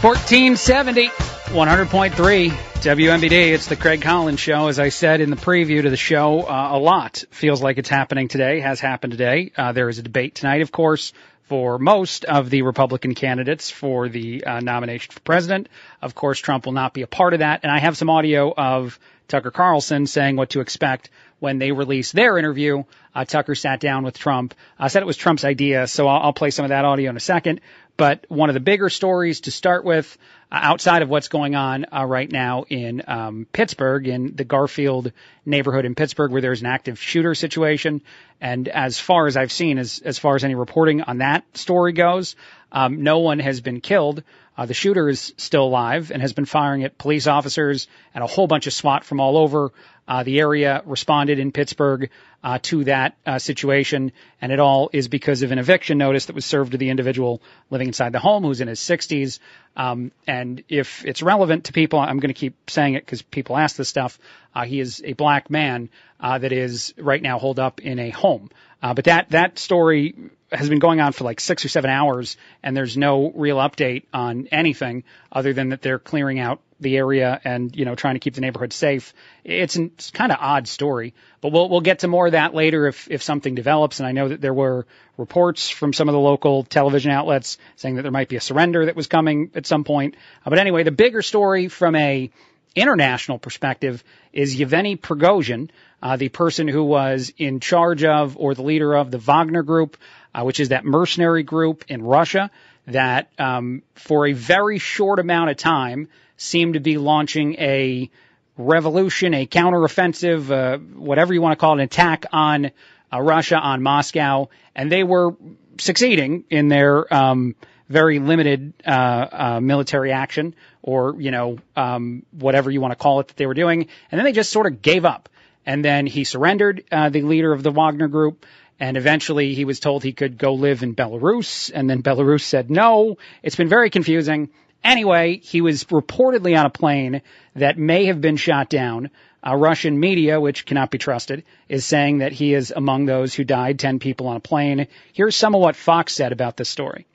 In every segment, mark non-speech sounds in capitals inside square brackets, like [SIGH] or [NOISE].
1470, 100.3 WMBD. It's the Craig Collins Show. As I said in the preview to the show, uh, a lot feels like it's happening today, has happened today. Uh, there is a debate tonight, of course, for most of the Republican candidates for the uh, nomination for president. Of course, Trump will not be a part of that. And I have some audio of Tucker Carlson saying what to expect when they release their interview. Uh, Tucker sat down with Trump, uh, said it was Trump's idea, so I'll, I'll play some of that audio in a second. But one of the bigger stories to start with, uh, outside of what's going on uh, right now in um, Pittsburgh, in the Garfield neighborhood in Pittsburgh, where there's an active shooter situation, and as far as I've seen, as as far as any reporting on that story goes, um, no one has been killed. Uh, the shooter is still alive and has been firing at police officers and a whole bunch of SWAT from all over. Uh, the area responded in Pittsburgh uh, to that uh, situation, and it all is because of an eviction notice that was served to the individual living inside the home who's in his 60s. Um, and if it's relevant to people, I'm going to keep saying it because people ask this stuff. Uh, he is a black man uh, that is right now holed up in a home. Uh, but that that story has been going on for like six or seven hours, and there's no real update on anything other than that they're clearing out the area and you know trying to keep the neighborhood safe. It's, an, it's kind of odd story, but we'll we'll get to more of that later if if something develops. And I know that there were reports from some of the local television outlets saying that there might be a surrender that was coming at some point. Uh, but anyway, the bigger story from a international perspective is Yevgeny Prigozhin, uh, the person who was in charge of or the leader of the Wagner Group, uh, which is that mercenary group in Russia that um, for a very short amount of time seemed to be launching a revolution, a counteroffensive, uh, whatever you want to call it, an attack on uh, Russia, on Moscow, and they were succeeding in their um, very limited uh, uh, military action, or you know um, whatever you want to call it that they were doing, and then they just sort of gave up. And then he surrendered, uh, the leader of the Wagner Group, and eventually he was told he could go live in Belarus, and then Belarus said no. It's been very confusing. Anyway, he was reportedly on a plane that may have been shot down. Uh, Russian media, which cannot be trusted, is saying that he is among those who died, 10 people on a plane. Here's some of what Fox said about this story.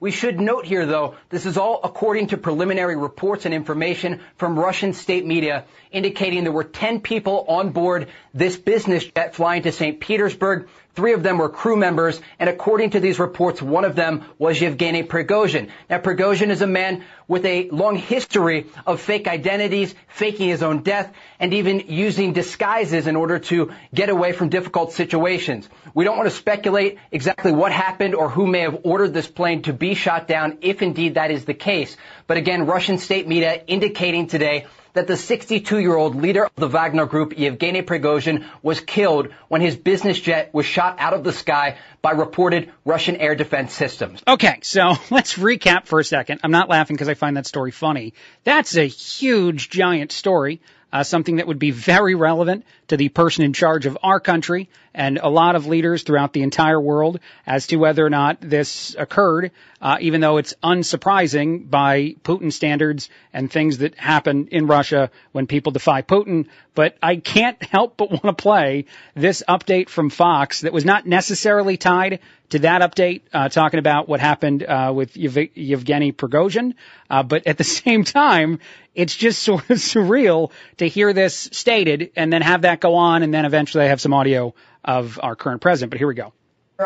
We should note here, though, this is all according to preliminary reports and information from Russian state media indicating there were 10 people on board this business jet flying to St. Petersburg Three of them were crew members, and according to these reports, one of them was Yevgeny Prigozhin. Now, Prigozhin is a man with a long history of fake identities, faking his own death, and even using disguises in order to get away from difficult situations. We don't want to speculate exactly what happened or who may have ordered this plane to be shot down, if indeed that is the case. But again, Russian state media indicating today that the 62-year-old leader of the Wagner Group, Yevgeny Prigozhin, was killed when his business jet was shot out of the sky by reported Russian air defense systems. Okay, so [LAUGHS] let's recap for a second. I'm not laughing because I find that story funny. That's a huge, giant story uh, something that would be very relevant to the person in charge of our country and a lot of leaders throughout the entire world as to whether or not this occurred, uh, even though it's unsurprising by Putin standards and things that happen in Russia when people defy Putin. But I can't [LAUGHS] help but want to play this update from Fox that was not necessarily tied to that update, uh, talking about what happened uh, with Yev- Yevgeny Prigozhin. Uh, but at the [LAUGHS] same time, it's just sort of surreal to hear this stated and then have that go on, and then eventually I have some audio of our current president. But here we go.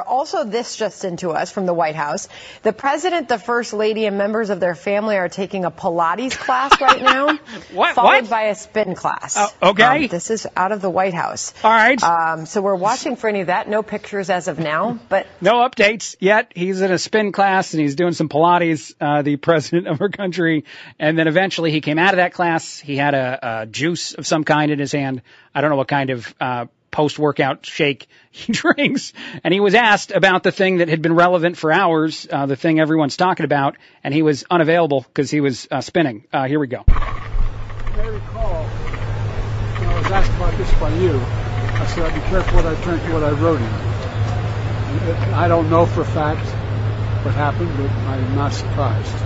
Also, this just into us from the White House. The president, the first lady, and members of their family are taking a Pilates class [LAUGHS] right now, what, followed what? by a spin class. Uh, okay. Um, this is out of the White House. All right. Um, so we're watching for any of that. No pictures as of now, but no updates yet. He's in a spin class and he's doing some Pilates. Uh, the [LAUGHS] president of our country, and then eventually he came out of that class. He had a, a juice of some kind in his hand. I don't know what kind of. Uh, post workout shake [LAUGHS] he drinks. And he was asked about the thing that had been relevant for hours, uh, the thing everyone's talking about, and he was unavailable because he was uh, spinning. Uh, here we go. I recall when I was asked about this by you, I said I'd be careful what I drink and what I wrote in. I don't know for a fact what happened, but I'm not surprised. [LAUGHS]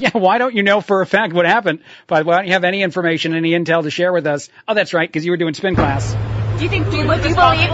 Yeah, why don't you know for a fact what happened? But why don't you have any information, any intel to share with us? Oh, that's right, because you were doing spin class. Do you think do you, do you believe?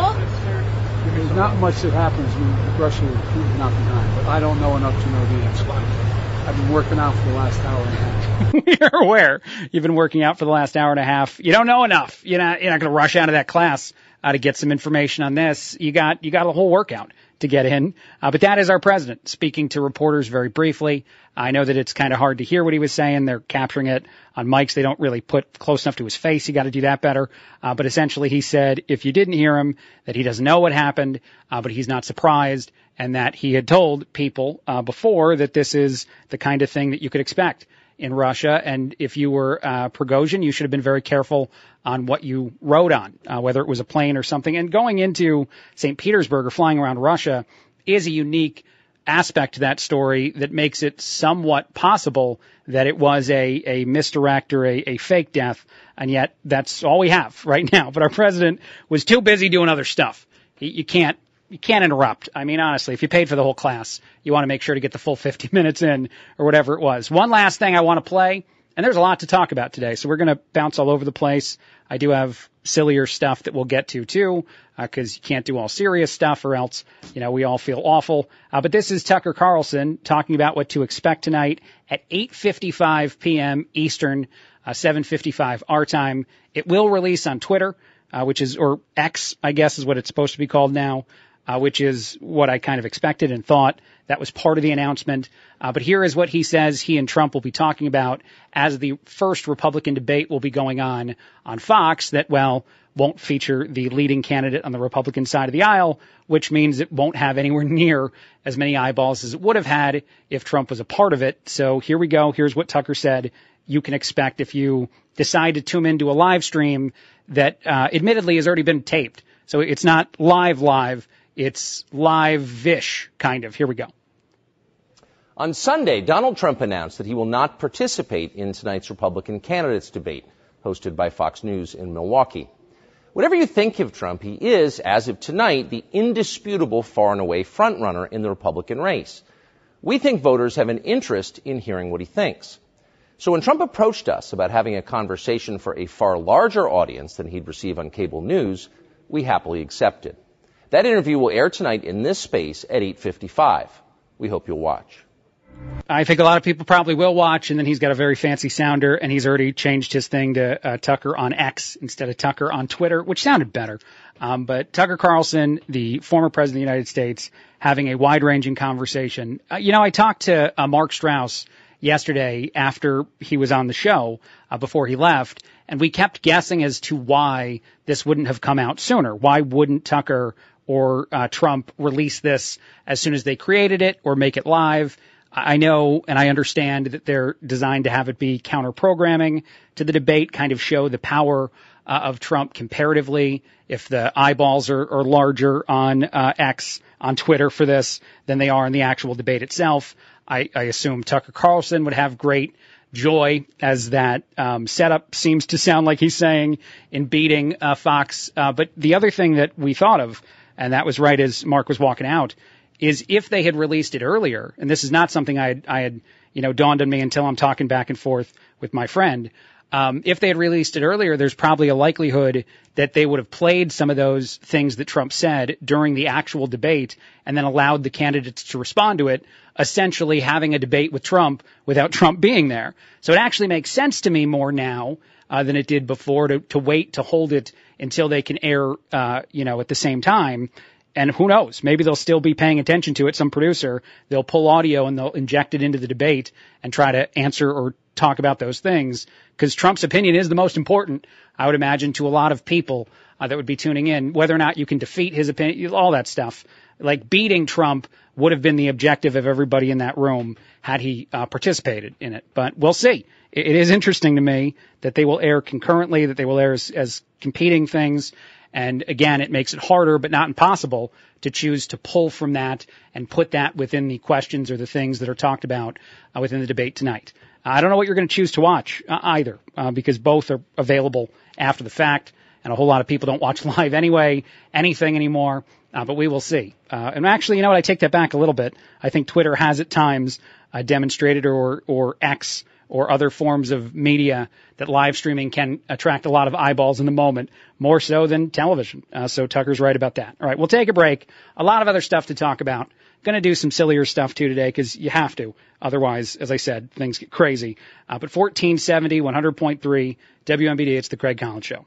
There's not much that happens when Russia is not behind, but I don't know enough to know the answer. I've been working out for the last hour and a half. [LAUGHS] You're aware you've been working out for the last hour and a half. You don't know enough. You're not, you're not going to rush out of that class uh, to get some information on this. You got, you got a whole workout to get in. Uh, but that is our president speaking to reporters very briefly. I know that it's kind of hard to hear what he was saying. They're capturing it on mics. They don't really put close enough to his face. You got to do that better. Uh, but essentially he said if you didn't hear him, that he doesn't know what happened, uh, but he's not surprised and that he had told people, uh, before that this is the kind of thing that you could expect in Russia. And if you were uh, Prigozhin, you should have been very careful on what you rode on, uh, whether it was a plane or something. And going into St. Petersburg or flying around Russia is a unique aspect to that story that makes it somewhat possible that it was a, a misdirect or a, a fake death. And yet that's all we have [LAUGHS] right now. But our president was too busy doing other stuff. You can't you can't interrupt. I mean, honestly, if you paid for the whole class, you want to make sure to get the full 50 [LAUGHS] minutes in or whatever it was. One last thing I want to play, and there's a lot to talk about today, so we're going to bounce all over the place. I do have sillier stuff that we'll get to too, because uh, you can't do all serious stuff or else, you know, we all feel awful. Uh, but this is Tucker Carlson talking about what to expect tonight at 8.55 p.m. Eastern, uh, 7.55 our time. It will release on Twitter. Uh, which is, or X, I guess is what it's supposed to be called now uh, which is what I kind of expected and thought. That was part of the announcement. Uh, but here is what he says he and Trump will be talking about as the first Republican debate will be going on on Fox that, well, won't feature the leading candidate on the Republican side of the aisle, which means it won't have anywhere [LAUGHS] near as many eyeballs as it would have had if Trump was a part of it. So here we go. Here's what Tucker said you can expect if you decide to tune into a live stream that uh, admittedly has already been taped. So it's not live live it's live-ish, kind of. Here we go. On Sunday, Donald Trump announced that he will not participate in tonight's Republican candidates debate hosted by Fox News in Milwaukee. Whatever you think of Trump, he is, as of tonight, the indisputable far and away frontrunner in the Republican race. We think voters have an interest in hearing what he thinks. So when Trump approached us about having a conversation for a far larger audience than he'd receive on cable news, we happily accepted. That interview will air tonight in this space at 8:55. We hope you'll watch. I think a lot of people probably will watch, and then he's got a very fancy sounder, and he's already changed his thing to uh, Tucker on X instead of Tucker on Twitter, which sounded better. Um, but Tucker Carlson, the former president of the United States, having a wide-ranging conversation. Uh, you know, I talked to uh, Mark Strauss yesterday after he was on the show uh, before he left, and we kept guessing as to why this wouldn't have come out sooner. Why wouldn't Tucker or uh, Trump release this as soon as they created it or make it live. I know and I understand that they're designed to have it be counter programming to the debate, kind of show the power uh, of Trump comparatively. If the eyeballs are, are larger on uh, X, on Twitter for this than they are in the actual debate itself, I, I assume Tucker Carlson would have great joy as that um, setup seems to sound like he's saying in beating uh, Fox. Uh, but the other thing that we thought of and that was right as Mark was walking out, is if they had released it earlier, and this is not something I had, I had you know, dawned on me until I'm talking back and forth with my friend. Um, if they had released it earlier, there's probably a likelihood that they would have played some of those things that Trump said during the actual debate and then allowed the candidates to respond to it, essentially having a debate with Trump without [LAUGHS] Trump being there. So it actually makes sense to me more now uh, than it did before to, to wait to hold it until they can air, uh, you know, at the same time. And who knows? Maybe they'll still be paying attention to it. Some producer, they'll pull audio and they'll inject it into the debate and try to answer or talk about those things. Because Trump's opinion is the most important, I would imagine, to a lot of people uh, that would be tuning in. Whether or not you can defeat his opinion, all that stuff. Like beating Trump would have been the objective of everybody in that room had he uh, participated in it. But we'll see it is interesting to me that they will air concurrently, that they will air as, as competing things. And again, it makes it harder, but not impossible, to choose to pull from that and put that within the questions or the things that are talked about uh, within the debate tonight. I don't know what you're going to choose to watch uh, either, uh, because both are available after the fact, and a whole lot of people don't watch [LAUGHS] live anyway, anything anymore. Uh, but we will see. Uh, and actually, you know what? I take that back a little bit. I think Twitter has at times uh, demonstrated, or or X or other forms of media that live streaming can attract a lot of eyeballs in the moment, more so than television. Uh, so Tucker's right about that. All right, we'll take a break. A lot of other stuff to talk about Going to do some sillier stuff too today because you have to. Otherwise, as I said, things get crazy. Uh, but 1470, 100.3 WMBD. It's the Craig Collins Show.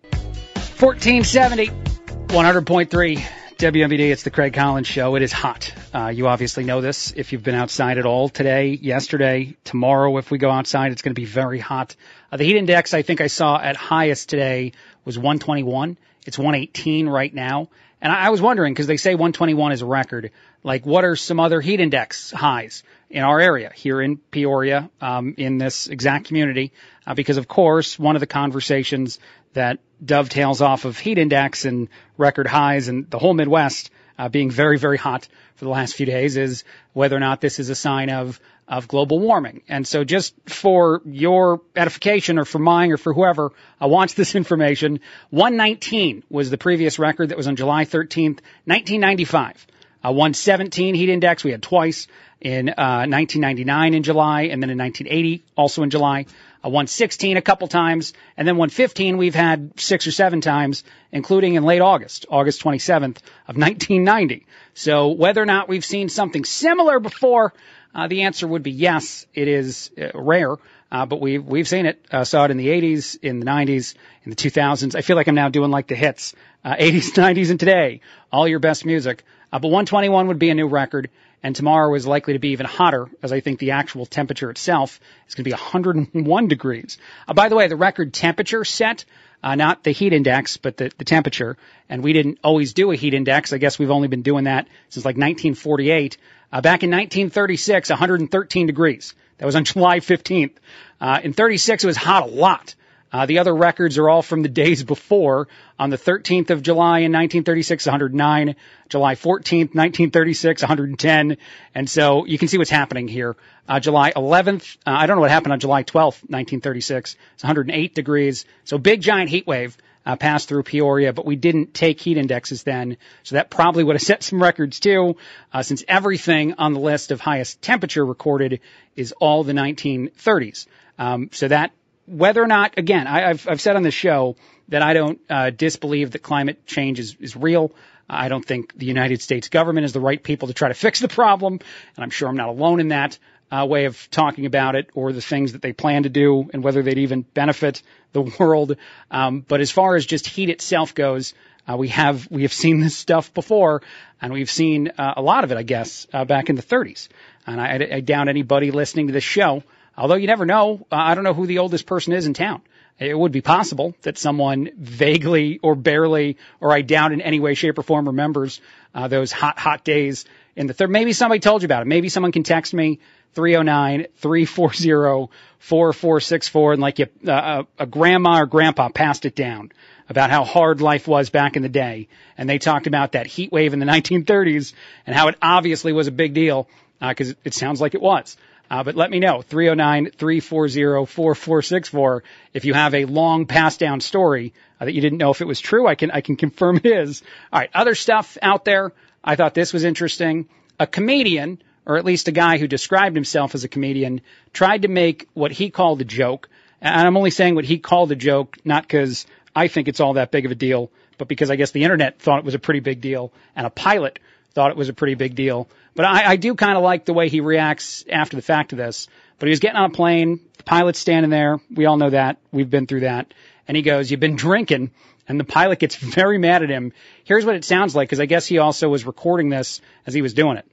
1470, 100.3 WMBD. It's the Craig Collins Show. It is hot. Uh, you obviously know this if you've been outside at all today, yesterday, tomorrow. If we go outside, it's going to be very hot. Uh, the heat index I think I saw at highest today was 121. It's 118 right now. And I, I was wondering because they say 121 is a record. Like, what are some other heat index highs in our area here in Peoria, um, in this exact community? Uh, because of course, one of the conversations that dovetails off of heat index and record highs and the whole Midwest uh, being very, very hot for the last few days is whether or not this is a sign of of global warming. And so just for your edification or for mine or for whoever uh, wants this [LAUGHS] information, 119 was the previous record that was on July 13th, 1995. Uh, 117 heat index we had twice in uh, 1999 in July and then in 1980 also in July. Uh, 116 a couple times and then won 15 we've had six or seven times, including in late August, August 27th of [LAUGHS] 1990. So whether or not we've seen something similar before, uh, the answer would be yes. It is uh, rare, uh, but we've we've seen it. Uh, saw it in the 80s, in the 90s, in the 2000s. I feel like I'm now doing like the hits, 80s, 90s, [LAUGHS] and today. All your best music. Uh, but 121 would be a new record, and tomorrow is likely to be even hotter, as I think the actual temperature itself is going to be 101 degrees. Uh, by the way, the record temperature set. Uh, not the heat index, but the, the temperature. And we didn't always do a heat index. I guess we've only been doing that since like 1948. Uh, back in 1936, 113 degrees. That was on [LAUGHS] July 15th. Uh, in 36, it was hot a lot. Uh, the other records are all from the [LAUGHS] days before. On the 13th of July in 1936, 109. July 14th, 1936, 110. And so you can see what's happening here. Uh, July 11th, uh, I don't know what happened on July 12th, 1936. It's 108 degrees. So big giant heat wave. Uh, passed through Peoria, but we didn't take heat indexes then, so that probably would have [LAUGHS] set some records too, uh, since everything on the list of highest temperature recorded is all the 1930s. Um, so that whether or not, again, I, have I've said on the show that I don't uh, disbelieve that climate change is, is real. I don't think the United States government is the right people to try to fix the problem, and I'm sure I'm not alone in that uh, way of talking about it or the things that they plan to do and whether they'd even benefit the [LAUGHS] world. Um, but as far as just heat itself goes, uh, we have we have seen this stuff before, and we've seen uh, a lot of it, I guess, uh, back in the 30s. And I, I doubt anybody listening to this show, although you never know. Uh, I don't know who the oldest person is in town. It would be possible that someone vaguely or barely, or I doubt in any way, shape, or form remembers uh, those hot, hot days in the third. Maybe somebody told you about it. Maybe someone can text me 309-340-4464 and like you, uh, a grandma or grandpa passed it down about how hard life was back in the day. And they talked about that heat wave in the 1930s and how it obviously was a big deal uh, because uh, it sounds like it was. Uh, but let me know, 309-340-4464. If you have a long passed down story uh, that you didn't know if it was true, I can, I can [LAUGHS] confirm it is. All right. Other stuff out there. I thought this was interesting. A comedian or at least a guy who described himself as a comedian, tried to make what he called a joke. And I'm only saying what he called a joke, not because I think it's all that big of a deal, but because I guess the internet thought it was a pretty big deal and a pilot thought it was a pretty big deal. But I, I do kind of like the way he reacts after the fact of this. But he was getting on a plane, the pilot's standing there. We all know that. We've been through that. And he goes, you've been drinking. And the pilot gets [LAUGHS] very mad at him. Here's what it sounds like, because I guess he also was recording this as he was doing it.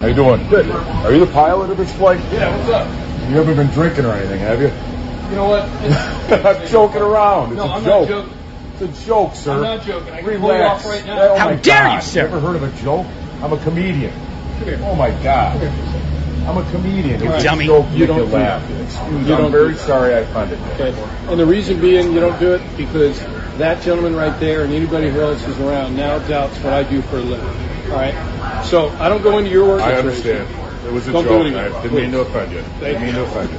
How you doing? Good. Are you the pilot of this flight? Yeah, what's up? You haven't been drinking or anything, have you? You know what? [LAUGHS] I'm joking around. It's no, a I'm joke. not joking. It's a joke, sir. I'm not joking. I can Relax. pull you off right now. Oh How my dare God. you, sir? Ever heard of a joke? I'm a comedian. Come here. Oh my God. Come here. I'm a comedian. All right. It's Dummy. a joke. You You don't don't do laugh. Excuse You me. don't I'm very sorry I offended you. Okay. And the reason being you don't do it because that gentleman right there and anybody who else is around now doubts what I do for a living. All right. So I don't go into your work. I understand. It was a Don't do joke. it again, I didn't mean to please. offend you. Thank Didn't mean to offend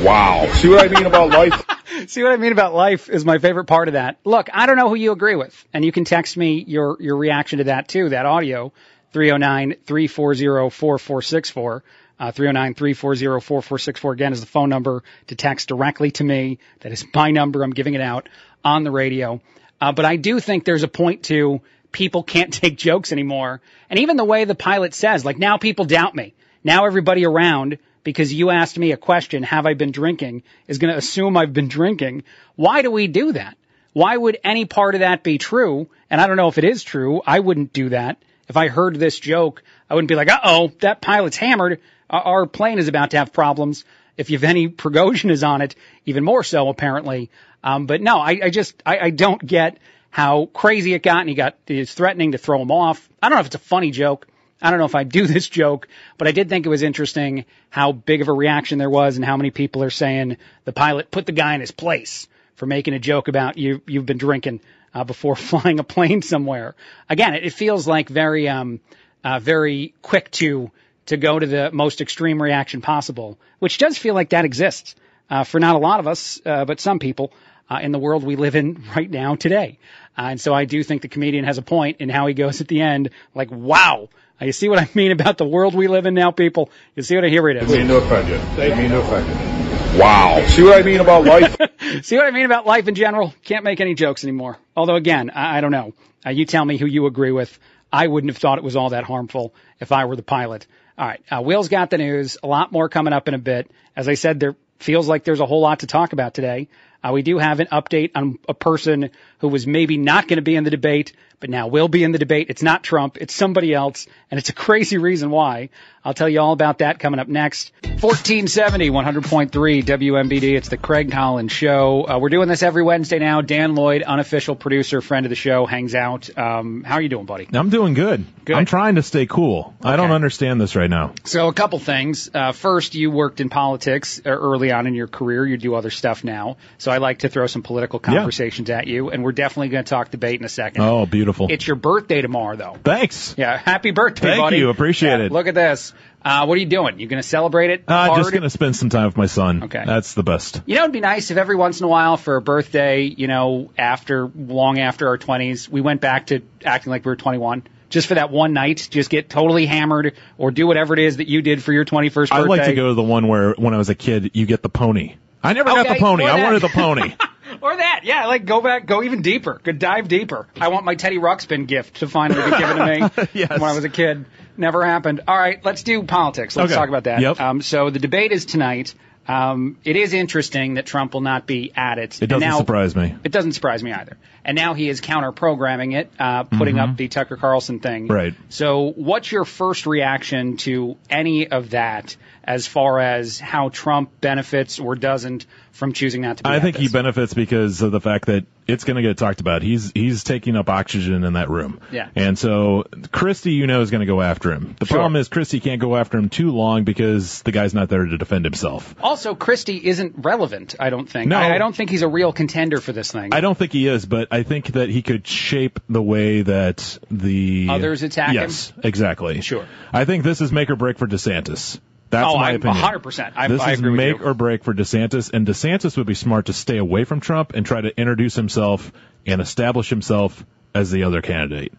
you. Wow. See what I mean about life? See what I mean about life is my favorite part of that. Look, I don't know who you agree with, and you can text me your your reaction to that too. That audio, 309-340-4464. Uh, 309-340-4464 again is the phone number to text directly to me. That is my number. I'm giving it out on the radio. Uh, but I do think there's a point to people can't [LAUGHS] take jokes anymore. And even the way the pilot says, like now people doubt me. Now everybody around, because you asked me a question, have I been drinking, is going to assume I've been drinking. Why do we do that? Why would any part of that be true? And I don't know if it is true. I wouldn't do that. If I heard this joke, I wouldn't be like, uh oh, that pilot's hammered. Our- plane is about to have problems. If Yevgeny [LAUGHS] Prigozhin is on it, even more so apparently. Um, but no, I, I just, I, I don't get how crazy it got and he got, he's threatening to throw him off. I don't know if it's a funny joke. I don't know if I do [LAUGHS] this joke, but I did think it was interesting how big of a reaction there was and how many people are saying the pilot put the guy in his place for making a joke about you, you've been drinking, uh, before [LAUGHS] flying a plane somewhere. Again, it, it feels like very, um, uh, very quick to, to go to the most extreme reaction possible, which does feel like that exists, uh, for not a lot of us, uh, but some people, uh, in the world we live in [LAUGHS] right now today. Uh, and so I do think the comedian has a point in how he goes at the end, like, wow. You see what I mean about the world we live in now, people? You see what I hear it is. Mean to offend you. Mean to offend you. Wow. See what I mean about life? [LAUGHS] See what I mean about life in general? Can't make any jokes anymore. Although again, I, I don't know. Uh, you tell me who you agree with. I wouldn't have thought it was all that harmful if I were the pilot. All right. Uh, Will's got the news. A lot more coming up in a bit. As I said, there feels like there's a whole lot to talk about today. Uh, we do have an update on a person who was maybe not going to be in the debate, but now will be in the debate. It's not Trump. It's somebody else. And it's a crazy reason why. I'll tell you all about that coming up next. 1470, 100.3 WMBD. It's the Craig Collins Show. Uh, we're doing this every Wednesday now. Dan Lloyd, unofficial producer, friend of the show, hangs out. Um, how are you doing, buddy? I'm doing good. Good. I'm trying to stay cool. I don't understand this right now. So a couple things. Uh, first, you worked in politics uh, early on in your career. You do other stuff now. So I like to throw some political Yeah. conversations at you, and we're definitely going to talk debate in a second. Oh, beautiful. It's your birthday tomorrow, though. Thanks. Yeah, happy birthday, Thank buddy. you. Appreciate Yeah, it. Look at this. Uh, what are you doing? You going to celebrate it? Uh, hard? just gonna spend some time with my son. Okay. That's the best. You know, it'd be nice if every once in a while for a birthday, you know, after long after our 20s, we went back to acting like we were 21. Just for that one night, just get totally hammered or do whatever it is that you did for your 21st birthday. I'd like to go to the one where when I was a kid, you get the pony. I never got Okay, the pony. I wanted the pony. [LAUGHS] [LAUGHS] Or that, yeah, like go back, go even deeper, go dive deeper. I want my Teddy Ruxpin gift to finally be given to me Yes. [LAUGHS] when I was a kid. Never happened. All right, let's do politics. Let's Okay. talk about that. Yep. Um, so the debate is tonight. Um, it is interesting that Trump will not be at it. It doesn't now, surprise me. It doesn't surprise me either. And now he is counter programming it, uh, putting up the Tucker Carlson thing. Mm-hmm. Right. So, what's your first reaction to any of that as far as how Trump benefits or doesn't from choosing not to be I think he benefits because of the fact that it's going to get talked about. He's he's taking up oxygen in that room. Yeah. And so Christie, you know, is going to go after him. The Sure. problem is Christie can't go after him too long because the guy's not there to defend himself. Also, Christie isn't relevant, I don't think. No. I, I don't think he's a real contender for this thing. I don't think he is, but I think that he could shape the way that the Others attack him? Yes, exactly. Sure. I think this is make or break for DeSantis. That's Oh, my I'm opinion. 100%. I- this I is make or break for DeSantis, and DeSantis would be smart to stay away from Trump and try to introduce himself and establish himself as the other candidate.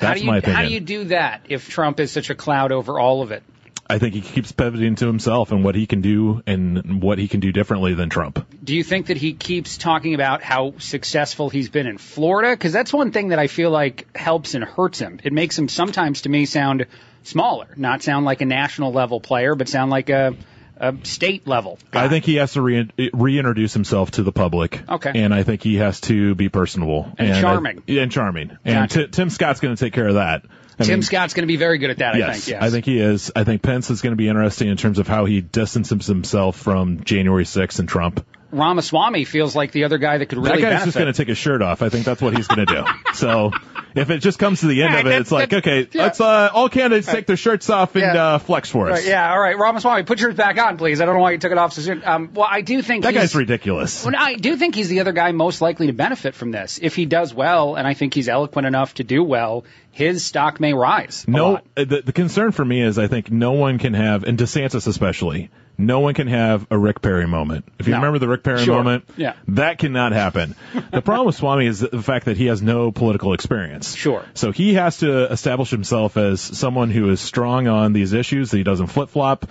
how That's do you, my opinion. How do you do that if Trump is such a cloud over all of it? I think he keeps pivoting to himself and what he can do and what he can do differently than Trump. Do you think that he keeps talking about how successful he's been in Florida? Because that's one thing that I feel like helps and hurts him. It makes him sometimes, to me, sound smaller, not sound like a national level player, but sound like a, a state level. I think he has to re- reintroduce himself to the public. Okay. And I think he has to be personable And I- charming. and charming. And Gotcha. Ti- Tim Scott's going to take care of that. I Tim mean, Scott's going to be very good at that, I think. Yes, I think. He is. I think Pence is going to be interesting in terms of how he distances himself from January 6th and Trump. Ramaswamy feels like the other guy that could really that guy's benefit. just going to take his shirt off. I think that's what he's going to do. [LAUGHS] so [LAUGHS] if it just comes to the end Yeah, of it, it's like, okay, yeah. let's uh, all candidates take their shirts off and Yeah. uh, flex for us. Right, yeah, all right, Ramaswamy, put yours back on, please. I don't know why you took it off so soon. Um, well, I do think That he's, guy's ridiculous. Well, I do think he's the other guy most likely to benefit from this. If he does well, and I think he's eloquent enough to do well, his stock may rise. No, uh, the, the concern for me is I think no one can have, and DeSantis especially, no one can have a Rick Perry moment. If you No. remember the Rick Perry Sure. moment, Yeah. that cannot happen. the problem with Swami is the fact that he has no political experience. Sure. So he has to establish himself as someone who is strong on these issues, that he doesn't flip flop.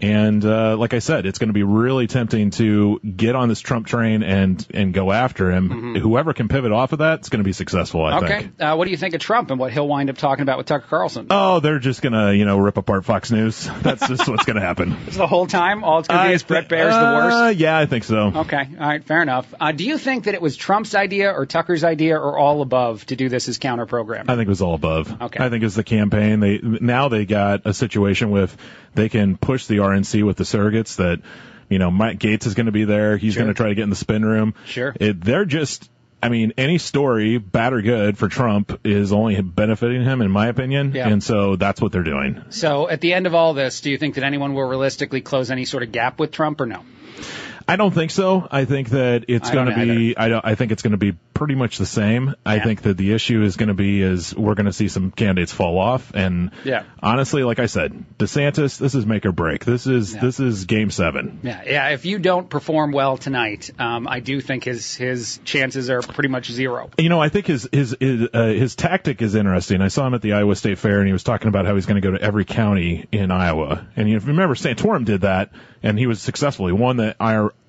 And uh, like I said, it's going to be really tempting to get on this Trump train and and go after him. Whoever can pivot off of that is going to be successful. I Mm-hmm. Okay. Uh, what do you think of Trump and what he'll wind up talking about with Tucker Carlson? Oh, they're just gonna, you know, rip apart Fox News. [LAUGHS] That's just what's gonna happen. Is the whole time all it's going to be is Bret Baier's the worst? Uh, yeah, I think so. Okay, all right, fair enough. Uh, do you think that it was Trump's idea or Tucker's idea or all above to do this as counter program? I think it was all above. Okay. I think it's the campaign. They now they got a situation with they can push the RNC with the surrogates that, you know, Mike Gates is going to be there. He's Sure. going to try to get in the spin room. Sure. It, they're just. I mean, any story, bad or good, for Trump is only benefiting him, in my opinion. Yeah. And so that's what they're doing. So at the end of all this, do you think that anyone will realistically close any sort of gap with Trump or no? I don't think so. I think that it's going to be. I don't. I think it's going to be pretty much the same. I think that the issue is going to be is we're going to see some candidates fall off. And Yeah. honestly, like I said, DeSantis, this is make or break. This is Yeah. this is game seven. Yeah, yeah. If you don't perform well tonight, um, I do think his his chances are pretty much zero. You know, I think his his his, uh, his tactic is interesting. I saw him at the Iowa State Fair, and he was talking about how he's going to go to every county in Iowa. And if you remember, Santorum did that, and he was successful. He won the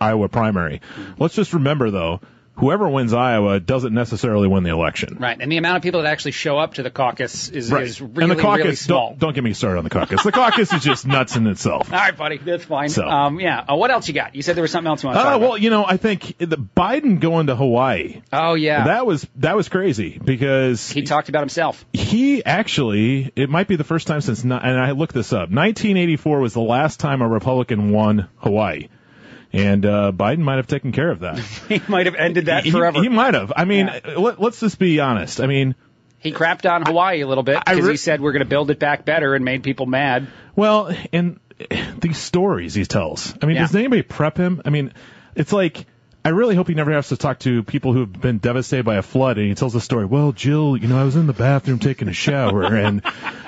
Iowa primary. Let's just remember, though, whoever wins Iowa doesn't necessarily win the election. Right, and the amount of people that actually show up to the caucus is, Right. is really, and the caucus, really small. Don't, don't get me started on the caucus. The caucus is just nuts in itself. [LAUGHS] All right, buddy, that's fine. So. Um, yeah. Uh, what else you got? You said there was something else you want to Uh, well, you know, I think the Biden going to Hawaii. Oh yeah, That was that was crazy because he talked about himself. he actually it might be the first time since and I looked this up. 1984 was the last time a Republican won Hawaii. And uh, Biden might have taken care of that. [LAUGHS] he might have ended that he, forever. he might have. I mean, Yeah. let, let's just be honest. I mean, He crapped on Hawaii a little bit because re- he said we're going to build it back better and made people mad. Well, and these stories he tells. I mean, Yeah. does anybody prep him? I mean, it's like I really hope he never has to talk to people who have been devastated by a flood, and he tells the story. Well, Jill, you know, I was in the bathroom taking a shower, and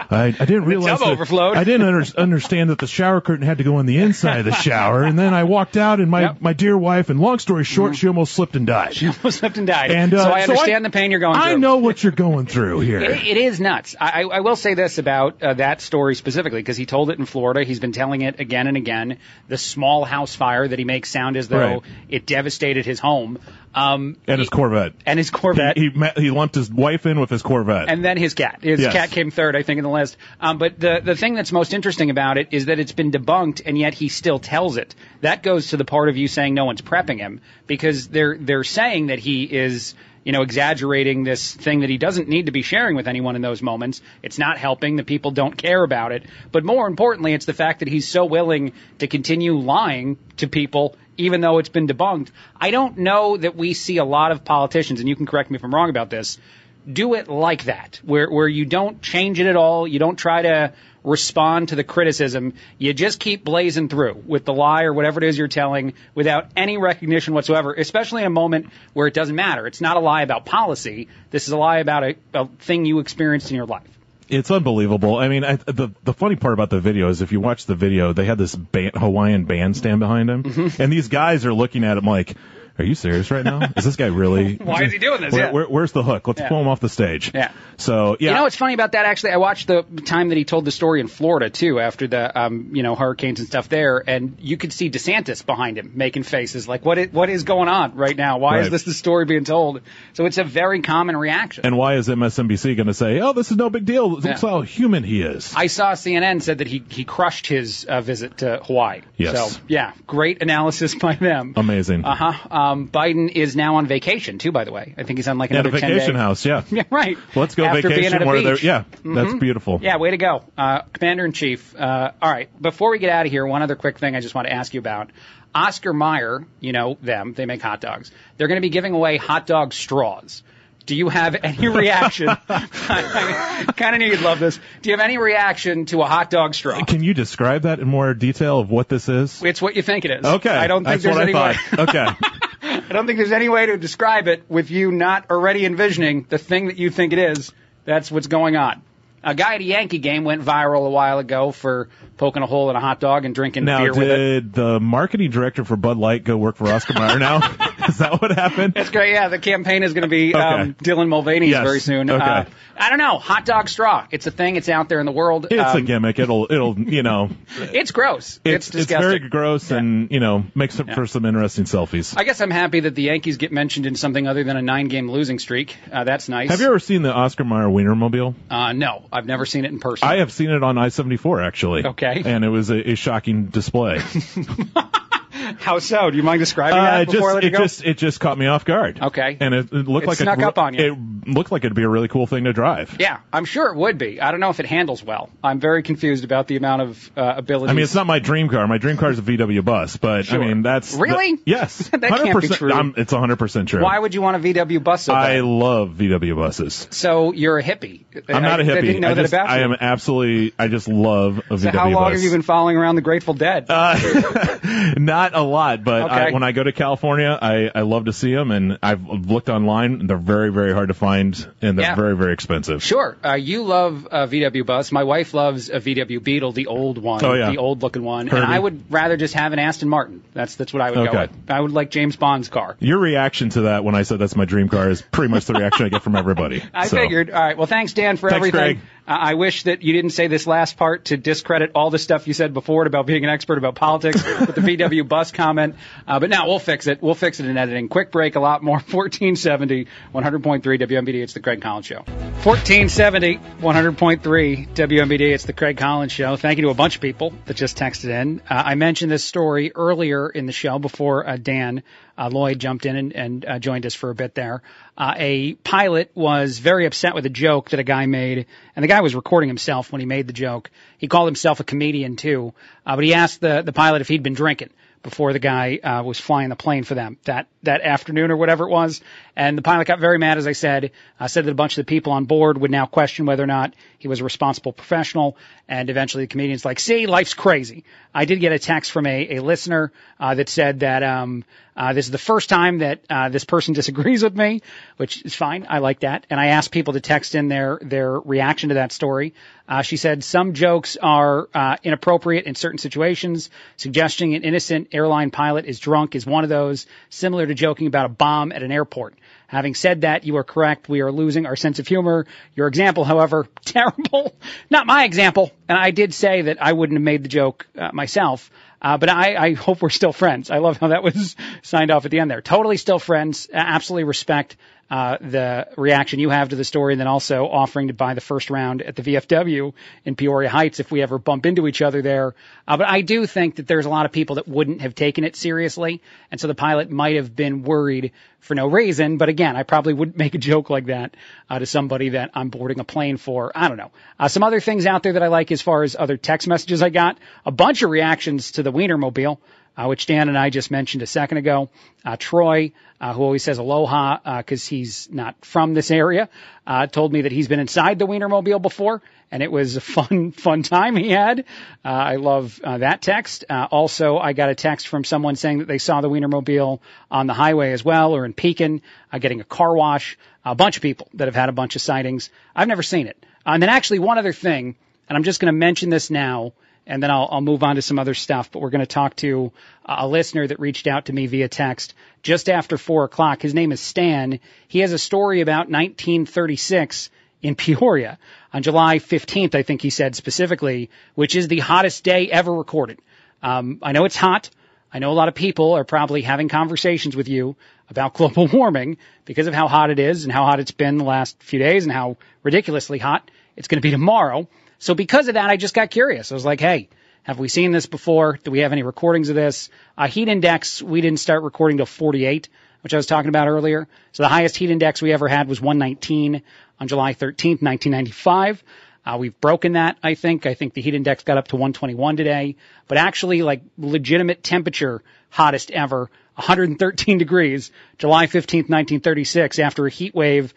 I, I didn't realize tub that- overflowed. I didn't under, understand that the shower curtain had to go on the inside of the shower, and then I walked out, and my Yep. my dear wife, and long story short, she almost slipped and died. She almost slipped and died. And uh, so I understand the pain you're going through. I know what you're going through here. It, it is nuts. I, I I will say this about uh, that story specifically because he told it in Florida. He's been telling it again and again. The small house fire that he makes sound as though Right. it devastated his home. Um, and his Corvette. and his Corvette. He, he met, he lumped his wife in with his Corvette. and then his cat. His Yes. cat came third, I think, in the list. Um, but the the thing that's most interesting about it is that it's been debunked, and yet he still tells it. That goes to the part of you saying no one's prepping him because they're they're saying that he is you know exaggerating this thing that he doesn't need to be sharing with anyone in those moments. It's not helping. The people don't care about it. But more importantly, it's the fact that he's so willing to continue lying to people even though it's been debunked. I don't know that we see a lot of politicians, and you can correct me if I'm wrong about this, do it like that, where where you don't change it at all, you don't try to respond to the criticism, you just keep blazing through with the lie or whatever it is you're telling without any recognition whatsoever, especially in a moment where it doesn't matter. It's not a lie about policy. This is a lie about a, a thing you experienced in your life. It's unbelievable. I mean, I, the the funny part about the video is if you watch the video, they had this band, Hawaiian bandstand behind him, Mm-hmm. and these guys are looking at him like, "Are you serious right now? Is this guy really? [LAUGHS] Why is he doing this? Where, Yeah. where, where's the hook? Let's Yeah. pull him off the stage." Yeah. So yeah, You know what's funny about that? Actually, I watched the time that he told the story in Florida too, after the um, you know hurricanes and stuff there, and you could see DeSantis behind him making faces like, "What is, what is going on right now? Why is this the story being told?" So it's a very common reaction. and why is MSNBC going to say, "Oh, this is no big deal. Look Yeah. how human he is." I saw CNN said that he he crushed his uh, visit to Hawaii. Yes. So yeah, great analysis [LAUGHS] by them. Amazing. Uh huh. Um, Biden is now on vacation too. By the way, I think he's on like At a another 10 vacation house, yeah. [LAUGHS] Yeah, right. Let's go After vacation where they're yeah, that's beautiful. Yeah, way to go, uh, Commander in Chief. Uh, all right, before we get out of here, one other quick thing I just want to ask you about. Oscar Mayer, you know them, they make hot dogs. They're going to be giving away hot dog straws. Do you have any [LAUGHS] reaction? I kind of knew you'd love this. Do you have any reaction to a hot dog straw? Can you describe that in more detail of what this is? It's what you think it is. Okay, I don't think that's there's what any I way. Okay. [LAUGHS] I don't think there's any way to describe it with you not already envisioning the thing that you think it is. That's what's going on. A guy at a Yankee game went viral a while ago for poking a hole in a hot dog and drinking Now, beer with it. did the marketing director for Bud Light go work for Oscar Mayer now? [LAUGHS] [LAUGHS] Is that what happened? It's great. Yeah, the campaign is going to be um, Dylan Mulvaney's Yes. very soon. Okay. Uh, I don't know. Hot dog straw. It's a thing. It's out there in the world. It's a Um, gimmick. It'll, it'll, you know, [LAUGHS] It's gross. It's, it's, it's very gross and, you know, makes it Yeah. for some interesting selfies. I guess I'm happy that the Yankees get mentioned in something other than a nine-game losing streak. Uh, that's nice. Have you ever seen the Oscar Mayer Wienermobile? Uh, no, I've never seen it in person. I have seen it on I-74 actually. Okay. And it was a, a shocking display. [LAUGHS] [LAUGHS] How so? Do you mind describing Uh, that it before I just, let you it go? just, it just caught me off guard. Okay. And it, it looked It like snuck it, up on you. It looked like it'd be a really cool thing to drive. Yeah, I'm sure it would be. I don't know if it handles well. I'm very confused about the amount of uh, abilities. I mean, it's not my dream car. My dream car is a VW bus, but Sure. I mean, that's Really? that- [LAUGHS] yes, [LAUGHS] That can't be true. I'm, it's 100 percent true. Why would you want a VW bus so I love VW buses. So you're a hippie. I'm not a a hippie. I didn't know I that just, about I am absolutely. I just love a so VW how long bus. have you been following around the Grateful Dead? Uh, not a lot, but I, when I go to California, I, I love to see them, and I've looked online. They're very, very hard to find, and they're Yeah. very, very expensive. Sure. Uh, you love a VW bus. My wife loves a VW Beetle, the old one, Oh, yeah. the old looking one. Herbie. And I would rather just have an Aston Martin. That's that's what I would go with. I would like James Bond's car. Your reaction to that when I said that's my dream car is pretty much the reaction I get from everybody. [LAUGHS] I So, figured. All right. Well, thanks, Dan, for Thanks, everything. Greg. I wish that you didn't say this last part to discredit all the stuff you said before about being an expert about politics with the [LAUGHS] VW bus comment. Uh, but now we'll fix it. We'll fix it in editing. Quick break. A lot more. [LAUGHS] 1470, 100.3 WMBD. It's the Craig Collins Show. 1470, 100.3 WMBD. It's the Craig Collins Show. Thank you to a bunch of people that just texted in. Uh, I mentioned this story earlier in the show before uh, Dan uh, Lloyd jumped in and, and uh, joined us for a bit there. Uh, a pilot was very upset with a joke that a guy made, and the guy was recording himself when he made the joke. He called himself a comedian too, uh, but he asked the the pilot if he'd been drinking before the guy uh, was flying the plane for them that that afternoon or whatever it was. And the pilot got very mad, as I said. Uh, said that a bunch of the people on board would now question whether or not he was a responsible professional. And eventually, the comedian's like, "See, life's crazy." I did get a text from a, a listener uh, that said that um, uh, this is the first time that uh, this person [LAUGHS] disagrees with me, which is fine. I like that. And I asked people to text in their their reaction to that story. Uh, she said some jokes are uh, inappropriate in certain situations. Suggesting an innocent airline pilot is drunk is one of those, similar to joking about a bomb at an airport. Having said that, you are correct. We are losing our sense of humor. Your example, however, [LAUGHS] terrible. Not my example. And I did say that I wouldn't have made the joke uh, myself. Uh, but I, I hope we're still friends. I love how that was [LAUGHS] signed off at the end there. Totally still friends. Absolutely respect uh, the reaction you have to the story, and then also offering to buy the first round at the VFW in Peoria Heights if we ever bump into each other there. Uh, but I do think that there's a lot of people that wouldn't have taken it seriously, and so the pilot might have been worried for no reason. But again, I probably wouldn't [LAUGHS] make a joke like that uh, to somebody that I'm boarding a plane for. I don't know. Uh, some other things out there that I like as far as other text messages I got. A bunch of reactions to the Wienermobile. Uh, which Dan and I just mentioned a second ago. Uh, Troy, uh, who always says aloha because he's not from this area, uh, told me that he's been inside the Wienermobile before, and it was a fun, [LAUGHS] fun time he had. Uh, I love uh, that text. Uh, also, I got a text from someone saying that they saw the Wienermobile on the highway as well, or in Pekin, uh, getting a car wash. A bunch of people that have had a bunch of sightings. I've never seen it. Uh, and then actually one other thing, and I'm just going to mention this now and then I'll, I'll move on to some other stuff. But we're going to talk to a listener that reached out to me via text just after four o'clock. His name is Stan. He has a story about 1936 in Peoria on July 15th, I think he said specifically, which is the hottest day ever recorded. Um, I know it's hot. I know a lot of people are probably having conversations with you about global [LAUGHS] warming because of how hot it is and how hot it's been the last few days and how ridiculously hot it's going to be tomorrow. So because of that, I just got curious. I was like, hey, have we seen this before? Do we have any recordings of this? Uh, heat index, we didn't start recording till 48, which I was talking about earlier. So the highest heat index we ever had was 119 on July 13th, 1995. Uh, we've broken that, I think. I think the heat index got up to 121 today, but actually like legitimate temperature hottest ever, 113 degrees, July 15th, 1936 after a heat wave.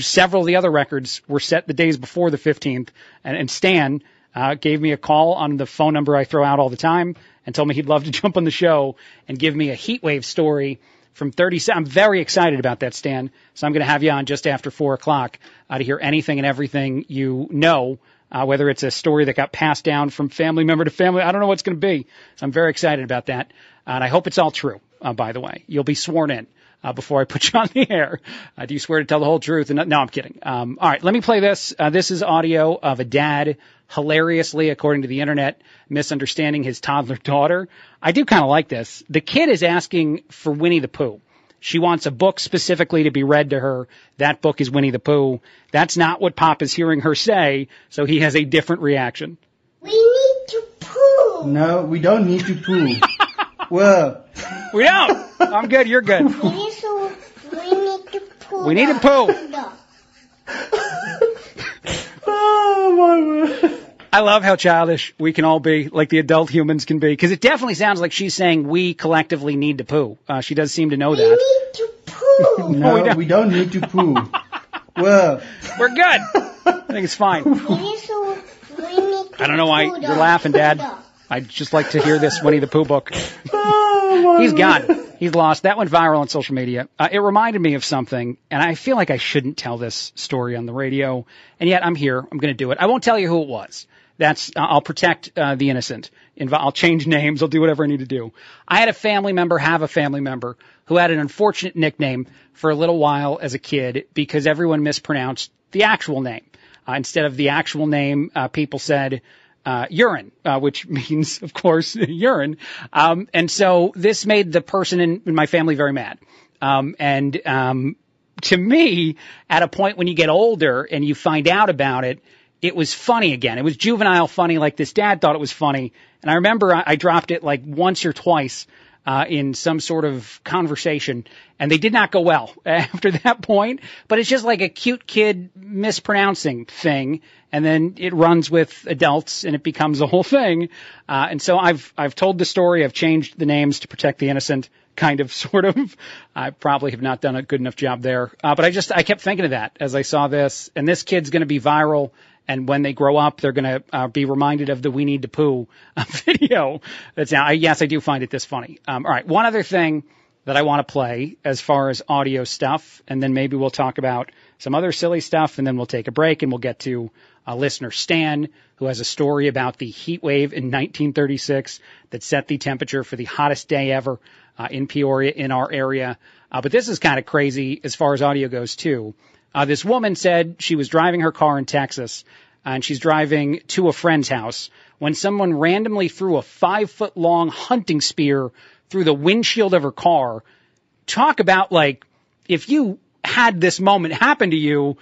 Several of the other records were set the days before the 15th and, and Stan, uh, gave me a call on the phone number I throw out all the time and told me he'd love to [LAUGHS] jump on the show and give me a heat wave story from 30. I'm very excited about that, Stan. So I'm going to have you on just after four o'clock uh, to hear anything and everything you know, uh, whether it's a story that got passed down from family member to family. I don't know what's going to be. So I'm very excited about that. and I hope it's all true, uh, by the way. You'll be sworn in. Uh, before I put you on the air. Uh, do you swear to tell the whole truth? And no, I'm kidding. Um, all right, let me play this. Uh, this is audio of a dad hilariously, according to the internet, misunderstanding his toddler [LAUGHS] daughter. I do kind of like this. The kid is asking for Winnie the Pooh. She wants a book specifically to be read to her. That book is Winnie the Pooh. That's not what Pop is hearing her say, so he has a different reaction. We need to poo. No, we don't need to poo. [LAUGHS] well, we don't. I'm good. You're good. We need to, we need to poo. We need to poo. oh my word. I love how childish we can all be, like the adult humans can be, because it definitely sounds like she's saying we collectively need to poo. Uh, she does seem to know We that. need to poo. [LAUGHS] no, we don't. we don't need to poo. well, We're good. I think it's fine. We need to, we need to I don't know why you're laughing, Dad. I'd just like to hear this Winnie the Pooh book. [LAUGHS] He's word. gone. He's lost. That went viral on social media. Uh, it reminded me of something, and I feel like I shouldn't tell this story on the radio, and yet I'm here. I'm going to do it. I won't tell you who it was. That's uh, I'll protect uh, the innocent. Inv- I'll change names. I'll do whatever I need to do. I had a family member have a family member who had an unfortunate nickname for a little while as a kid because everyone mispronounced the actual name. Uh, instead of the actual name, uh, people said uh, urine, uh, which [LAUGHS] means, of course, urine. Um, and so this made the person in, in my family very mad. Um, and um, to me, at a point when you get older and you find out about it, it was funny again. It was juvenile funny, like this dad thought it was funny. And I remember I, I dropped it like once or twice uh, in some sort of conversation, and they did not go well [LAUGHS] after that point. But it's just like a cute kid mispronouncing thing, and then it runs with adults, and it becomes a whole thing. Uh, and so I've I've told the story. I've changed the names to protect the innocent, kind of, [LAUGHS] sort of. I probably have not done a good enough job there, uh, but I just I kept thinking of that as I saw this, and this kid's going to be viral. And when they grow up, they're going to uh, be reminded of the "We Need to Poo" uh, [LAUGHS] video. That's now. I, yes, I do find it this funny. Um, all right, one other thing that I want to play as far as audio stuff, and then maybe we'll talk about some other silly stuff, and then we'll take a break and we'll get to uh, listener Stan, who has a story about the heat wave in 1936 that set the temperature for the hottest day ever uh, in Peoria in our area. Uh, but this is kind of crazy as far as audio goes too. Uh, this woman said she was driving her car in Texas, and she's driving to a friend's house when someone randomly threw a five foot long hunting spear through the windshield of her car. Talk about like if you had this moment happen to you,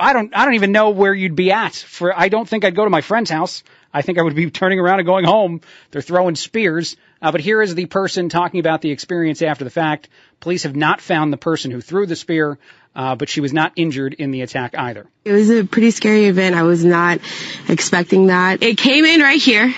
I don't I don't even know where you'd be at. For I don't think I'd go to my friend's house. I think I would be [LAUGHS] turning around and going home. They're throwing spears. Uh, but here is the person talking about the experience after the fact. Police have not found the person who threw the spear, uh, but she was not injured in the attack either. It was a pretty scary event. I was not expecting that. It came in right here.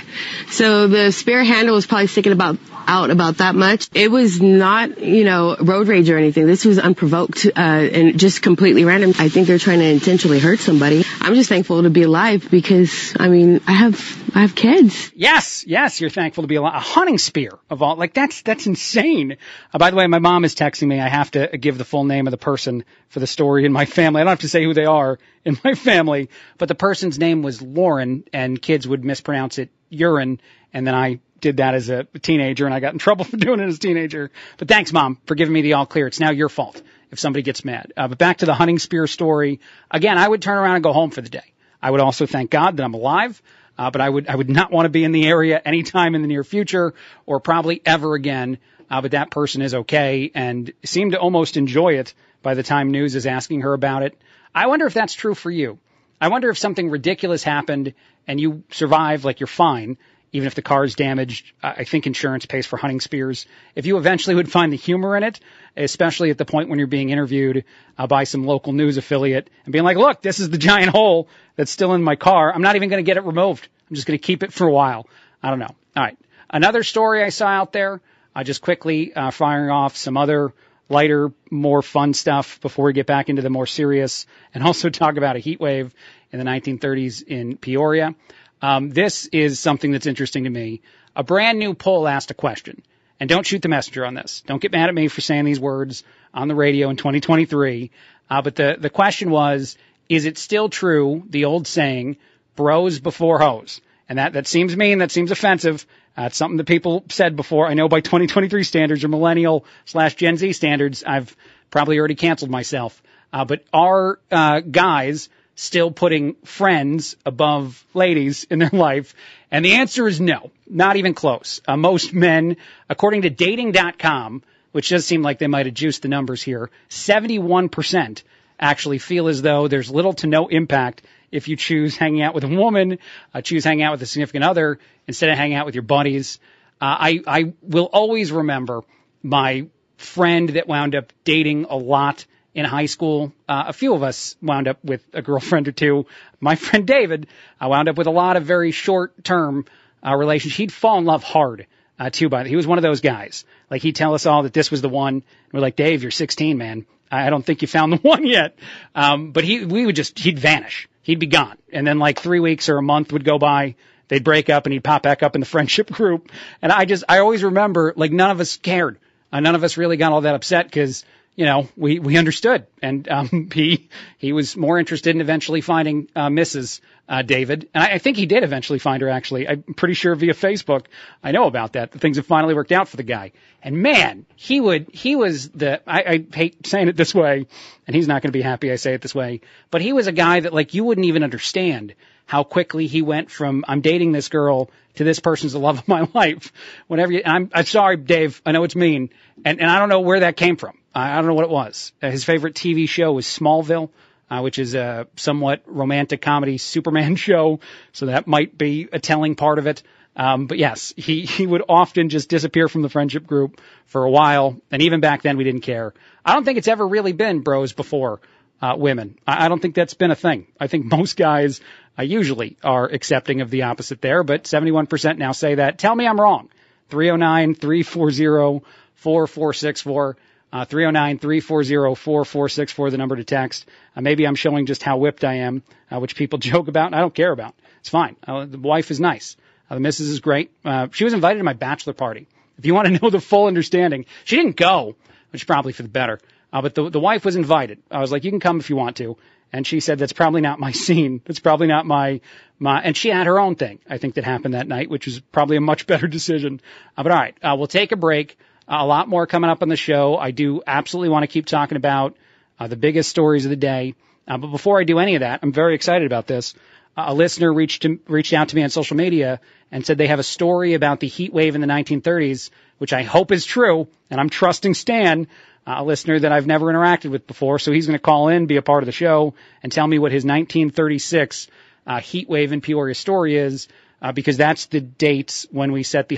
So the spear handle was probably sticking about out about that much. It was not, you know, road rage or anything. This was unprovoked uh, and just completely random. I think they're trying to intentionally hurt somebody. I'm just thankful to be alive because I mean, I have I have kids. Yes, yes, you're thankful to be alive. A hunting spear of all, like that's that's insane. Uh, by the way, my mom is texting me. I have to give the full name of the person for the story in my family. I don't have to say who they are in my family, but the person's name was Lauren, and kids would mispronounce it urine, and then I did that as a teenager, and I got in trouble [LAUGHS] for doing it as a teenager. But thanks, mom, for giving me the all clear. It's now your fault if somebody gets mad. Uh, but back to the hunting spear story. Again, I would turn around and go home for the day. I would also thank God that I'm alive. Uh, but I would I would not want to be in the area anytime in the near future or probably ever again. Uh, but that person is okay and seemed to almost enjoy it by the time news is asking her about it. I wonder if that's true for you. I wonder if something ridiculous happened and you survive, like you're fine, even if the car is damaged. I think insurance pays for hunting spears. If you eventually would find the humor in it, especially at the point when you're being interviewed uh, by some local news affiliate and being like, look, this is the giant hole that's still in my car. I'm not even going to get it removed. I'm just going to keep it for a while. I don't know. All right. Another story I saw out there, uh, just quickly uh, firing off some other lighter, more fun stuff before we get back into the more serious and [LAUGHS] also talk about a heat wave in the 1930s in Peoria. Um, this is something that's interesting to me. A brand new poll asked a question. And don't shoot the messenger on this. Don't get mad at me for saying these words on the radio in 2023. Uh, but the, the question was, is it still true, the old saying, bros before hoes? And that, that seems mean, that seems offensive. Uh, something that people said before. I know by 2023 standards or millennial slash Gen Z standards, I've probably already canceled myself. Uh, but are uh, guys still putting friends above ladies in their [LAUGHS] life? And the answer is no, not even close. Uh, most men, according to dating.com, which does seem like they might have juiced the numbers here, 71% actually feel as though there's little to no impact if you choose hanging out with a woman, uh, choose hanging out with a significant other instead of hanging out with your buddies. Uh, I, I will always remember my friend that wound up dating a lot in high school. Uh, a few of us wound up with a girlfriend or two. My friend David I wound up with a lot of very short term uh, relationships. He'd fall in love hard uh, too. By he was one of those guys. Like he'd tell us all that this was the one. We're like, Dave, you're 16, man. I don't think you found the [LAUGHS] one yet. Um, but he, we would just, he'd vanish. He'd be gone. And then like three weeks or a month would go by. They'd break up and he'd pop back up in the [LAUGHS] friendship group. And I just, I always remember like none of us cared. Uh, none of us really got all that upset because you know, we, we understood. And, um, [LAUGHS] he, he was more interested in eventually finding, uh, Mrs. Uh, David. And I, I think he did eventually find her actually. I'm pretty sure via Facebook. I know about that. The things have finally worked out for the guy. And man, he would, he was the, I, I hate saying it this way, and he's not going to be happy I say it this way, but he was a guy that like you wouldn't even understand how quickly he went from I'm dating this girl to this person's the love of my [LAUGHS] life. Whenever you, I'm, I'm sorry, Dave. I know it's mean, and and I don't know where that came from. I, don't know what it was. Uh, his favorite TV show was Smallville. Uh, which is a somewhat romantic comedy Superman [LAUGHS] show, so that might be a telling part of it. Um, but yes, he, he would often just disappear from the friendship group for a while, and even back then we didn't care. I don't think it's ever really been bros before uh, women. I, I don't think that's been a thing. I think [LAUGHS] most guys uh, usually are accepting of the opposite there, but 71% now say that. Tell me I'm wrong. 309 340 4464. Uh, 309-340-4464, the number to text. Uh, maybe I'm showing just how whipped I am, uh, which people [LAUGHS] joke about and I don't care about. It's fine. Uh, the wife is nice. Uh, the missus is great. Uh, she was invited to my bachelor party. If you want to [LAUGHS] know the full understanding, she didn't go, which is probably for the better. Uh, but the, the wife was invited. I was like, you can come if you want to. And she said, that's probably not my [LAUGHS] scene. That's probably not my, my, and she had her own thing, I think that happened that night, which was probably a much better decision. But all right, uh, we'll take a break. Uh, a lot more coming up on the show. I do absolutely want to keep talking about uh, the biggest stories of the day. Uh, but before I do any of that, I'm very excited about this. Uh, a listener reached to, reached out to me on social media and said they have a story about the heat wave in the 1930s, which I hope is true. And I'm trusting Stan, uh, a listener that I've never interacted with before. So he's going to call in, be a part of the show, and tell me what his 1936 uh, heat wave in Peoria story is, because that's the dates when we set the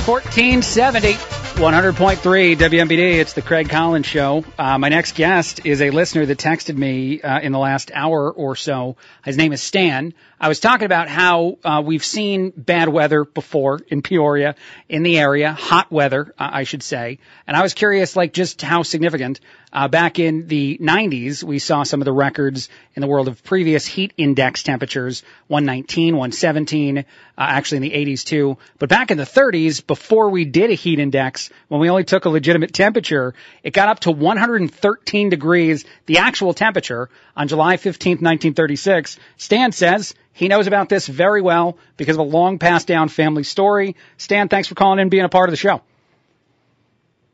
1470. 100.3 WMBD. It's the Craig Collins Show. Uh, my next guest is a listener that texted me uh, in the last hour or so. His name is Stan. I was talking about how uh, we've seen bad weather before in Peoria, in the area, hot weather, uh, I should say. And I was curious, like, just how significant. Uh, back in the 90s, we saw some of the records in the world of previous heat index temperatures, 119, 117, uh, actually in the 80s too. But back in the 30s, before we did a heat index, when we only took a legitimate temperature, it got up to 113 degrees, the actual temperature, on July 15th, 1936. Stan says he knows about this very well because of a long passed down family story. Stan, thanks for calling in and being a part of the show.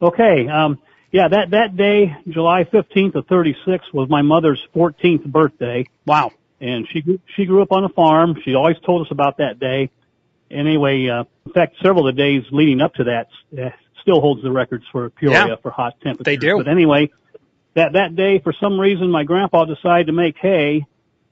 Okay. Um, yeah, that, that day, July 15th of 36 was my mother's 14th birthday. Wow. And she, she grew up on a farm. She always told us about that day. Anyway, uh, in fact, several of the days leading up to that uh, still holds the records for Peoria Yeah. for hot temperatures. They do. But anyway, that, that day, for some reason, my grandpa decided to make hay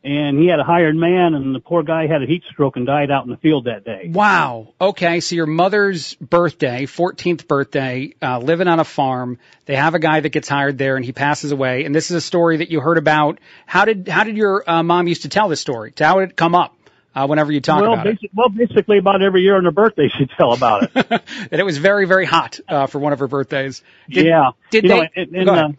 and he had a hired man and the poor guy had a heat stroke and died out in the field that day. Wow. Okay. So your mother's birthday, 14th birthday, uh, living on a farm. They have a guy that gets hired there and he passes away. And this is a story that you heard about. How did, how did your uh, mom used to tell this story? How did it come up? Uh, whenever you talk well, about it, basi- well, basically about every year on her birthday she'd tell about it. [LAUGHS] and it was very, very hot uh, for one of her birthdays. Did, yeah. Did You they? know, and, and,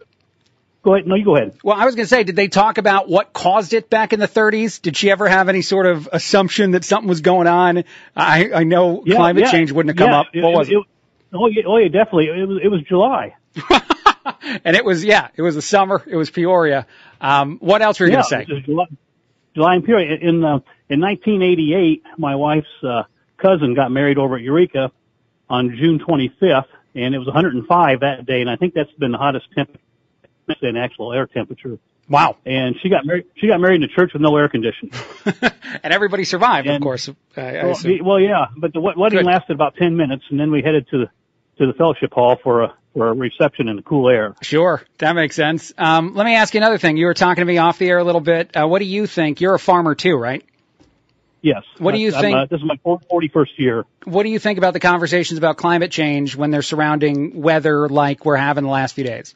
go ahead. No, you go ahead. Well, I was going to say, did they talk about what caused it back in the 30s? Did she ever have any sort of assumption that something was going on? I, I know Yeah, climate yeah, change wouldn't have come yeah, up. What was it? Oh yeah, oh yeah, definitely. It was it was July. [LAUGHS] And it was, yeah, it was the summer. It was Peoria. Um, what else were you going to say? it July, July and period. In uh, in 1988, my wife's uh, cousin got married over at Eureka on June 25th, and it was 105 that day, and I think that's been the hottest temperature in actual air temperature. Wow. And she got married. She got married in a church with no air conditioning. [LAUGHS] and everybody survived, And- of course. I, I Well, well, yeah, but the wedding Good. lasted about 10 minutes, and then we headed to the to the fellowship hall for a for a reception in the cool air. Sure, that makes sense. Um, let me ask you another thing. You were talking to me off the air a little bit. Uh, what do you think? You're a farmer too, right? Yes. What do you I'm, think- Uh, this is my 41st year. What do you think about the conversations about climate change when they're surrounding weather like we're having the last few days?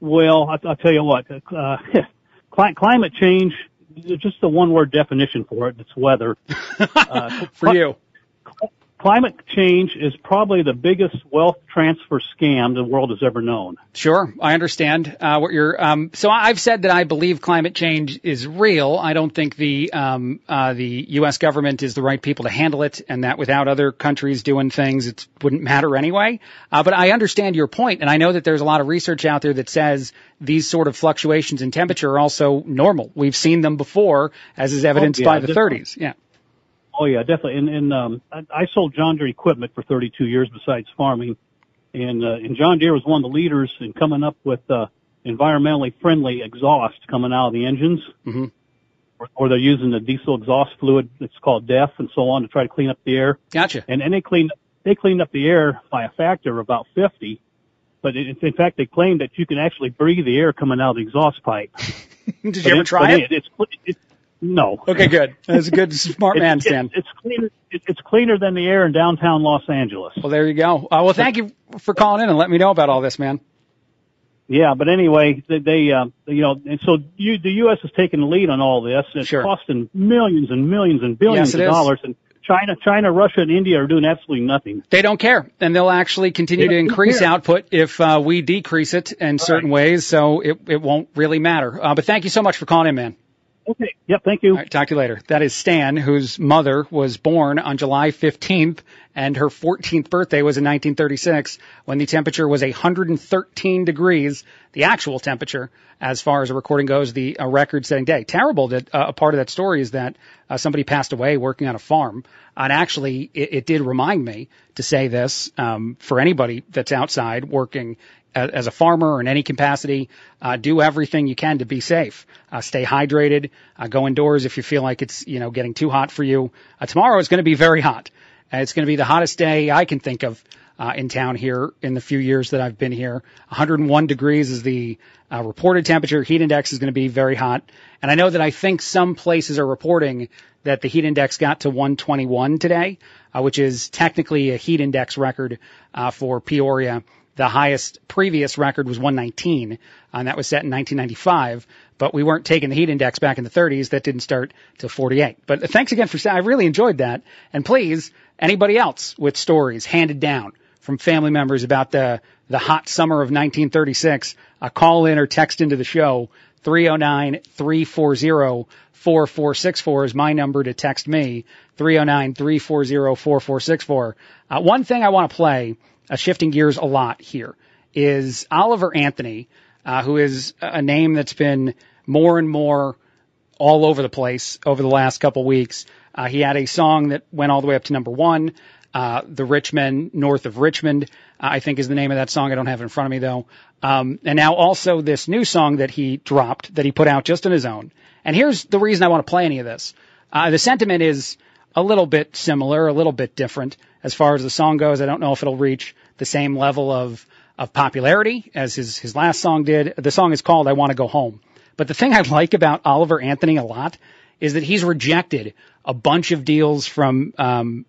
Well, I, I'll tell you what. Uh, [LAUGHS] cli- climate change. Just the one word definition for it. It's weather. [LAUGHS] Uh, For you. Climate change is probably the biggest wealth transfer scam the world has ever known. Sure, I understand uh, what you're. Um, so I've said that I believe climate change is real. I don't think the um, uh, the U.S. government is the right people to handle it, and that without other countries doing things, it wouldn't matter anyway. Uh, but I understand your point, and I know that there's a lot of research out there that says these sort of fluctuations in temperature are also normal. We've seen them before, as is evidenced yeah, by the definitely. 30s. Yeah. Oh yeah, definitely. And, and um, I, I sold John Deere equipment for 32 years besides farming, and uh, and John Deere was one of the leaders in coming up with uh, environmentally friendly exhaust coming out of the engines. Mm-hmm. Or, or they're using the diesel exhaust fluid that's called DEF and so on to try to clean up the air. Gotcha. And and they cleaned they cleaned up the air by a factor of about 50. But it, in fact, they claim that you can actually breathe the air coming out of the exhaust pipe. [LAUGHS] Did But you ever it- try but it? It's, it's no. Okay, good. That's a good smart It's- man, it's, Stan. It's cleaner. it- It's cleaner than the air in downtown Los Angeles. Well, there you go. Uh, well, thank you for calling in and let me know about all this, man. Yeah, but anyway, they, they uh, you know, and so you, the U.S. is taking the lead on all this. and It's Sure. costing millions and millions and billions Yes, of is. dollars, and China, China, Russia, and India are doing absolutely nothing. They don't care, and they'll actually continue to increase care. output if uh, we decrease it in certain ways. So it it won't really matter. Uh, but thank you so much for calling in, man. Okay. Yep. Thank you. Right, talk to you later. That is Stan, whose mother was born on July 15th, and her 14th birthday was in 1936 when the temperature was 113 degrees, the actual temperature as far as a recording goes, the uh, record-setting day. Terrible that uh, a part of that story is that uh, somebody passed away working on a farm. And actually, it, it did remind me to say this um, for anybody that's outside working a- as a farmer in any capacity, uh, do everything you can to be safe. Uh, stay hydrated. Uh, go indoors if you feel like it's you know getting too hot for you. Uh, tomorrow is going to be very hot. Uh, it's going to be the hottest day I can think of uh, in town here in the few years that I've been here. 101 degrees is the uh, reported temperature. Heat index is going to be very hot. And I know that I think some places are reporting that the heat index got to 121 today, uh, which is technically a heat index record for Peoria. The highest previous record was 119, and that was set in 1995. But we weren't taking the heat index back in the 30s. That didn't start till 48. But thanks again for saying I really enjoyed that. And please, anybody else with stories handed down from family members about the the hot summer of 1936, uh, call in or text into the show. 309-340-4464 is my number to text me. 309-340-4464. Uh, one thing I want to play, uh, shifting gears a lot here, is Oliver Anthony, uh, who is a name that's been more and more all over the place over the last couple weeks. Uh, he had a song that went all the way up to number one. Uh, the Rich Men, North of Richmond, uh, I think is the name of that song. I don't have it in front of me though. Um, and now also this new song that he dropped that he put out just on his own. And here's the reason I want to play any of this. Uh, the sentiment is a little bit similar, a little bit different as far as the song goes. I don't know if it'll reach the same level of of popularity as his his last song did. The song is called "I Want to Go Home." But the thing I [LAUGHS] like about Oliver Anthony a lot is that he's rejected a bunch of deals from um,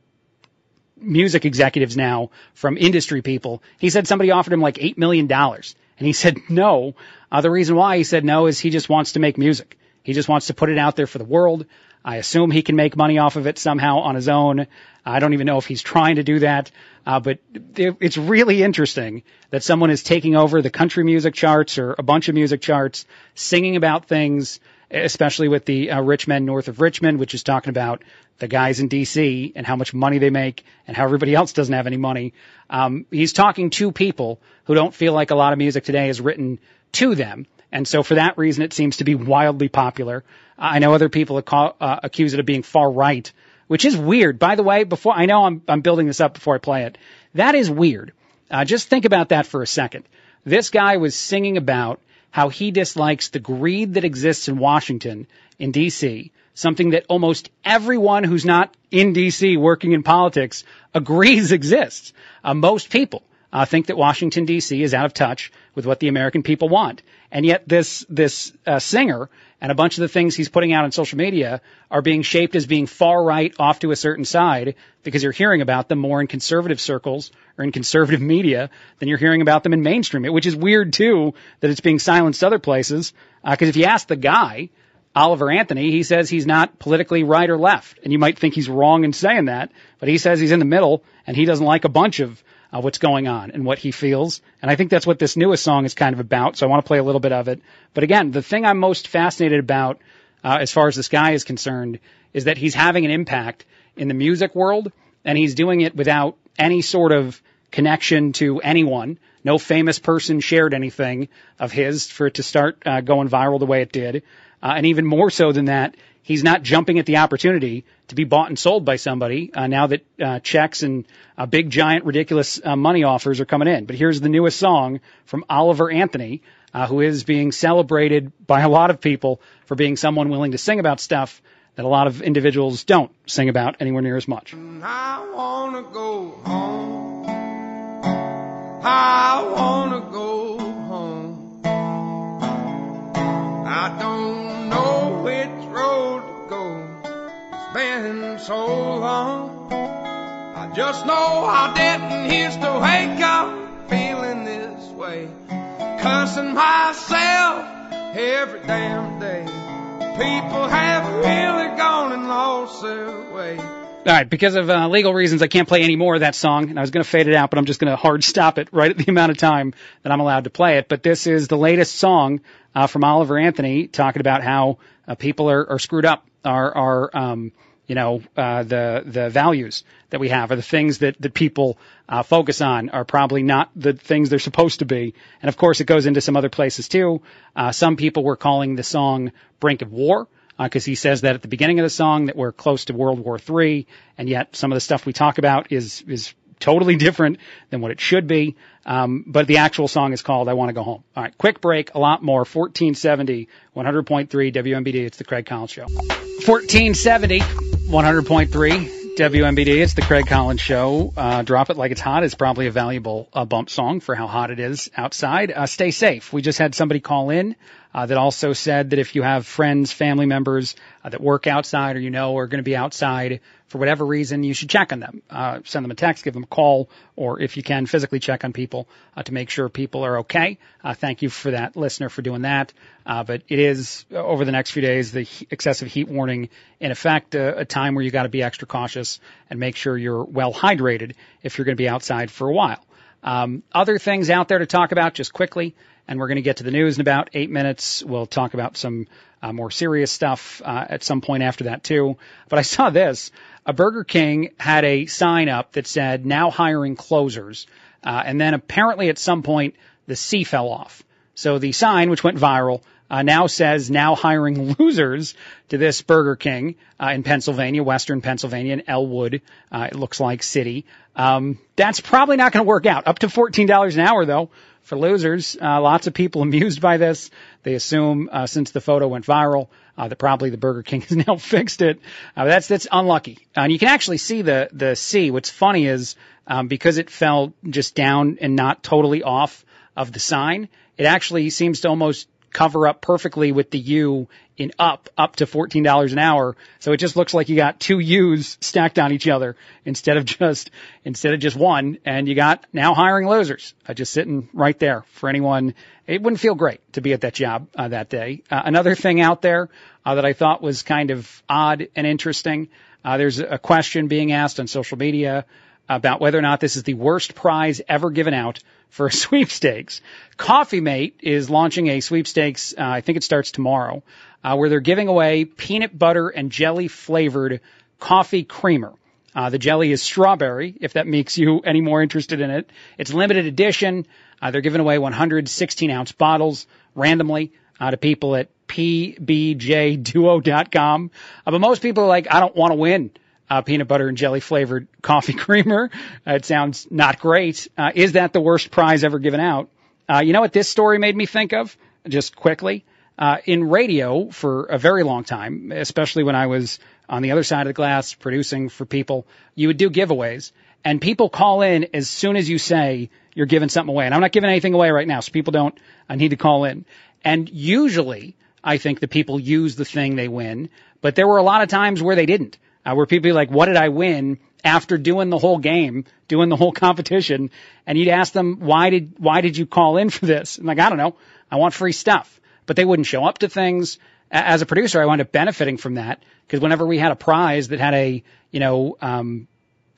music executives now, from industry people. He said somebody offered him like eight million dollars, and he [LAUGHS] said no. Uh, the reason why he said no is he just wants to make music. He just wants to put it out there for the world. I assume he can make money off of it somehow on his own. I don't even know if he's trying to do that, uh, but it's really interesting that someone is taking over the country music charts or a bunch of music charts, singing about things, especially with the uh, Rich Men North of Richmond, which is talking about the guys in D.C. and how much money they make and how everybody else doesn't have any money. Um, he's talking to people who don't feel like a lot of music today is written to them. And so for that reason, it seems to be wildly popular. I know other people uh, accuse it of being far right, which is weird. By the way, before I know I'm I'm building this up before I play it. That is weird. Uh, just think about that for a second. This guy was singing about how he dislikes the greed that exists in Washington, in D.C., something that almost everyone who's not in D.C. working in politics agrees exists. Uh, most people uh, think that Washington D.C. is out of touch with what the American people want, and yet this this uh, singer and a bunch of the things he's putting out on social media are being shaped as being far right off to a certain side because you're hearing about them more in conservative circles or in conservative media than you're hearing about them in mainstream, which is weird too that it's being silenced other places. Because uh, if you ask the guy, Oliver Anthony, he says he's not politically right or left. And you might think he's wrong in saying that, but he says he's in the middle and he doesn't like a bunch of uh, what's going on and what he feels. And I think that's what this newest song is kind of about. So I want to play a little bit of it. But again, the thing I'm most fascinated about, uh, as far as this guy is concerned, is that he's having an impact in the music world and he's doing it without any sort of connection to anyone. No famous person shared anything of his for it to start uh, going viral the way it did. Uh, and even more so than that, he's not jumping at the opportunity to be bought and sold by somebody uh, now that uh, checks and uh, big, giant, ridiculous uh, money offers are coming in. But here's the newest song from Oliver Anthony, uh, who is being celebrated by a lot of people for being someone willing to sing about stuff that a lot of individuals don't sing about anywhere near as much. I wanna go home. I wanna go home. I don't so long. I just know I didn't used to wake up feeling this way. Cussing myself every damn day. People have really gone and lost their way. All right, because of uh, legal reasons, I can't play any more of that song, and I was going to fade it out, but I'm just going to hard stop it right at the amount of time that I'm allowed to play it. But this is the latest song uh, from Oliver Anthony talking about how uh, people are, are screwed up, are are um, you know uh, the the values that we have, or the things that that people uh, focus on, are probably not the things they're supposed to be. And of course, it goes into some other places too. Uh, some people were calling the song "Brink of War." because uh, he says that at the beginning of the song that we're close to World War III, and yet some of the stuff we talk about is is totally different than what it should be. Um, but the actual song is called "I Want to Go Home." All right, quick break. A lot more. 1470, 100.3 WMBD. It's the Craig Collins Show. 1470, 100.3. WMBD, it's the Craig Collins Show. Uh, Drop It Like It's Hot is probably a valuable uh, bump song for how hot it is outside. Uh, stay safe. We just had somebody call in uh, that also said that if you have friends, family members uh, that work outside or you know are going to be outside for whatever reason, you should check on them. Uh, send them a text, give them a call, or if you can, physically check on people uh, to make sure people are okay. Uh, thank you for that, listener, for doing that. Uh, but it is uh, over the next few days the he- excessive heat warning in effect, uh, a time where you got to be extra cautious and make sure you're well hydrated if you're going to be outside for a while. Um, other things out there to talk about just quickly, and we're going to get to the news in about eight minutes. We'll talk about some uh, more serious stuff uh, at some point after that too. But I saw this: a Burger King had a sign up that said "Now hiring closers," uh, and then apparently at some point the C fell off. So the sign, which went viral, uh, now says now hiring [LAUGHS] losers to this Burger King uh, in Pennsylvania, Western Pennsylvania, in Ellwood. Uh, it looks like city. Um, that's probably not going to work out. Up to fourteen dollars an hour though for losers. Uh, lots of people [LAUGHS] amused by this. They assume uh, since the photo went viral uh, that probably the Burger King [LAUGHS] has now fixed it. Uh, that's that's unlucky. Uh, and you can actually see the the C. What's funny is um, because it fell just down and not totally off of the sign, it actually seems to almost cover up perfectly with the U in up, up to $14 an hour. So it just looks like you got two U's stacked on each other instead of [LAUGHS] just, instead of just one. And you got now hiring losers, uh, just sitting right there for anyone. It wouldn't feel great to be at that job uh, that day. Uh, another thing out there uh, that I thought was kind of odd and interesting. Uh, there's a question being asked on social media about whether or not this is the worst prize ever given out for a [LAUGHS] sweepstakes. Coffee Mate is launching a sweepstakes. Uh, I think it starts tomorrow, uh, where they're giving away peanut butter and jelly flavored coffee creamer. Uh, the jelly is strawberry, if that makes you [LAUGHS] any more interested in it. It's limited edition. Uh, they're giving away 116 ounce bottles randomly uh, to people at pbjduo.com. Uh, but most people are like, I don't want to win uh, peanut butter and jelly flavored [LAUGHS] coffee creamer. Uh, it sounds not great. Uh, is that the worst prize ever given out? Uh, you know what this story made me think of? Just quickly. Uh, in radio for a very long time, especially when I was on the other side of the glass producing for people, you would do giveaways and people call in as soon as you say you're giving something away. And I'm not giving anything away right now, so people don't I need to call in. And usually I think the people use the thing they win, but there were a lot of times where they didn't, uh, where people be like, what did I win? After doing the whole game, doing the whole competition, and you'd ask them, why did, why did you call in for this? And like, I don't know. I want free stuff but they wouldn't show up to things. As a producer, I wound up benefiting from that because whenever we had a prize that had a, you know, um,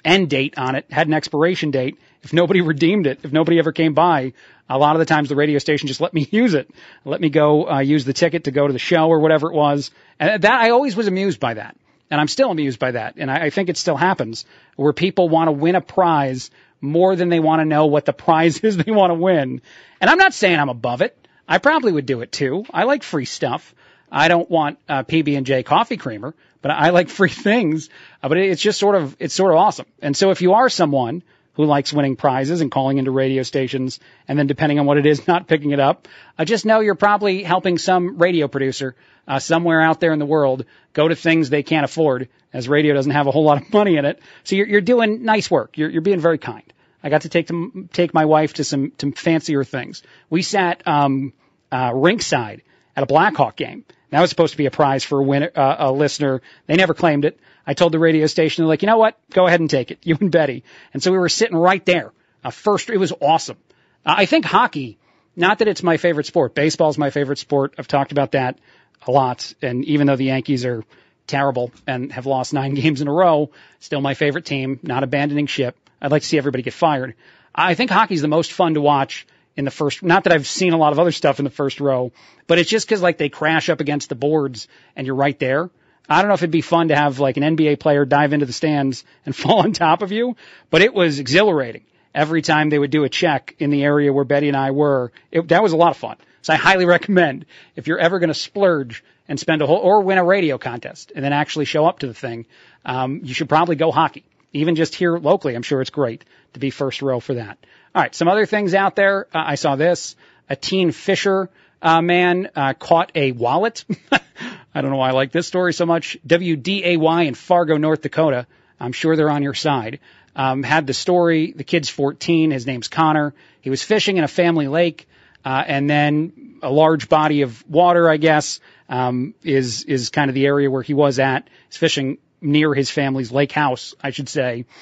end date on it, had an expiration date, if nobody redeemed it, if nobody ever came by, a lot of the times the radio station just let me [LAUGHS] use it, let me go uh, use the ticket to go to the show or whatever it was. And that I always was amused by that, and I'm still amused by that. And I, I think it still happens where people want to win a prize more than they want to know what the prize [LAUGHS] is they want to win. And I'm not saying I'm above it. I probably would do it too. I like free stuff. I don't want uh, PB and J coffee creamer, but I like free [LAUGHS] things. Uh, but it's just sort of it's sort of awesome. And so if you are someone who likes winning prizes and calling into radio stations and then depending on what it is, [LAUGHS] not picking it up, uh, just know you're probably helping some radio producer uh, somewhere out there in the world go to things they can't afford, as radio doesn't have a whole lot of [LAUGHS] money in it. So you're, you're doing nice work. You're, you're being very kind. I got to take to, take my wife to some to fancier things. We sat um, uh, rinkside at a Blackhawk game. That was supposed to be a prize for a, winner, uh, a listener. They never claimed it. I told the radio station, they're like, you know what? Go ahead and take it, [LAUGHS] you and Betty. And so we were sitting right there. Uh, first, it was awesome. Uh, I think hockey, not that it's my favorite sport. Baseball's my favorite sport. I've talked about that a lot. And even though the Yankees are terrible and have lost nine [LAUGHS] games in a row, still my favorite team, not abandoning ship. I'd like to see everybody get fired. I think hockey's the most fun to watch in the first. Not that I've seen a lot of other stuff in the first row, but it's just because like they crash up against the boards and you're right there. I don't know if it'd be fun to have like an NBA player dive into the stands and [LAUGHS] fall on top of you, but it was exhilarating every time they would do a check in the area where Betty and I were. It, that was a lot of fun. So I highly [LAUGHS] recommend if you're ever going to splurge and spend a whole or win a radio contest and then actually show up to the thing, um, you should probably go hockey. Even just here locally, I'm sure it's great to be first row for that. All right, some other things out there. Uh, I saw this. A teen fisher uh, man uh, caught a wallet. [LAUGHS] [LAUGHS] I don't know why I like this story so much. WDAY in Fargo, North Dakota. I'm sure they're on your side. Um, had the story. The kid's 14. His name's Connor. He was fishing in a family lake, uh, and then a large body of water, I guess, um, is is kind of the area where he was at. He's fishing near his family's lake house, I should say. [LAUGHS]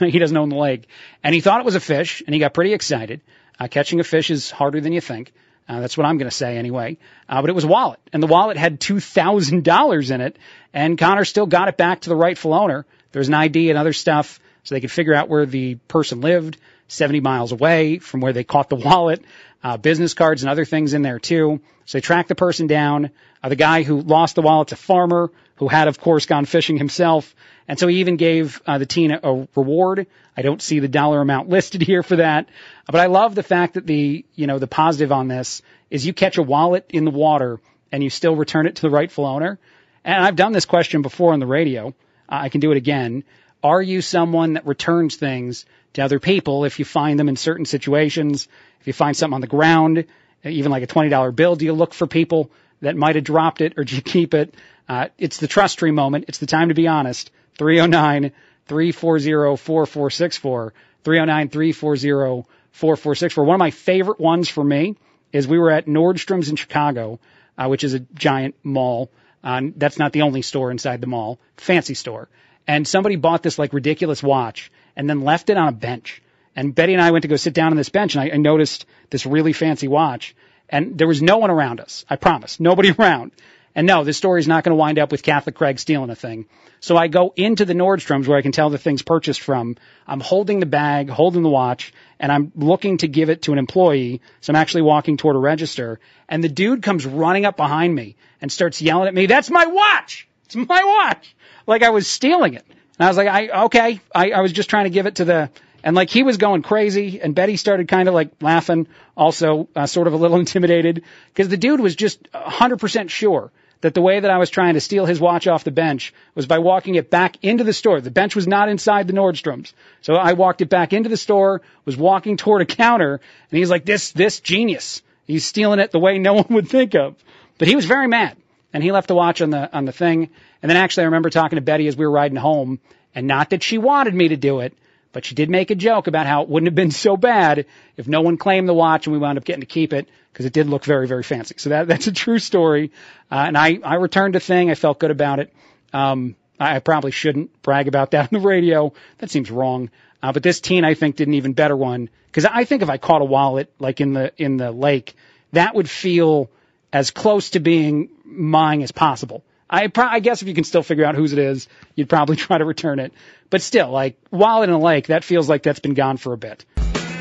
He doesn't own the lake. And he thought it was a fish, and he got pretty excited. Uh, catching a fish is harder than you think. Uh, that's what I'm going to say anyway. Uh, but it was a wallet, and the wallet had two thousand dollars in it, and Connor still got it back to the rightful owner. There was an ID and other stuff, so they could figure out where the person lived, 70 miles away from where they caught the [LAUGHS] wallet. Uh, business cards and other things in there too. So they tracked the person down. Uh, the guy who lost the wallet's a farmer who had, of course, gone fishing himself. And so he even gave uh, the teen a, a reward. I don't see the dollar amount [LAUGHS] listed here for that, but I love the fact that the, you know, the positive on this is you catch a wallet in the water and you still return it to the rightful owner. And I've done this question before on the radio. Uh, I can do it again. Are you someone that returns things to other people if you find them in certain situations? If you find something on the ground, even like a $20 bill, do you look for people that might have dropped it or do you keep it? Uh, it's the trust tree moment. It's the time to be honest. 309 340 4464. 309 340 4464. One of my favorite ones for me is we were at Nordstrom's in Chicago, uh, which is a giant mall. Uh, that's not the only store inside the mall, fancy store. And somebody bought this like ridiculous watch and then left it on a bench. And Betty and I went to go sit down on this bench and I, I noticed this really fancy watch and there was no one around us. I promise. Nobody [LAUGHS] around. And no, this story is not going to wind up with Catholic Craig stealing a thing. So I go into the Nordstrom's where I can tell the thing's purchased from. I'm holding the bag, holding the watch, and I'm looking to give it to an employee. So I'm actually walking toward a register and the dude comes running up behind me and starts yelling at me, that's my watch! It's my watch! Like I was stealing it. And I was like, I, okay. I, I was just trying to give it to the, and like he was going crazy, and Betty started kind of like laughing, also uh, sort of a little [LAUGHS] intimidated, because the dude was just 100% sure that the way that I was trying to steal his watch off the bench was by walking it back into the store. The bench was not inside the Nordstroms. So I walked it back into the store, was walking toward a counter, and he's like, this, this genius. He's stealing it the way no [LAUGHS] one would think of. But he was very mad. And he left the watch on the, on the thing. And then actually I remember talking to Betty as we were riding home, and not that she wanted me to do it, but she did make a joke about how it wouldn't have been so bad if no one claimed the watch and we wound up getting to keep it because it did look very, very fancy. So that, [LAUGHS] that's a true story. Uh, and I, I returned the thing. I felt good about it. Um, I, I probably shouldn't brag about that [LAUGHS] on the radio. That seems wrong. Uh, but this teen, I think, did an even better one because I think if I caught a wallet like in the in the lake, that would feel as close to being mine as possible. I, pro- I guess if you can still figure out whose it is, you'd probably [LAUGHS] try to return it. But still, like wallet in a lake, that feels like that's been gone for a bit.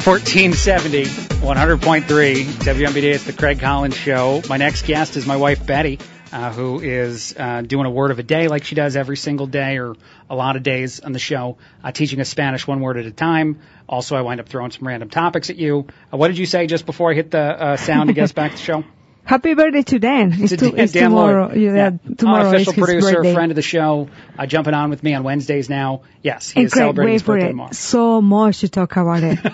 1470, 100.3 WMBD. It's the Craig Collins Show. My next guest is my wife Betty, uh, who is uh, doing a word of a day like she does every single day or a lot of days on the show, uh, teaching us Spanish one word at a time. Also, I wind up throwing some random topics at you. Uh, what did you say just before I hit the uh, sound to get us back to the show? Happy birthday to Dan. It's, To Dan- it's Dan tomorrow. Lloyd. Yeah, tomorrow Official is his producer, birthday. friend of the show, uh, jumping on with me on Wednesdays now. Yes, he and is Craig, celebrating his for birthday tomorrow. So much to talk about it. [LAUGHS]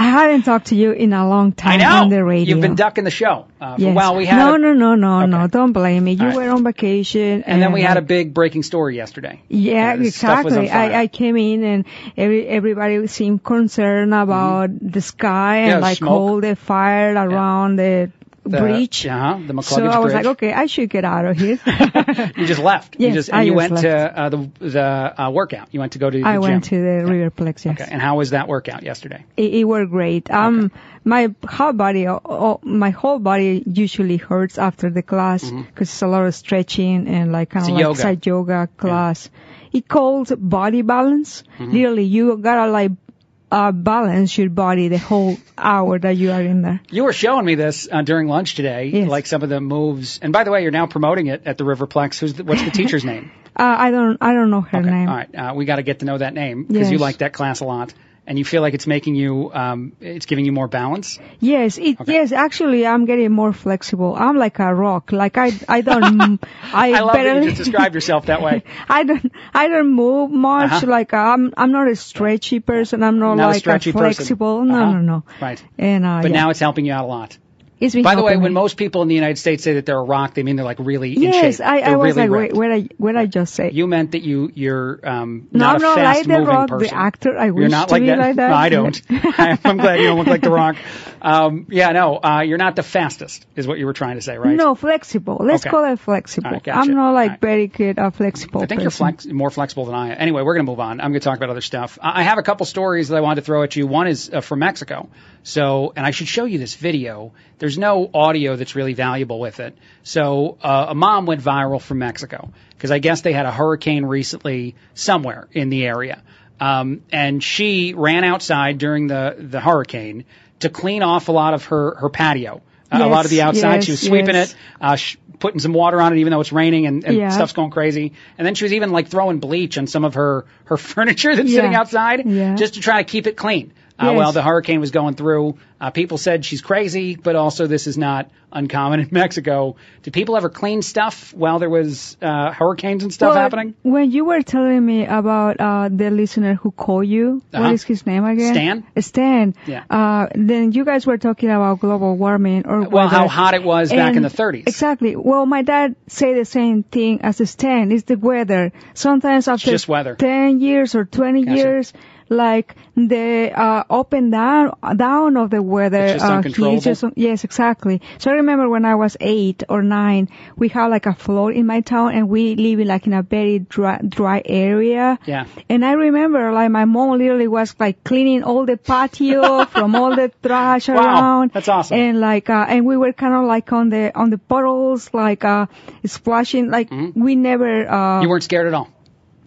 I haven't talked to you in a long time on the radio. You've been ducking the show. Uh, Yes. We had no, a, no, no, no, no. Don't blame me. You right. were on vacation, and then we had a big breaking story yesterday. Yeah, this stuff was on exactly. I, I came in and every, everybody seemed concerned about the sky Mm-hmm. Yeah, and like smoke. all the fire around the, The- bridge. uh-huh, the so I was Bridge. like, okay, I should get out of here. [LAUGHS] [LAUGHS] You just left. you Yes, just and I you went to uh, the the uh, workout. You went to go to the I gym. went to the Riverplex. Yes. Okay. And how was that workout yesterday? It, it worked great. Um, my whole body, oh, my whole body usually hurts after the class because it's a lot of stretching and like kind Mm-hmm. It's of like yoga. side yoga class. It calls body balance. Mm-hmm. Literally, you gotta like uh, balance your body the whole hour that you are in there. You were showing me this uh, during lunch today, Yes. like some of the moves. And by the way, you're now promoting it at the Riverplex. Who's the, what's the teacher's [LAUGHS] name? Uh, I don't, I don't know her name. All right, uh, we got to get to know that name because you like that class a lot, and you feel like it's making you, um, it's giving you more balance. Yes, it, yes, actually, I'm getting more flexible. I'm like a rock. Like I, I don't, [LAUGHS] I, I love that barely, you just described yourself that way. [LAUGHS] I don't, I don't move much. Uh-huh. Like I'm, I'm not a stretchy person. I'm not, Not a like stretchy person. flexible. No, Uh-huh. no, no. Right. And uh, But yeah. now it's helping you out a lot. It's been By the way, helping when most people in the United States say that they're a rock, they mean they're like really in yes, shape. I, I was really like, what I, what I just say? You meant that you you're um no, not I'm a fast like the moving Rock, person. the actor. I You're wish not to like be that. like that. No, I don't. [LAUGHS] [LAUGHS] I'm glad you don't look like the Rock. Um, yeah, no, uh, you're not the fastest, is what you were trying to say, right? No, flexible. Let's Okay. call it flexible. Right, gotcha. I'm not like right. very good at flexible. I think you're flex- more flexible than I am. Anyway, we're going to move on. I'm going to talk about other stuff. I I have a couple stories that I wanted to throw at you. One is uh, from Mexico. So, and I should show you this video. There's no audio that's really valuable with it. So, uh, a mom went viral from Mexico because I guess they had a hurricane recently somewhere in the area. Um, and she ran outside during the, the hurricane to clean off a lot of her, her patio. Uh, a lot of the Yes, outside. she was sweeping yes. it, uh, sh- putting some water on it, even though it's raining and, and Yeah. stuff's going crazy. And then she was even like throwing bleach on some of her her [LAUGHS] furniture that's sitting outside, Yeah. just to try to keep it clean. Uh, Yes. While the hurricane was going through, uh, people said she's crazy, but also this is not uncommon [LAUGHS] in Mexico. Did people ever clean stuff while there was uh, hurricanes and stuff Well, happening? When you were telling me about uh, the listener who called you, Uh-huh. what is his name again? Stan? Stan. Yeah. Uh, then you guys were talking about global warming or Well, how hot it was back in the 30s. Exactly. Well, my dad say the same thing as Stan. It's the weather. Sometimes after just weather. 10 years or 20 Gotcha. years, like the uh, up and down down of the weather. It's just uh, uncontrollable? just- yes, exactly. So I remember when I was eight or nine, we had like a flood in my town, and we live in like in a very dry, dry area. Yeah. And I remember like my mom literally was like cleaning all the patio [LAUGHS] from all the trash Wow, around. that's awesome. And like, uh, and we were kind of like on the, on the puddles, like, uh, splashing, like we never, uh, Mm-hmm. You weren't scared at all.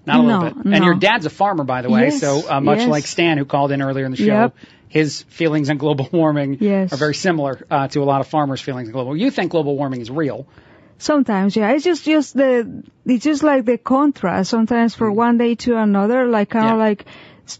Not a little No, bit. And no. your dad's a farmer, by the way, Yes, so uh, much yes. like Stan, who called in earlier in the show, Yep. his feelings on global [LAUGHS] warming Yes. are very similar uh, to a lot of farmers' feelings on global. You think global warming is real? Sometimes, yeah. It's just, just the, it's just like the contrast sometimes Mm. for one day to another, like kind of Yeah. like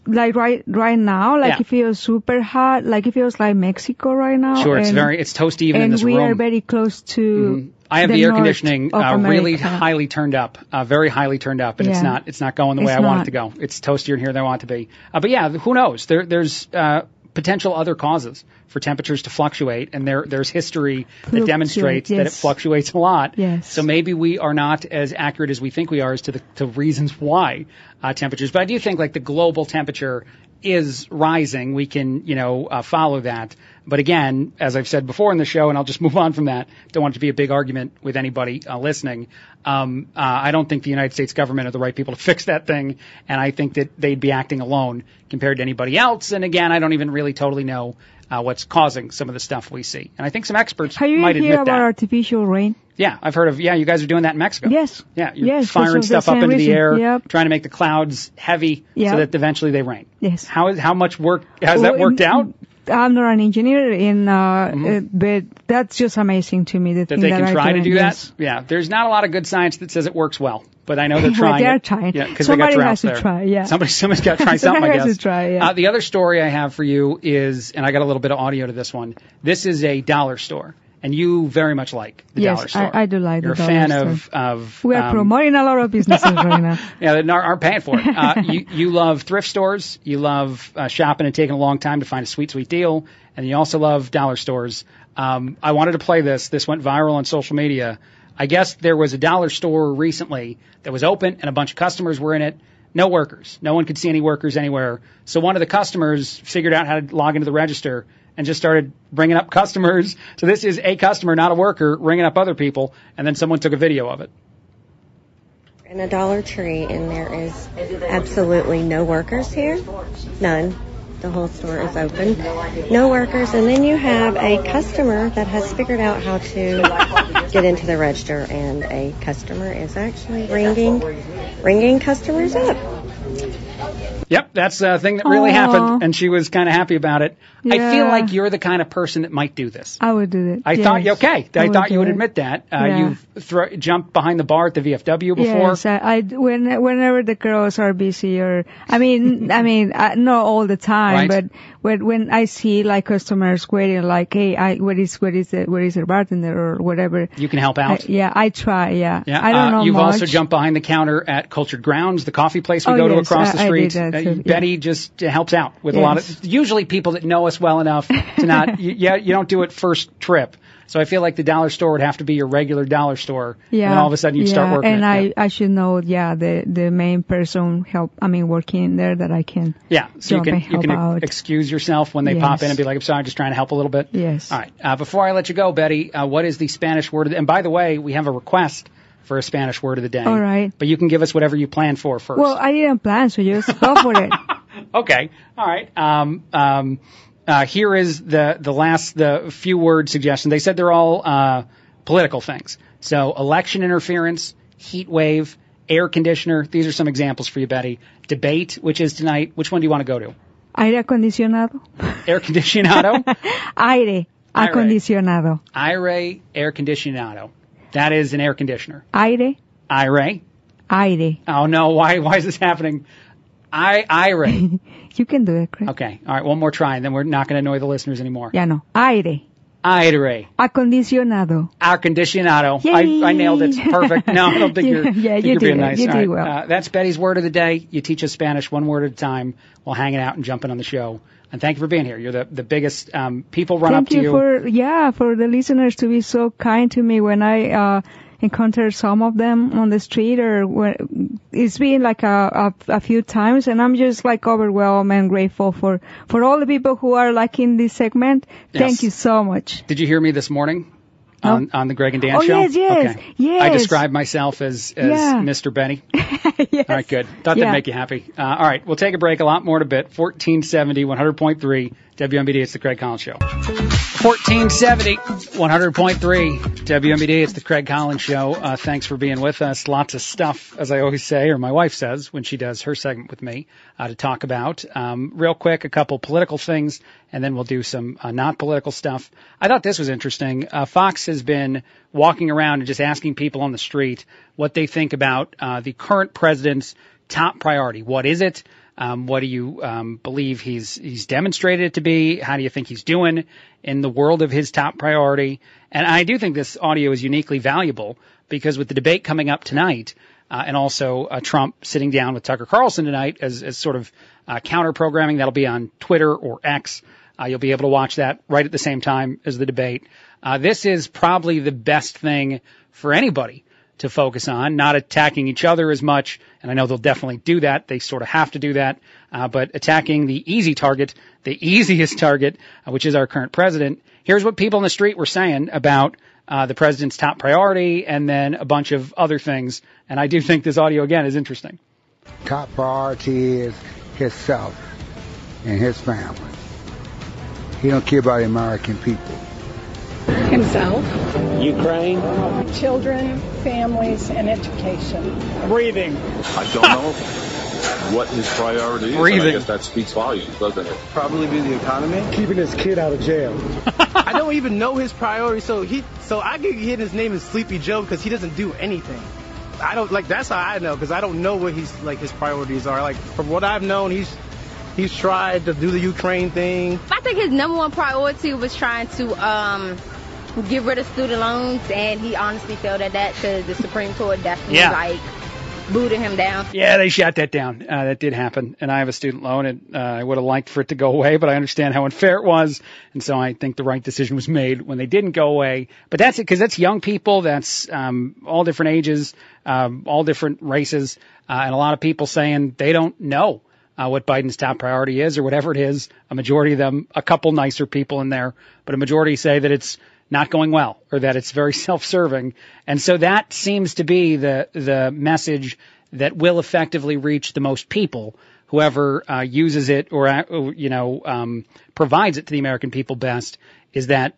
like right right now, like Yeah. it feels super hot, like it feels like Mexico right now. Sure, it's very it's toasty even and in this we room. are very close to. I have the the, air conditioning uh, really highly turned up, uh, very highly turned up, and it's not it's not going the way It's I want it to go. It's toastier in here than I want it to be. Uh, but yeah, who knows? There there's uh, potential other causes for temperatures to fluctuate, and there there's history that demonstrates that it fluctuates a lot. Yes. So maybe we are not as accurate as we think we are as to the to reasons why uh, temperatures. But I do think like the global temperature is rising. We can you know uh, follow that. But again, as I've said before in the show, and I'll just move on from that. Don't want it to be a big argument with anybody uh, listening. Um, uh, I don't think the United States government are the right people to [LAUGHS] fix that thing, and I think that they'd be acting alone compared to anybody else. And again, I don't even really totally know uh, what's causing some of the stuff we see. And I think some experts might Have you might heard admit about that. artificial rain? Yeah, I've heard of. Yeah, you guys are doing that in Mexico. Yes. Yeah, you're Yes, firing because of the stuff up into the air, Yep. trying to make the clouds heavy Yep. so that eventually they rain. Yes. How is how much work has that Well, worked out? I'm not an engineer, in, uh, uh, but that's just amazing to me. The That thing they that can are try to do Yes. that? Yeah, there's not a lot of good science that says it works well, but I know they're [LAUGHS] trying. they're it. trying. Yeah, because they got Somebody droughts has to there. try, yeah. Somebody, somebody's got to [LAUGHS] try something. I Somebody has guess. to try, yeah. Uh, the other story I have for you is, and I got a little bit of audio to this one. This is a dollar store, and you very much like the dollar yes, store. I, I do like the other. You're a fan dollar of of. We are um, promoting a lot of businesses right now. [LAUGHS] yeah, that aren't aren't paying for it. Uh, you, you love thrift stores. You love uh, shopping and taking a long time to find a sweet, sweet deal. And you also love dollar stores. Um, I wanted to play this. This went viral on social media. I guess there was a dollar store recently that was open and a bunch of customers were in it. No workers. No one could see any workers anywhere. So one of the customers figured out how to log into the register and just started bringing up [LAUGHS] customers. So this is a customer, not a worker, ringing up other people. And then someone took a video of it. in a Dollar Tree, and there is absolutely no workers here. None. The whole store is open. No workers. And then you have a customer that has figured out how to get into the register, and a customer is actually ringing, ringing customers up. Yep, that's a thing that really Aw. happened, and she was kind of happy about it. I feel like you're the kind of person that might do this. I would do that. I yes. thought you okay. I, would thought you would it. admit that. Uh, Yeah. You've thro- jumped behind the bar at the VFW before. Yes, I, I when whenever the girls are busy or I mean I [LAUGHS] mean I, not all the time, Right. but when when I see like customers waiting, like hey, I where is where is the where is the bartender or whatever. You can help out. I, yeah, I try. Yeah, Yeah, I don't uh, know You've much. also jumped behind the counter at Cultured Grounds, the coffee place we Oh, go to yes, across the I- I street. Did that too, yeah. Betty just helps out with a lot Yes. of usually people that know us well enough to not. [LAUGHS] you, yeah, you don't do it first trip. So I feel like the dollar store would have to be your regular dollar store. Yeah, And all of a sudden you'd yeah, start working. and. I Yeah. I should know. Yeah, the the main person help. I mean, working in there that I can. Yeah, so you can you can out. excuse yourself when they pop in and be like, "I'm sorry, I'm just trying to help a little bit." Yes. All right. Uh, before I let you go, Betty, uh, what is the Spanish word? And by the way, we have a request for a Spanish word of the day. All right. But you can give us whatever you plan for first. Well, I didn't plan, so just go for it. [LAUGHS] okay. All right. Um, um, uh, here is the the last the few word suggestion. They said they're all uh, political things. So election interference, heat wave, air conditioner. These are some examples for you, Betty. Debate, which is tonight. Which one do you want to go to? Aire acondicionado. Air conditionado. [LAUGHS] Aire acondicionado. Ire air conditionado. That is an air conditioner. Aire. Ire. Aire. Oh no, why why is this happening? I Ire. [LAUGHS] You can do it, Craig. okay. All right, one more try and then we're not going to annoy the listeners anymore. Ya no. Aire. Ire. Acondicionado. Air conditionado. I, I nailed it. Perfect. No, I don't think [LAUGHS] you're, yeah, think you you're being it. nice. You All did well. Uh, that's Betty's word of the day. You teach us Spanish one word at a time while hanging out and jumping on the show. And thank you for being here. You're the, the biggest, um, people run Thank up to you, you. for yeah for the listeners to be so kind to me when I uh, encounter some of them on the street or when it's been like a, a a few times and I'm just like overwhelmed and grateful for for all the people who are liking this segment. Yes. Thank you so much. Did you hear me this morning? On, on the Greg and Dan Oh, show? yes, yes, okay. yes. I describe myself as, as Yeah. Mr. Benny. [LAUGHS] All right, good. Thought Yeah. that'd make you happy. Uh, all right, we'll take a break. A lot more to bit. 1470, 100.3 WMBD. It's the Craig Collins Show. 1470, 100.3 WMBD. It's the Craig Collins Show. Uh, thanks for being with us. Lots of stuff, as I always say, or my wife says when she does her segment with me, uh, to talk about. Um, real quick, a couple political things, and then we'll do some uh, not political stuff. I thought this was interesting. Uh, Fox has been walking around and just asking people on the street what they think about uh, the current president's top priority. What is it? Um, what do you um, believe he's he's demonstrated it to be? How do you think he's doing in the world of his top priority? And I do think this audio is uniquely valuable because with the debate coming up tonight, uh, and also uh, Trump sitting down with Tucker Carlson tonight as, as sort of uh, counter programming, that'll be on Twitter or X. Uh, you'll be able to watch that right at the same time as the debate. Uh, this is probably the best thing for anybody to focus on, not attacking each other as much. And I know they'll definitely do that. They sort of have to do that. Uh, but attacking the easy target, the easiest target, uh, which is our current president. Here's what people in the street were saying about uh, the president's top priority and then a bunch of other things. And I do think this audio again is interesting. Top priority is himself and his family. He don't care about the American people. Himself. Ukraine. Children, families, and education. Breathing. I don't know what his priority is. and Breathing. I guess that speaks volumes, doesn't it? Probably be the economy. Keeping his kid out of jail. [LAUGHS] I don't even know his priority, so he, so I could hit his name is Sleepy Joe because he doesn't do anything. I don't like that's how I know because I don't know what he's like his priorities are. Like from what I've known, he's he's tried to do the Ukraine thing. I think his number one priority was trying to um, get rid of student loans, and he honestly failed at that because the Supreme Court definitely Yeah. like booted him down. Yeah, they shot that down. Uh, that did happen. And I have a student loan and uh, I would have liked for it to go away, but I understand how unfair it was. And so I think the right decision was made when they didn't go away. But that's it, cause that's young people. That's, um, all different ages, um, all different races, uh, and a lot of people saying they don't know. Uh, what Biden's top priority is or whatever it is. A majority of them, a couple nicer people in there, but a majority say that it's not going well or that it's very [LAUGHS] self-serving. And so that seems to be the, the message that will effectively reach the most people. Whoever uh, uses it or, uh, you know, um, provides it to the American people best is that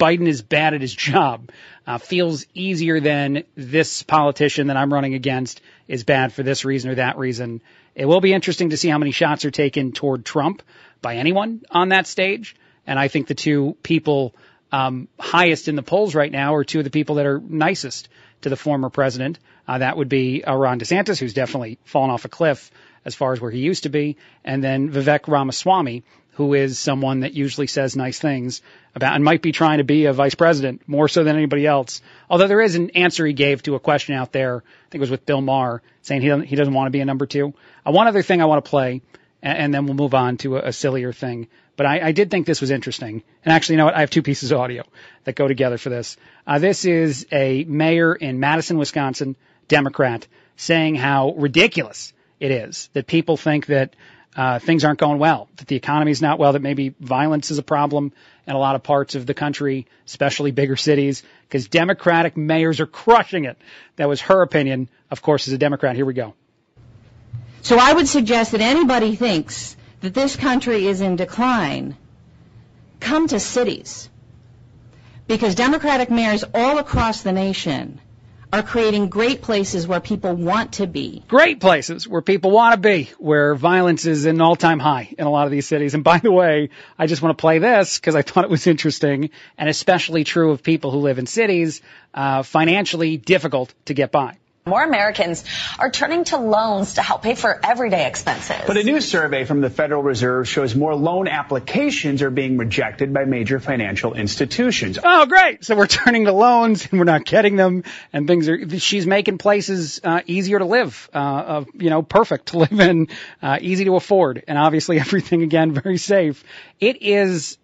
Biden is bad at his job, uh, feels easier than this politician that I'm running against is bad for this reason or that reason. It will be interesting to see how many shots are taken toward Trump by anyone on that stage. And I think the two people um, highest in the polls right now are two of the people that are nicest to the former president. Uh, that would be uh, Ron DeSantis, who's definitely fallen off a cliff as far as where he used to be, and then Vivek Ramaswamy, who is someone that usually says nice things about and might be trying to be a vice president more so than anybody else. Although there is an answer he gave to a question out there, I think it was with Bill Maher, saying he doesn't, he doesn't want to be a number two. Uh, one other thing I want to play, and, and then we'll move on to a, a sillier thing. But I, I did think this was interesting. And actually, you know what? I have two pieces of audio that go together for this. Uh, this is a mayor in Madison, Wisconsin, Democrat, saying how ridiculous it is that people think that uh, things aren't going well, that the economy is not well, that maybe violence is a problem in a lot of parts of the country, especially bigger cities, because Democratic mayors are crushing it. That was her opinion, of course, as a Democrat. Here we go. So I would suggest that anybody thinks that this country is in decline, come to cities. Because Democratic mayors all across the nation are creating great places where people want to be. Great places where people want to be, where violence is an all-time high in a lot of these cities. And by the way, I just want to play this because I thought it was interesting and especially true of people who live in cities, uh, financially difficult to get by. More Americans are turning to loans to help pay for everyday expenses. But a new survey from the Federal Reserve shows more loan applications are being rejected by major financial institutions. Oh, great. So we're turning to loans and we're not getting them and things are, she's making places, uh, easier to live, uh, uh, you know, perfect to [LAUGHS] live in, uh, easy to afford and obviously [LAUGHS] everything again, very safe. It is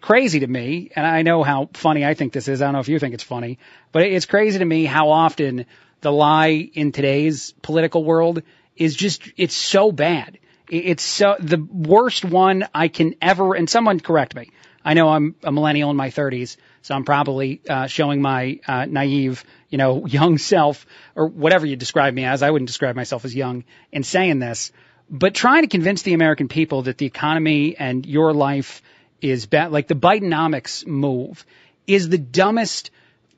crazy to me. And I know how funny I think this is. I don't know if you think it's funny, but it's crazy to me how often the lie in today's political world is just, it's so bad. It's so, the worst one I can ever, and someone correct me. I know I'm a millennial in my 30s, so I'm probably uh, showing my uh, naive, you know, [LAUGHS] young self, or whatever you describe me as. I wouldn't describe myself as young in saying this, but trying to convince the American people that the economy and your life is bad, like the Bidenomics move, is the dumbest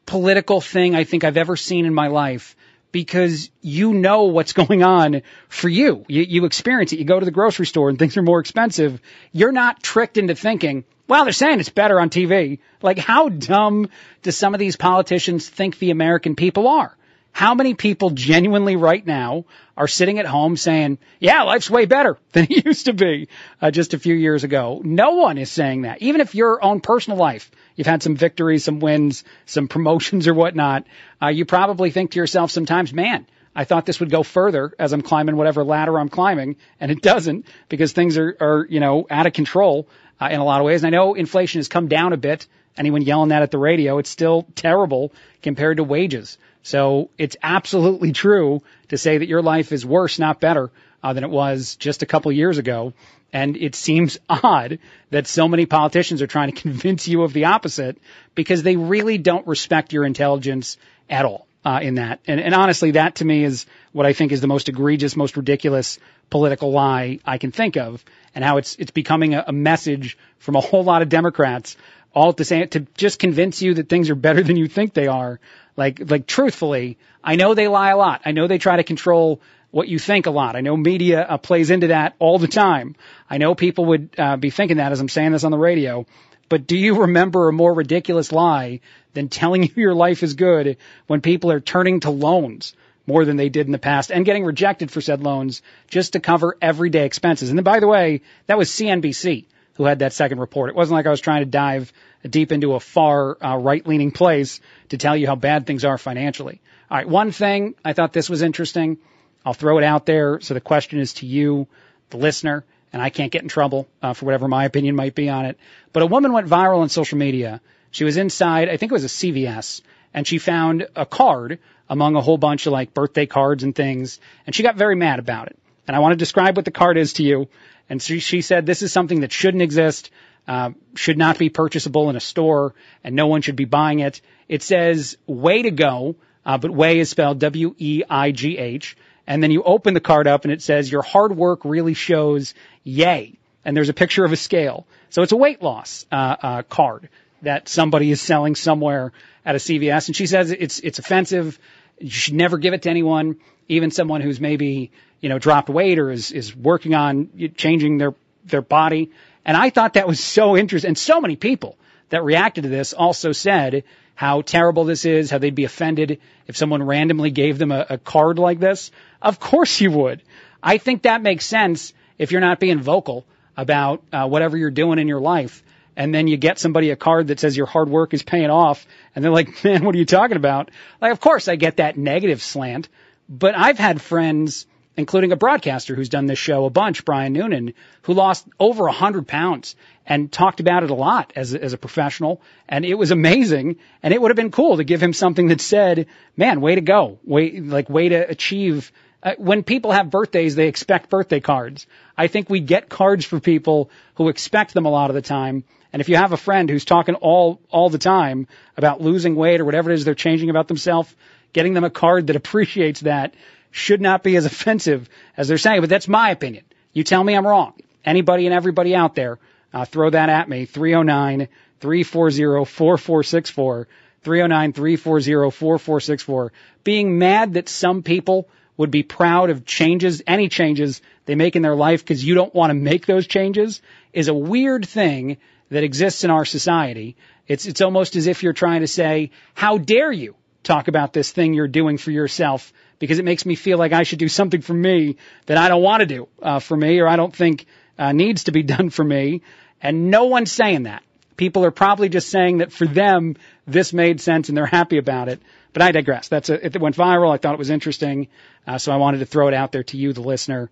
political thing I think I've ever seen in my life because you know what's [LAUGHS] going on for you. you. You experience it. You go to the grocery store and things are more expensive. You're not tricked into thinking, well, they're saying it's better on TV. Like how dumb do some of these politicians think the American people are? How many people genuinely right now are sitting at home saying, yeah, life's way better [LAUGHS] than it used to be uh, just a few years ago? No one is saying that. Even if your own personal life, you've had some victories, some wins, some promotions or whatnot, uh, you probably think to yourself sometimes, man, I thought this would go further as I'm climbing whatever ladder I'm climbing, and it doesn't because things are, are you know, out of control uh, in a lot of ways. And I know inflation has come down a bit. Anyone yelling that at the radio, it's still terrible compared to wages. So it's absolutely true to say that your life is worse, not better, uh, than it was just a couple years ago. And it seems [LAUGHS] odd that so many politicians are trying to convince you of the opposite because they really don't respect your intelligence at all uh, in that. And, and honestly, that to me is what I think is the most egregious, most ridiculous political lie I can think of, and how it's it's becoming a, a message from a whole lot of Democrats all to say to just convince you that things are better than you think they are. Like like truthfully, I know they lie a lot. I know they try to control what you think a lot. I know media uh, plays into that all the time. I know people would uh, be thinking that as I'm saying this on the radio. But do you remember a more ridiculous lie than telling [LAUGHS] you your life is good when people are turning to loans more than they did in the past and getting rejected for said loans just to cover everyday expenses? And then, by the way, that was CNBC who had that second report. It wasn't like I was trying to dive deep into a far uh, right-leaning place to tell you how bad things are financially. All right, one thing I thought this was interesting. I'll throw it out there. So the question is to you, the listener and I can't get in trouble uh, for whatever my opinion might be on it. But a woman went viral on social media. She was inside, I think it was a CVS, and she found a card among a whole bunch of like birthday cards and things, and she got very mad about it. And I want to describe what the card is to you. And she, she said this is something that shouldn't exist, uh, should not be purchasable in a store, and no one should be buying it. It says "Way to go," uh, but "way" is spelled W-E-I-G-H. And then you open the card up and it says your hard work really shows yay. And there's a picture of a scale. So it's a weight loss, uh, uh, card that somebody is selling somewhere at a CVS. And she says it's, it's offensive. You should never give it to anyone, even someone who's maybe, you know, dropped weight or is, is working on changing their, their body. And I thought that was so interesting. And so many people that reacted to this also said how terrible this is, how they'd be offended if someone randomly gave them a, a card like this. Of course you would. I think that makes sense if you're not being vocal about uh, whatever you're doing in your life. And then you get somebody a card that says your hard work is paying off. And they're like, [LAUGHS] man, what are you talking about? Like, of course I get that negative slant, but I've had friends, including a broadcaster who's done this show a bunch, Brian Noonan, who lost over a hundred pounds and talked about it a lot as as a professional. And it was amazing. And it would have been cool to give him something that said, man, way to go. Way, like way to achieve uh, when people have birthdays, they expect birthday cards. I think we get cards for people who expect them a lot of the time. And if you have a friend who's talking all all the time about losing weight or whatever it is they're changing about themselves, getting them a card that appreciates that should not be as [LAUGHS] offensive as they're saying. But that's my opinion. You tell me I'm wrong. Anybody and everybody out there, uh, throw that at me. 309 340 4464. 309 340 4464. Being mad that some people would be proud of changes, any changes they make in their life because you don't want to make those changes is a weird thing that exists in our society. It's, it's almost as if you're trying to say, how dare you talk about this thing you're doing for yourself because it makes me feel like I should do something for me that I don't want to do uh, for me or I don't think uh, needs to be [LAUGHS] done for me. And no one's saying that. People are probably just saying that for them, this made sense and they're happy about it. But I digress. That's a, it went viral. I thought it was interesting. Uh, so I wanted to throw it out there to you, the listener.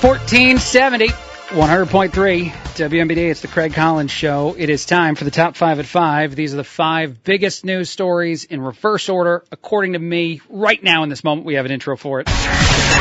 1470, 100.3 WMBD. It's the Craig Collins Show. It is time for the top five at five. These are the five biggest news stories in reverse order, according to me. Right now, in this moment, we have an intro for it.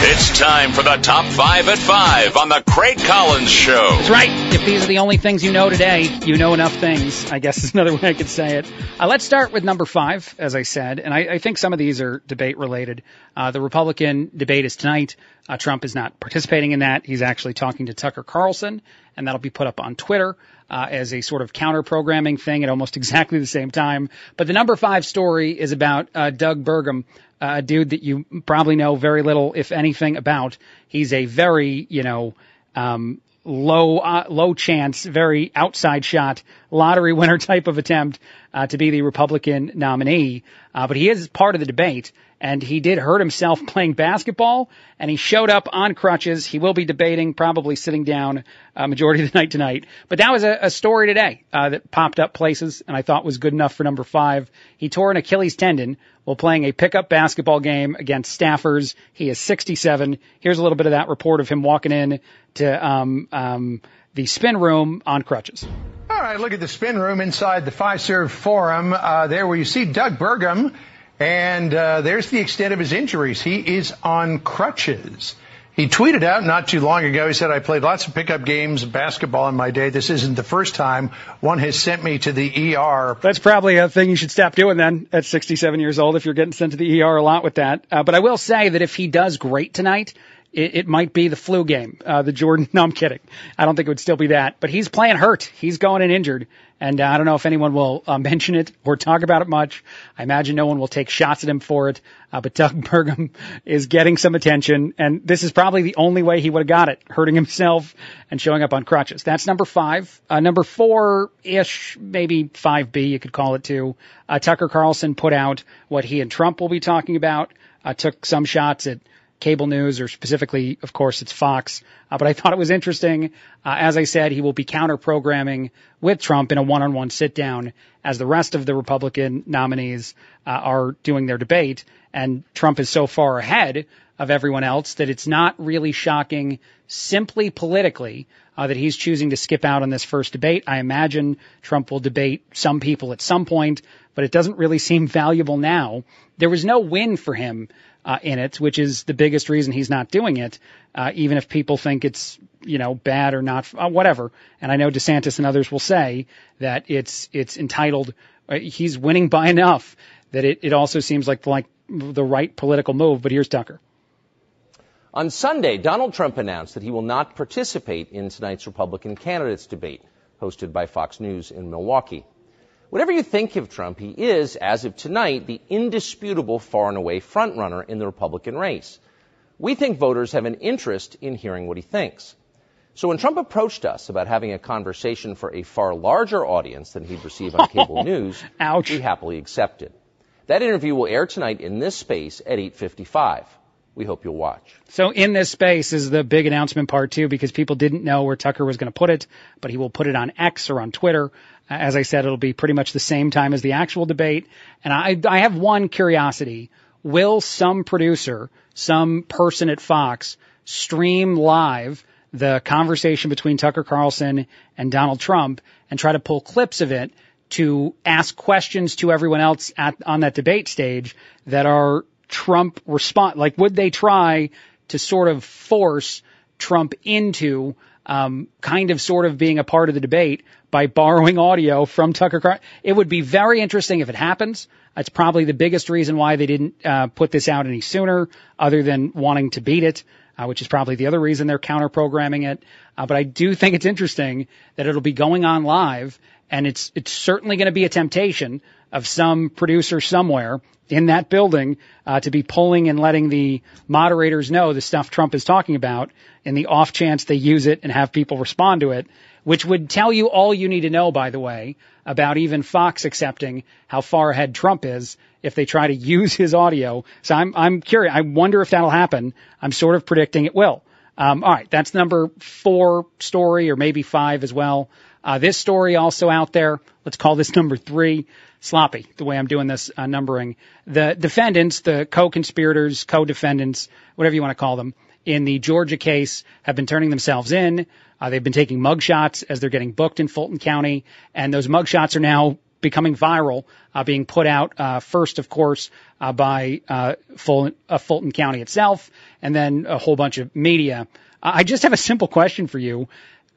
It's time for the top five at five on the Craig Collins Show. That's right. If these are the only things you know today, you know enough things. I guess is another way I could say it. Uh, let's start with number five, as I said, and I, I think some of these are debate related. Uh, the Republican debate is tonight. Uh, Trump is not participating in that. He's actually talking to Tucker Carlson, and that'll be put up on Twitter. Uh, as a sort of counter programming thing at almost [LAUGHS] exactly the same time. But the number five story is about uh, Doug Burgum, uh, a dude that you probably know very little, if anything, about. He's a very, you know, um, low uh, low chance, very outside shot lottery [LAUGHS] winner type of attempt uh, to be the Republican nominee. Uh, but he is part of the debate, and he did hurt himself playing basketball, and he showed up on crutches. He will be debating, probably sitting down uh, majority of the [LAUGHS] night tonight. But that was a, a story today uh, that popped up places, and I thought was good enough for number five. He tore an Achilles tendon while playing a pickup basketball game against staffers. He is 67. Here's a little bit of that report of him walking in to um, um, the spin room on crutches. All right, look at the spin room inside the Fiserv Forum. Uh, there where you see Doug Burgum, and uh, there's the extent of his injuries. He is on crutches. He tweeted out not too long ago, he said, I played lots of pickup games, basketball in my day. This isn't the first time one has sent me to the ER. That's probably a thing you should stop doing then at 67 years old if you're getting sent to the ER a lot with that. Uh, but I will say that if he does great tonight, it, it might be the flu game, uh, the Jordan. [LAUGHS] No, I'm kidding. I don't think it would still be that. But he's playing hurt. He's going in injured, and uh, I don't know if anyone will uh, mention it or talk about it much. I imagine no one will take shots at him for it. Uh, but Doug [LAUGHS] Burgum is getting some attention, and this is probably the only way he would have got it, hurting himself and showing up on crutches. That's number five. Uh, number four ish, maybe five B, you could call it too. Uh, Tucker Carlson put out what he and Trump will be talking about. Uh, took some shots at cable news, or specifically, of course, it's Fox. Uh, but I thought it was interesting. Uh, as I said, he will be counter programming with Trump in a one-on-one sit down as the rest of the Republican nominees uh, are doing their debate. And Trump is so far ahead of everyone else that it's not really shocking simply politically uh, that he's choosing to skip out on this first debate. I imagine Trump will debate some people at some point, but it doesn't really seem valuable now. There was no win for him uh, in it, which is the biggest reason he's not doing it, uh, even if people think it's you know bad or not, uh, whatever. And I know DeSantis and others will say that it's it's entitled. Uh, he's winning by enough that it, it also seems like like the right political move. But here's Tucker. On Sunday, Donald Trump announced that he will not participate in tonight's Republican candidates debate hosted by Fox News in Milwaukee. Whatever you think of Trump, he is, as of tonight, the indisputable far and away frontrunner in the Republican race. We think voters have an interest in hearing what he thinks. So when Trump approached us about having a conversation for a far larger audience than he'd receive on cable [LAUGHS] news, Ouch. we happily accepted. That interview will air tonight in this space at 8:55. We hope you'll watch. So in this space is the big announcement part too, because people didn't know where Tucker was going to put it, but he will put it on X or on Twitter. Uh, as I said, it'll be pretty much the same time as the actual debate. And I, I have one curiosity. Will some producer, some person at Fox stream live the conversation between Tucker Carlson and Donald Trump and try to pull clips of it to ask questions to everyone else at, on that debate stage that are Trump response? Like, would they try to sort of force Trump into um, kind of sort of being a part of the debate by borrowing audio from Tucker Carlson? It would be very interesting if it happens. That's probably the biggest reason why they didn't uh, put this out any sooner, other than wanting to beat it. Uh, which is probably the other reason they're counter programming it. Uh, but I do think it's interesting that it'll be going on live and it's it's certainly going to be a temptation of some producer somewhere in that building uh, to be pulling and letting the moderators know the stuff Trump is talking about and the off chance they use it and have people respond to it, which would tell you all you need to know, by the way, about even Fox accepting how far ahead Trump is if they try to use his audio. So I'm I'm curious. I wonder if that'll happen. I'm sort of predicting it will. Um, all right, that's number four story, or maybe five as well. Uh, this story also out there. Let's call this number three. Sloppy, the way I'm doing this uh, numbering. The defendants, the co-conspirators, co-defendants, whatever you want to call them, in the Georgia case have been turning themselves in. Uh, they've been taking mugshots as they're getting booked in Fulton County, and those mugshots are now becoming viral, uh, being put out uh, first, of course, uh, by uh, Fulton, uh, Fulton County itself, and then a whole bunch of media. I just have a simple question for you.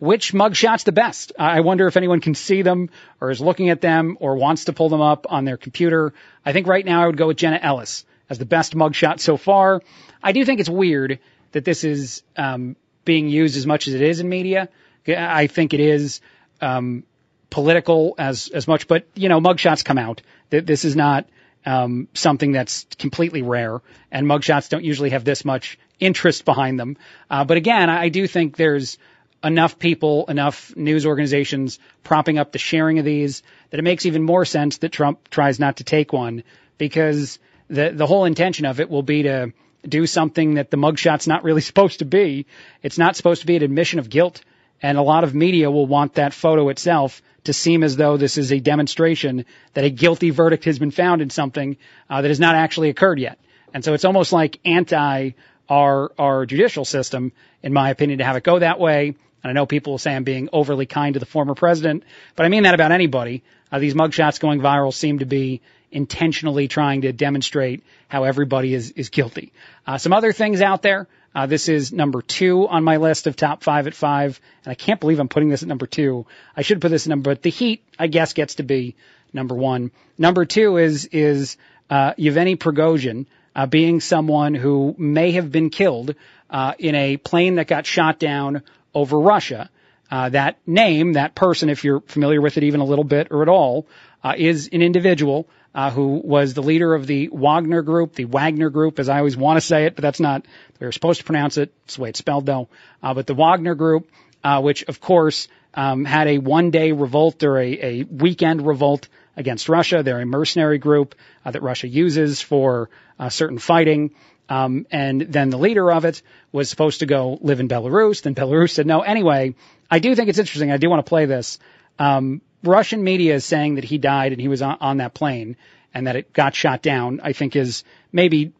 Which mugshot's the best? I wonder if anyone can see them or is looking at them or wants to pull them up on their computer. I think right now I would go with Jenna Ellis as the best mugshot so far. I do think it's weird that this is um, being used as much as it is in media. I think it is um, political as as much, but you know, mugshots come out. This is not um, something that's completely rare, and mugshots don't usually have this much interest behind them. Uh, but again, I do think there's enough people, enough news organizations propping up the sharing of these that it makes even more sense that Trump tries not to take one because the the whole intention of it will be to do something that the mugshot's not really [LAUGHS] supposed to be. It's not supposed to be an admission of guilt. And a lot of media will want that photo itself to seem as though this is a demonstration that a guilty verdict has been found in something uh, that has not actually occurred yet. And so it's almost like anti our our judicial system, in my opinion, to have it go that way. And I know people will say I'm being overly kind to the former president, but I mean that about anybody. Uh, these mugshots going viral seem to be intentionally trying to demonstrate how everybody is is guilty. Uh, some other things out there. Uh, this is number two on my list of top five at five, and I can't believe I'm putting this at number two. I should put this at number, but the Heat, I guess, gets to be number one. Number two is is uh, Yevgeny Prigozhin uh, being someone who may have been killed uh, in a plane that got shot down over Russia. Uh, that name, that person, if you're familiar with it even a little bit or at all, uh, is an individual uh, who was the leader of the Wagner Group, the Wagner Group, as I always want to say it, but that's not we are supposed to pronounce it. It's the way it's spelled, though. Uh, but the Wagner Group, uh, which of course um, had a one-day revolt or a, a weekend revolt against Russia. They're a mercenary group uh, that Russia uses for certain fighting. Um, and then the leader of it was supposed to go live in Belarus. Then Belarus said no. Anyway, I do think it's interesting. I do want to play this. Um, Russian media is saying that he died and he was on, on that plane and that it got shot down. I think is maybe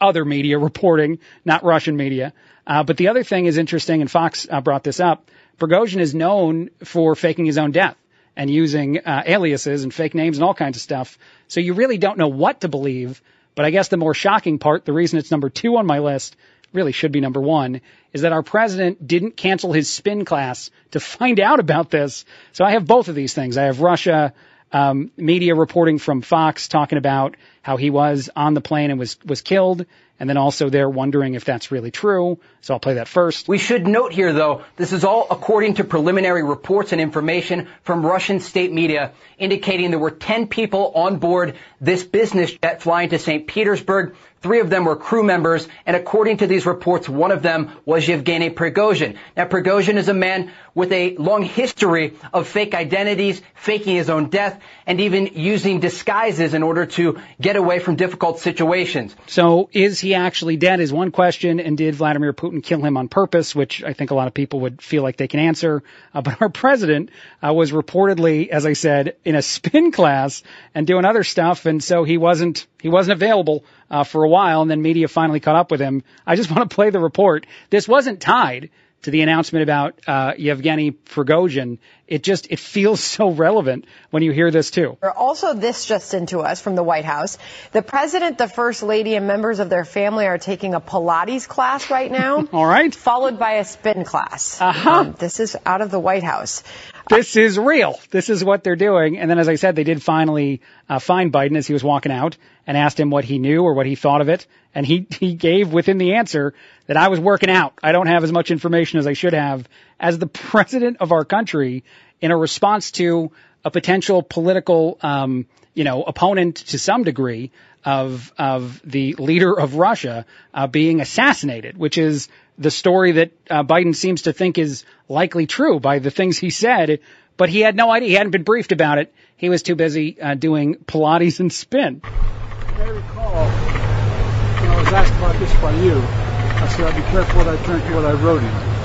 other media [LAUGHS] reporting, not Russian media. Uh, but the other thing is interesting, and Fox uh, brought this up. Prigozhin is known for faking his own death and using uh, aliases and fake names and all kinds of stuff. So you really don't know what to believe. But I guess the more shocking part, the reason it's number two on my list, really should be number one, is that our president didn't cancel his spin class to find out about this. So I have both of these things. I have Russia um, media reporting from Fox talking about how he was on the plane and was was killed, and then also they're wondering if that's really true. So I'll play that first. We should note here, though, this is all according to preliminary reports and information from Russian state media indicating there were 10 people on board this business jet flying to St. Petersburg. Three of them were crew members, and according to these reports, one of them was Yevgeny Prigozhin. Now, Prigozhin is a man with a long history of fake identities, faking his own death, and even using disguises in order to get away from difficult situations. So, is he actually dead? Is one question, and did Vladimir Putin kill him on purpose? Which I think a lot of people would feel like they can answer. Uh, but our president uh, was reportedly, as I said, in a spin class and doing other stuff, and so he wasn't he wasn't available uh, for a while, and then media finally caught up with him. I just [LAUGHS] want to play the report. This wasn't tied to the announcement about uh, Yevgeny Prigozhin. It just it feels so relevant when you hear this too. Also, this just into us from the White House: the president, the first lady, and members of their family are taking a Pilates class right now. [LAUGHS] All right, followed by a spin class. Uh-huh. Um, this is out of the White House. This is real. This is what they're doing. And then, as I said, they did finally uh, find Biden as he was walking out and asked him what he knew or what he thought of it. And he, [LAUGHS] he gave within the answer that I was working out. I don't have as much information as I should have as the president of our country in a response to a potential political, um, you know, opponent to some degree of, of the leader of Russia, uh, being assassinated, which is the story that uh, Biden seems to think is likely true by the things he said, but he had no idea. He hadn't been briefed about it. He was too busy uh, doing Pilates and spin. I recall when I was asked about this by you, I said, I'd be careful what I turn to what I wrote in.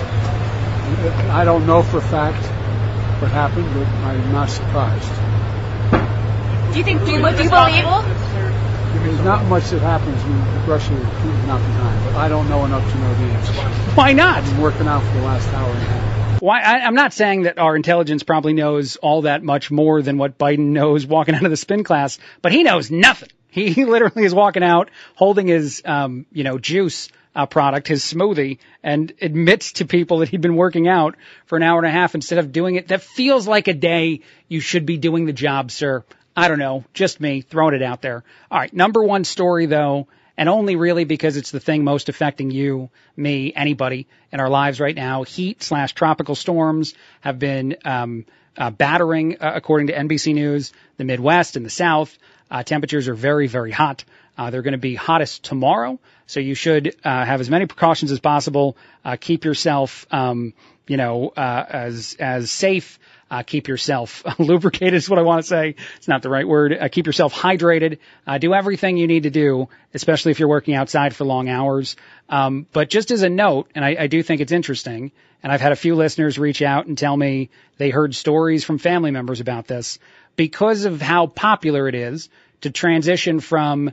I don't know for a fact what happened, but I'm not surprised. Do you think, do you, do you believe? There's not much that happens when Russia is not behind, but I don't know enough to know the answer. Why not? I've been working out for the last hour and a half. Why? I, I'm not saying that our intelligence probably knows all that much more than what Biden knows walking out of the spin class, but he knows nothing. He, he literally is walking out holding his, um, you know, juice uh, product, his smoothie, and admits to people that he'd been working out for an hour and a half instead of doing it. That feels like a day you should be doing the job, sir. I don't know, just me throwing it out there. All right, number one story though, and only really because it's the thing most affecting you, me, anybody in our lives right now. Heat slash tropical storms have been um, uh, battering, uh, according to NBC News, the Midwest and the South. Uh, temperatures are very, very hot. Uh, they're going to be hottest tomorrow, so you should uh, have as many precautions as possible. Uh, keep yourself, um, you know, uh, as as safe. Uh, keep yourself [LAUGHS] lubricated is what I want to say. It's not the right word. Uh, keep yourself hydrated. Do everything you need to do, especially if you're working outside for long hours. Um, but just as a note, and I, I do think it's interesting, and I've had a few listeners reach out and tell me they heard stories from family members about this because of how popular it is to transition from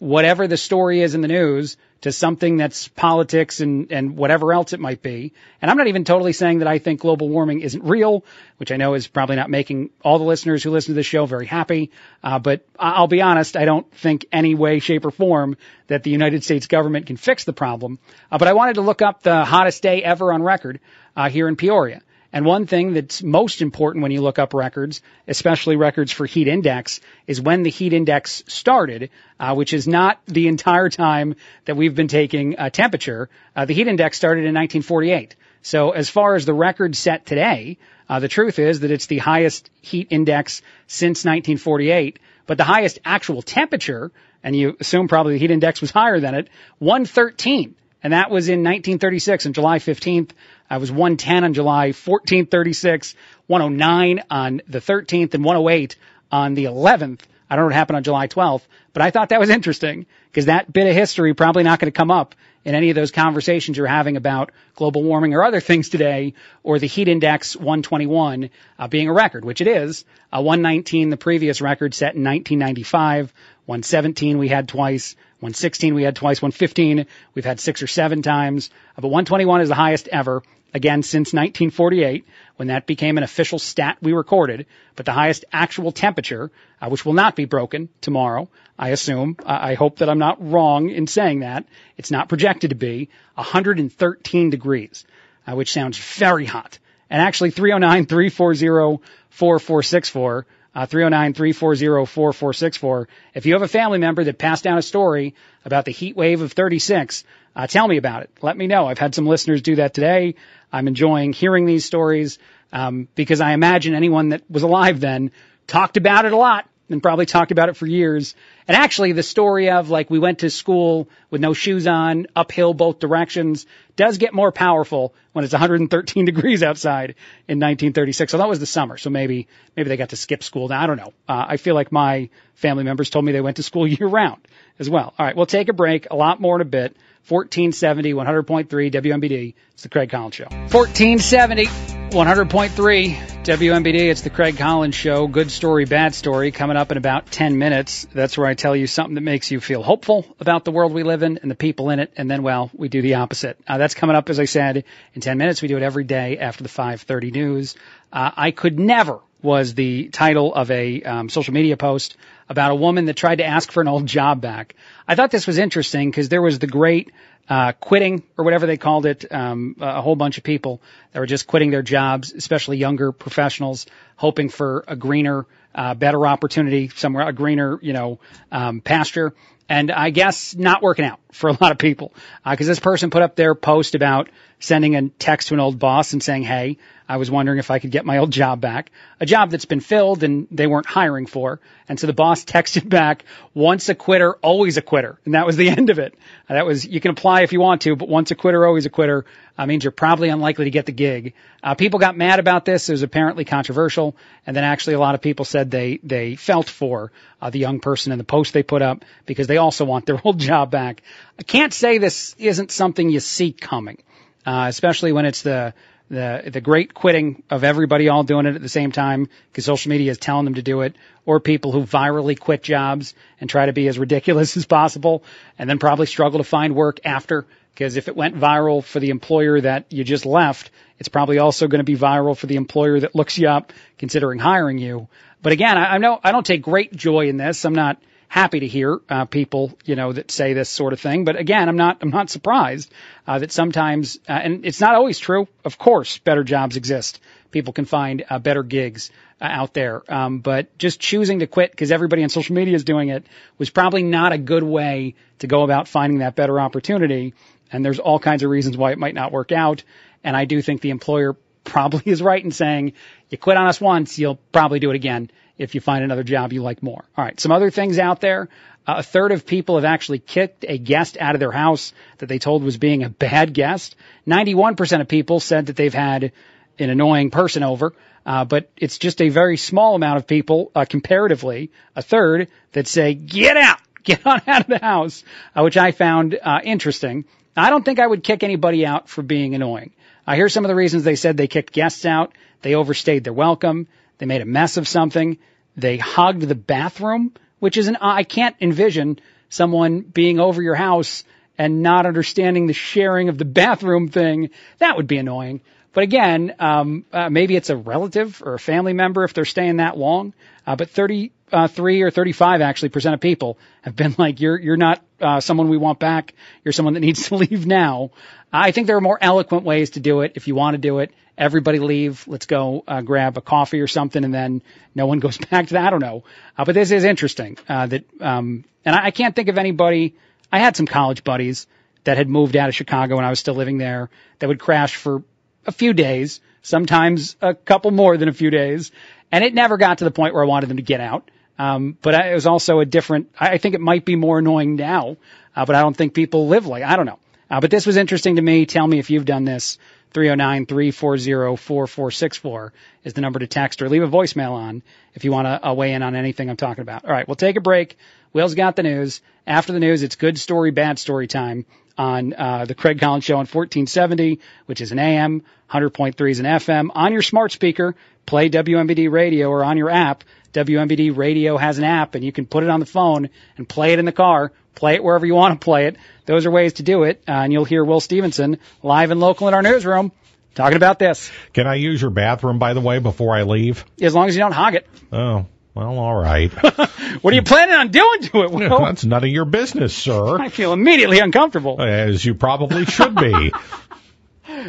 whatever the story is in the news to something that's politics and, and whatever else it might be. And I'm not even totally saying that I think global warming isn't real, which I know is probably not making all the listeners who listen to this show very happy. Uh, but I'll be honest, I don't think any way, shape, or form that the United States government can fix the problem. Uh, but I wanted to look up the hottest day ever on record uh, here in Peoria. And one thing that's most important when you look up records, especially records for heat index, is when the heat index started, uh, which is not the entire time that we've been taking uh, temperature. Uh, the heat index started in 1948. So as far as the record set today, uh, the truth is that it's the highest heat index since 1948, but the highest actual temperature, and you assume probably the heat index was higher than it, 113. And that was in 1936 on July 15th. I was 110 on July 14th, 36, 109 on the 13th, and 108 on the 11th. I don't know what happened on July 12th, but I thought that was interesting because that bit of history probably not going to come up in any of those conversations you're having about global warming or other things today, or the heat index 121 uh, being a record, which it is. Uh, 119, the previous record set in 1995. 117 we had twice. 116 we had twice. 115 we've had six or seven times. But 121 is the highest ever. Again, since 1948, when that became an official stat we recorded, but the highest actual temperature, uh, which will not be broken tomorrow, I assume. Uh, I hope that I'm not wrong in saying that. It's not projected to be 113 degrees, uh, which sounds very hot. And actually 309 340 4464 uh, 309-340-4464. If you have a family member that passed down a story about the heat wave of 36, uh, tell me about it. Let me know. I've had some listeners do that today. I'm enjoying hearing these stories um, because I imagine anyone that was alive then talked about it a lot and probably talked about it for years. And actually, the story of like we went to school with no shoes on, uphill both directions, does get more powerful when it's 113 [LAUGHS] degrees outside in 1936. So that was the summer. So maybe maybe they got to skip school. Now I don't know. Uh, I feel like my family members told me they went to school [LAUGHS] year round as well. All right, we'll take a break. A lot more in a bit. 1470, 100.3 WMBD. It's the Craig Collins Show. 1470, 100.3 WMBD. It's the Craig Collins Show. Good story, bad story. Coming up in about 10 minutes. That's where I tell you something that makes you feel hopeful about the world we live in and the people in it. And then, well, we do the opposite. Uh, that's coming up, as I said, in 10 minutes. We do it every day after the 530 news. Uh, I could never was the title of a um, social media post about a woman that tried to ask for an old job back. I thought this was interesting because there was the great uh, quitting or whatever they called it, um, a whole bunch of people that were just quitting their jobs, especially younger professionals, hoping for a greener, uh, better opportunity somewhere, a greener, you know, um, pasture. And I guess not working out for a lot of people because uh, this person put up their post about sending a text to an old boss and saying, "Hey, I was wondering if I could get my old job back. A job that's been filled and they weren't hiring for. And so the boss [LAUGHS] texted back, once a quitter, always a quitter. And that was the [LAUGHS] end of it. And that was, you can apply if you want to, but once a quitter, always a quitter uh, means you're probably unlikely to get the gig. Uh, people got mad about this. It was apparently controversial. And then actually a lot of people said they, they felt for uh, the young person in the post they put up because they also want their [LAUGHS] old job back. I can't say this isn't something you see coming. Uh, especially when it's the the the great quitting of everybody all doing it at the same time because social media is telling them to do it, or people who virally quit jobs and try to be as ridiculous [LAUGHS] as possible, and then probably struggle to find work after. Because if it went viral for the employer that you just left, it's probably also going to be viral for the employer that looks you up, considering hiring you. But again, I, I know I don't take great joy in this. I'm not happy to hear uh, people, you know, that say this sort of thing. But again, I'm not I'm not surprised uh, that sometimes, uh, and it's not always true. Of course, better jobs exist. People can find uh, better gigs uh, out there. Um, but just choosing to quit because everybody on social media is doing it was probably not a good way to go about finding that better opportunity. And there's all kinds of reasons why it might not work out. And I do think the employer [LAUGHS] probably is right in saying you quit on us once, you'll probably do it again if you find another job you like more. All right, some other things out there. Uh, a third of people have actually kicked a guest out of their house that they told was being a bad guest. 91% of people said that they've had an annoying person over. Uh, but it's just a very small amount of people, uh, comparatively, a third, that say, get out, get on [LAUGHS] out of the house, uh, which I found, uh, interesting. I don't think I would kick anybody out for being annoying. Uh, here's some of the reasons they said they kicked guests out. They overstayed their welcome. They made a mess of something. They hogged the bathroom, which is an, I can't envision someone being over your house and not understanding the sharing of the bathroom thing. That would be annoying. But again, um, uh, maybe it's a relative or a family member if they're staying that long. Uh, but 33 or 35 actually percent of people have been like, you're, you're not, uh, someone we want back. You're someone that needs to [LAUGHS] leave now. I think there are more eloquent ways to do it. If you want to do it, everybody leave. Let's go, uh, grab a coffee or something and then no one [LAUGHS] goes back to that. I don't know. Uh, but this is interesting, uh, that, um, and I, I can't think of anybody. I had some college buddies that had moved out of Chicago when I was still living there that would crash for a few days, sometimes a couple more than a few days, and it never got to the point where I wanted them to get out. Um, but I, it was also a different. I think it might be more annoying now, uh, but I don't think people live like. I don't know. Uh, but this was interesting to me. Tell me if you've done this. 309-340-4464 is the number to text or leave a voicemail on if you want to uh, weigh in on anything I'm talking about. All right, we'll take a break. Will's got the news. After the news, it's good story, bad story time on uh, the Craig Collins Show on 1470, which is an AM, 100.3 is an FM. On your smart speaker, play WMBD radio or on your app. WMBD radio has an app and you can put it on the phone and play it in the car, play it wherever you want to play it. Those are ways to do it. Uh, and you'll hear Will Stevenson live and local in our newsroom talking about this. Can I use your bathroom, by the way, before I leave? As long as you don't hog it. Oh, well, all right. [LAUGHS] what are you planning on doing to it, Will? [LAUGHS] That's none of your business, sir. I feel immediately uncomfortable. As you probably should be. [LAUGHS]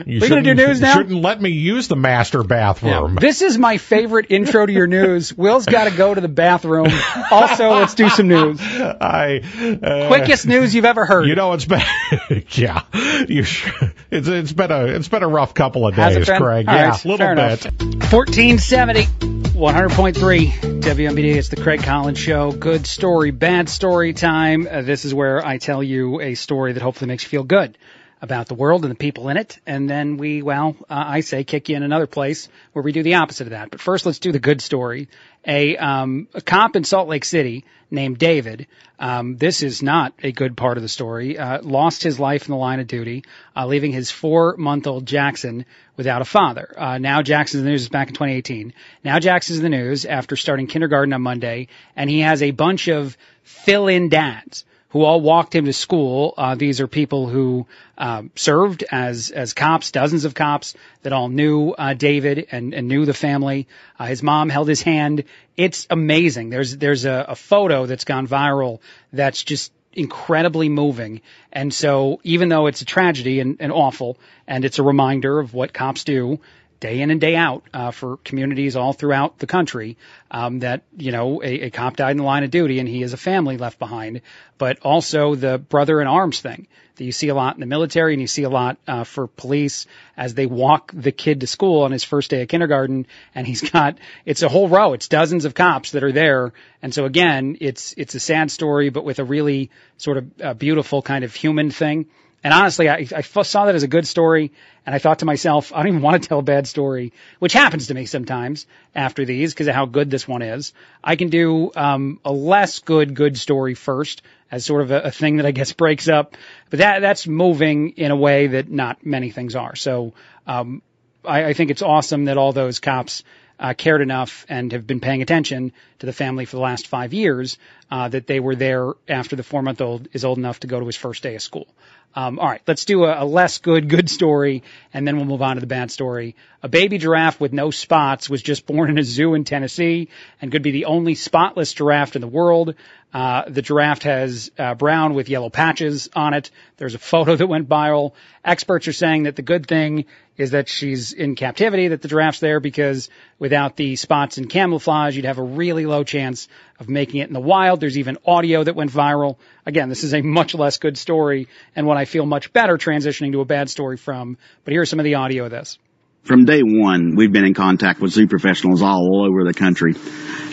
You We're gonna do news now? shouldn't let me use the master bathroom. This is my favorite intro to your news. Will's got to go to the bathroom. Also, let's do some news. I uh, Quickest news you've ever heard. You know, it's been [LAUGHS] yeah. You sh- it's it's been a it's been a rough couple of days. Craig. All yeah, right, a little bit. enough. 1470, 100.3 WMBD. It's the Craig Collins Show. Good story, bad story time. Uh, this is where I tell you a story that hopefully makes you feel good about the world and the people in it. And then we, well, uh, I say kick you in another place where we do the opposite of that. But first, let's do the good story. A, um, a cop in Salt Lake City named David. Um, this is not a good part of the story. Uh, lost his life in the line of duty, uh, leaving his four-month-old Jackson without a father. Uh, now Jackson's in the news is back in 2018. Now Jackson's in the news after starting kindergarten on Monday, and he has a bunch of fill-in dads who all walked him to school. Uh, these are people who um, served as as cops, dozens of cops that all knew uh, David and, and knew the family. Uh, his mom held his hand. It's amazing. There's there's a, a photo that's gone viral that's just incredibly moving. And so even though it's a tragedy and, and awful, and it's a reminder of what cops do day in and day out uh, for communities all throughout the country um, that you know a, a cop died in the line of duty and he has a family left behind. But also the brother in arms thing that you see a lot in the military and you see a lot uh, for police as they walk the kid to school on his first day of kindergarten and he's [LAUGHS] got it's a whole row. It's dozens of cops that are there. And so again it's it's a sad story but with a really sort of uh, beautiful kind of human thing and honestly, I, saw that as a good story, and I thought to myself, I don't even want to tell a bad story, which happens to me sometimes after these because of how good this one is. I can do um, a less good good story first as sort of a, a thing that I guess [LAUGHS] breaks up, but that that's moving in a way that not many things are. So um, I, I think it's awesome that all those cops uh, cared enough and have been paying attention to the family for the last five years uh, that they were there after the four month old is old enough to go to his first day of school. Um, all right, let's do a, a less good good story, and then we'll move on to the bad story. A baby giraffe with no spots was just born in a zoo in Tennessee and could be the only spotless giraffe in the world. Uh, the giraffe has uh, brown with yellow patches on it. There's a photo that went viral. Experts are saying that the good thing is that she's in captivity, that the giraffe's there because without the spots and camouflage, you'd have a really low chance of making it in the wild. There's even audio that went viral. Again, this is a much less good story and one I feel much better transitioning to a bad story from. But here's some of the audio of this. from day one, we've been in contact with zoo professionals all over the country.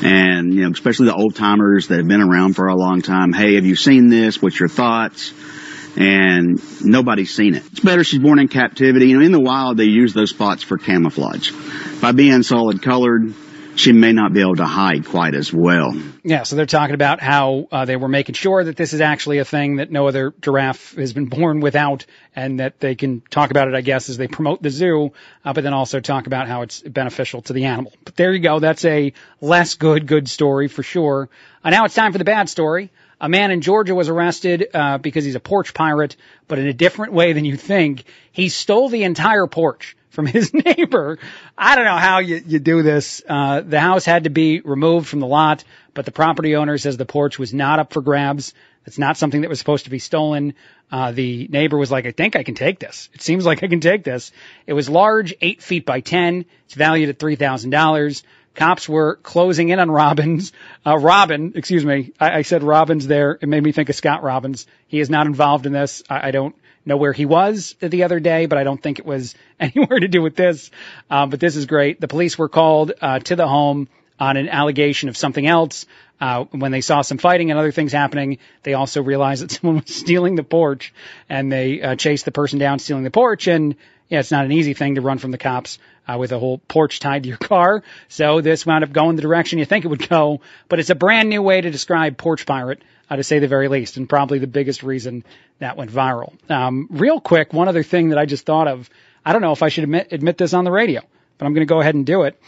And, you know, especially the old timers that have been around for a long time. Hey, have you seen this? What's your thoughts? And nobody's seen it. It's better she's born in captivity. You know, in the wild, they use those spots for camouflage. By being solid colored, she may not be able to hide quite as well. Yeah, so they're talking about how uh, they were making sure that this is actually a thing that no other giraffe has been [LAUGHS] born without, and that they can talk about it, I guess, as they promote the zoo, uh, but then also talk about how it's beneficial to the animal. But there you go. That's a less good, good story for sure. Uh, now it's time for the bad story. A man in Georgia was arrested uh, because he's a porch pirate, but in a different way than you think. He stole the entire porch from his [LAUGHS] neighbor. I don't know how you, you do this. Uh, the house had to be removed from the lot, but the property owner says the porch was not up for grabs. It's not something that was supposed to be stolen. Uh, the neighbor was like, I think I can take this. It seems like I can take this. It was large, eight feet by 10. It's valued at $3,000. Cops were closing in on Robbins. Uh, Robin, excuse me. I, I, said Robbins there. It made me think of Scott Robbins. He is not involved in this. I, I don't know where he was the other day, but I don't think it was [LAUGHS] anywhere to do with this. Uh, but this is great. The police were called uh, to the home on an allegation of something else. Uh, when they saw some fighting and other things happening, they also realized that [LAUGHS] someone was stealing the porch, and they uh, chased the person down stealing the porch. And yeah, it's not an easy thing to run from the cops uh, with a whole porch tied to your car. So this wound up going the direction you think it would go, but it's a brand new way to describe porch pirate, uh, to say the very least, and probably the biggest reason that went viral. Um, real quick, one other thing that I just thought of. I don't know if I should admit, admit this on the radio, but I'm going to go ahead and do it.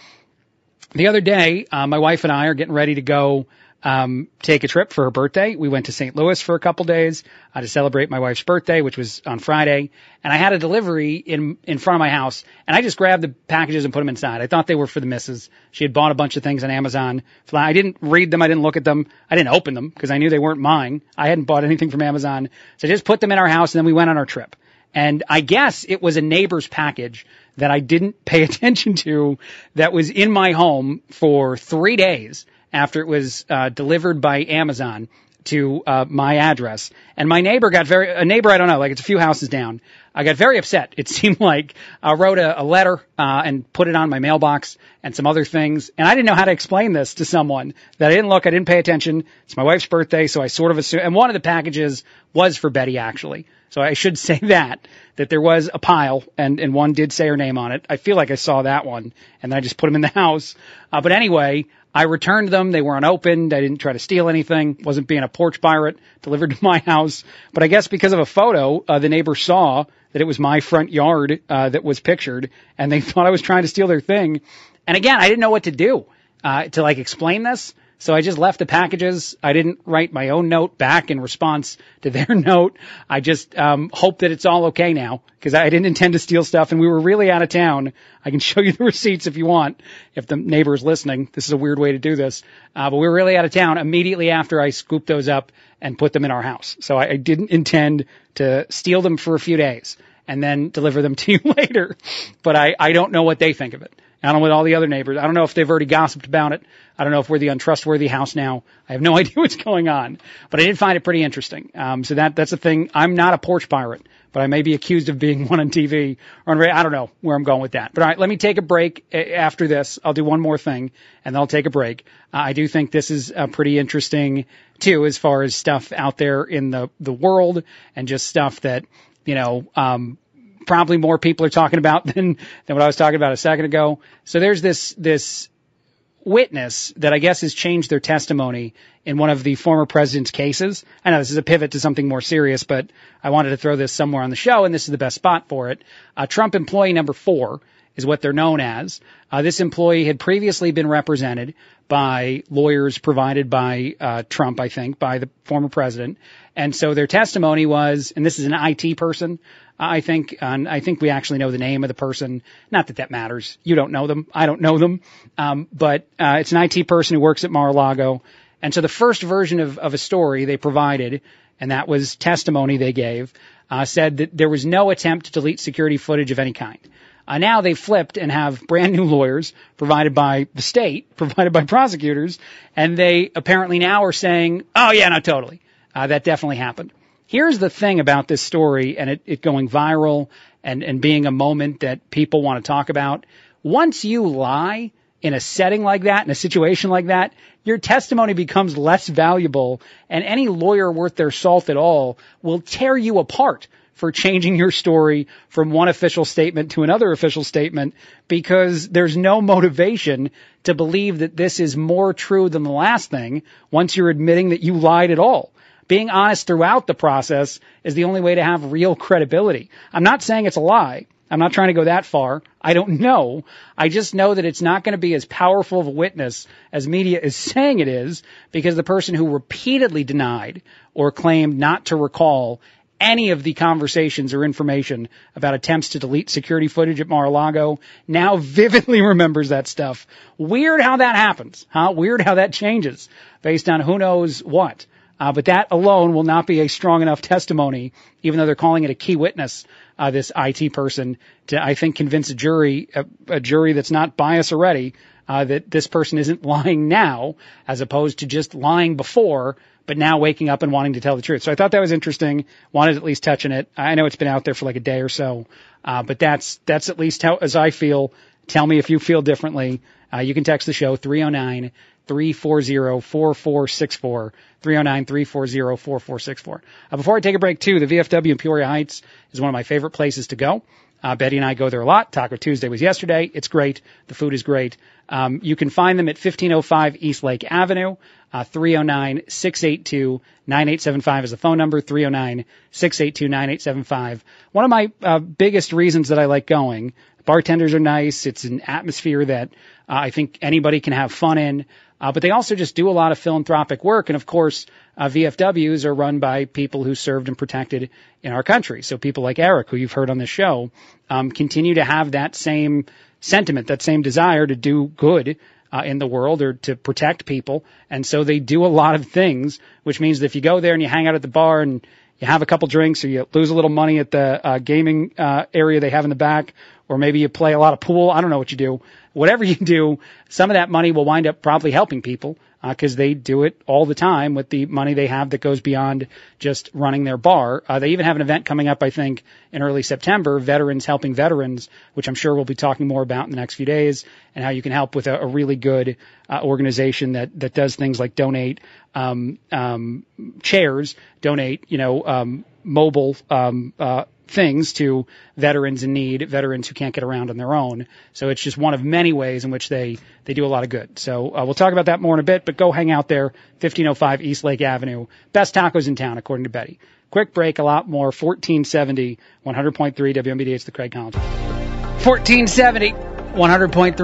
The other day, uh, my wife and I are getting ready to go um, take a trip for her birthday. We went to St. Louis for a couple days uh, to celebrate my wife's birthday, which was on Friday. And I had a delivery in in front of my house, and I just grabbed the packages and put them inside. I thought they were for the missus. She had bought a bunch of things on Amazon. I didn't read them. I didn't look at them. I didn't open them because I knew they weren't mine. I hadn't bought anything from Amazon, so I just put them in our house, and then we went on our trip. And I guess it was a neighbor's package that I didn't pay [LAUGHS] attention to that was in my home for three days after it was uh, delivered by Amazon to uh, my address. And my neighbor got very, a neighbor I don't know, like it's a few houses down. I got very upset. It [LAUGHS] seemed like I wrote a, a letter uh, and put it on my mailbox and some other things. And I didn't know how to explain this to someone that I didn't look, I didn't pay attention. It's my wife's birthday, so I sort of assumed. And one of the packages was for Betty actually. So I should [LAUGHS] say that, that there was a pile and, and one did say her name on it. I feel like I saw that one and then I just put them in the [LAUGHS] house. Uh, but anyway, I returned them. They weren't opened. I didn't try to steal anything. Wasn't being a porch pirate. Delivered [LAUGHS] to my house. But I guess because of a photo, uh, the neighbor saw that it was my front yard uh, that was pictured, and they [LAUGHS] thought I was trying to steal their thing. And again, I didn't know what to do uh, to like explain this. So I just left the packages. I didn't write my own note back in response to [LAUGHS] their note. I just um, hope that it's all okay now because I didn't intend to steal stuff and we were really out of town. I can [LAUGHS] show you the receipts if you want, if the neighbor is listening. This is a weird way to do this. Uh, but we were really out of town immediately after I scooped those up and put them in our house. So I, I didn't intend to steal them for a few days and then deliver them [LAUGHS] to you later. But I, I don't know what they think of it. I don't know all the other neighbors. I don't know if they've already gossiped about it. I don't know if we're the untrustworthy house now. I have no [LAUGHS] idea what's going on, but I did find it pretty interesting. Um, so that that's a thing. I'm not a porch pirate, but I may be accused of being [LAUGHS] one on TV or on radio. I don't know where I'm going with that. But all right, let me take a break after this. I'll do one more thing and then I'll take a break. Uh, I do think this is uh, pretty interesting too, as far as stuff out there in the the world and just stuff that you know. Um, probably more people are talking about [LAUGHS] than than what I was talking about a second ago. So there's this this witness that I guess has changed their testimony in one of the former president's cases. I know this is a pivot to something more serious, but I wanted to throw this somewhere on the show, and this is the best spot for it. Uh, Trump employee number four is what they're known as. Uh, this employee had previously been represented by lawyers provided by uh, Trump, I think, by the former president. And so their testimony was, and this is an IT person, I think, and I think we actually know the name of the person. Not that that matters. You don't know them. I don't know them. Um, but uh, it's an IT person who works at Mar-a-Lago. And so the first version of, of a story they provided, and that was testimony they gave, uh, said that there was no attempt to delete security footage of any kind. Uh, now they flipped and have brand new lawyers provided by the state, [LAUGHS] provided by prosecutors, and they apparently now are saying, oh yeah, no, totally. Uh, that definitely happened. Here's the thing about this story and it, it going viral and, and being a moment that people want to talk about. Once you lie in a setting like that, in a situation like that, your testimony becomes less valuable and any lawyer worth their salt at all will tear you apart for changing your story from one official statement to another official statement because there's no motivation to believe that this is more true than the last thing once you're admitting that you lied at all. Being honest throughout the process is the only way to have real credibility. I'm not saying it's a lie. I'm not trying to go that far. I don't know. I just know that it's not going to be as powerful of a witness as media is saying it is because the person who repeatedly denied or claimed not to recall any of the conversations or information about attempts to delete security footage at Mar-a-Lago now vividly [LAUGHS] remembers that stuff. Weird how that happens, huh? Weird how that changes based on who knows what. Uh, but that alone will not be a strong enough testimony, even though they're calling it a key witness, uh, this IT person, to, I think, convince a jury, a, a jury that's not biased already, uh, that this person isn't [LAUGHS] lying now, as opposed to just lying before, but now waking up and wanting to tell the truth. So I thought that was interesting. Wanted at least touching it. I know it's been out there for like a day or so, uh, but that's that's at least how as I feel. Tell me if you feel differently. Uh, you can text the show 309 340 4464. 309 340 4464. Uh, before I take a break, too, the VFW in Peoria Heights is one of my favorite places to go. Uh, Betty and I go there a lot. Taco Tuesday was yesterday. It's great. The food is great. Um, you can find them at 1505 East Lake Avenue. Uh, 309-682-9875 is the phone number. 309-682-9875. One of my uh, biggest reasons that I like going. Bartenders are nice. It's an atmosphere that I think anybody can have fun in. Uh, but they also just do a lot of philanthropic work. And of course, uh, VFWs are run by people who served and protected in our country. So people like Eric, who you've heard on this show, um, continue to have that same sentiment, that same desire to do good uh, in the world or to protect people. And so they do a lot of things, which means that if you go there and you hang out at the bar and you have a couple drinks or you lose a little money at the uh, gaming uh, area they have in the back, or maybe you play a lot of pool. I don't know what you do. Whatever you do, some of that money will wind up probably helping people because uh, they do it all the time with the money they have that goes beyond just running their bar. Uh, they even have an event coming up, I think, in early September, Veterans Helping Veterans, which I'm sure we'll be talking more about in the next few days, and how you can help with a, a really good uh, organization that that does things like donate um, um, chairs, donate, you know, um, mobile um, uh, things to veterans in need, veterans who can't get around on their own. So it's just one of many ways in which they, they do a lot of good. So uh, we'll talk about that more in a bit, but go hang out there, 1505 East Lake Avenue. Best tacos in town, according to Betty. Quick break, a lot more, 1470, 100.3 WMBD. It's the Craig Collins. 1470. 100.3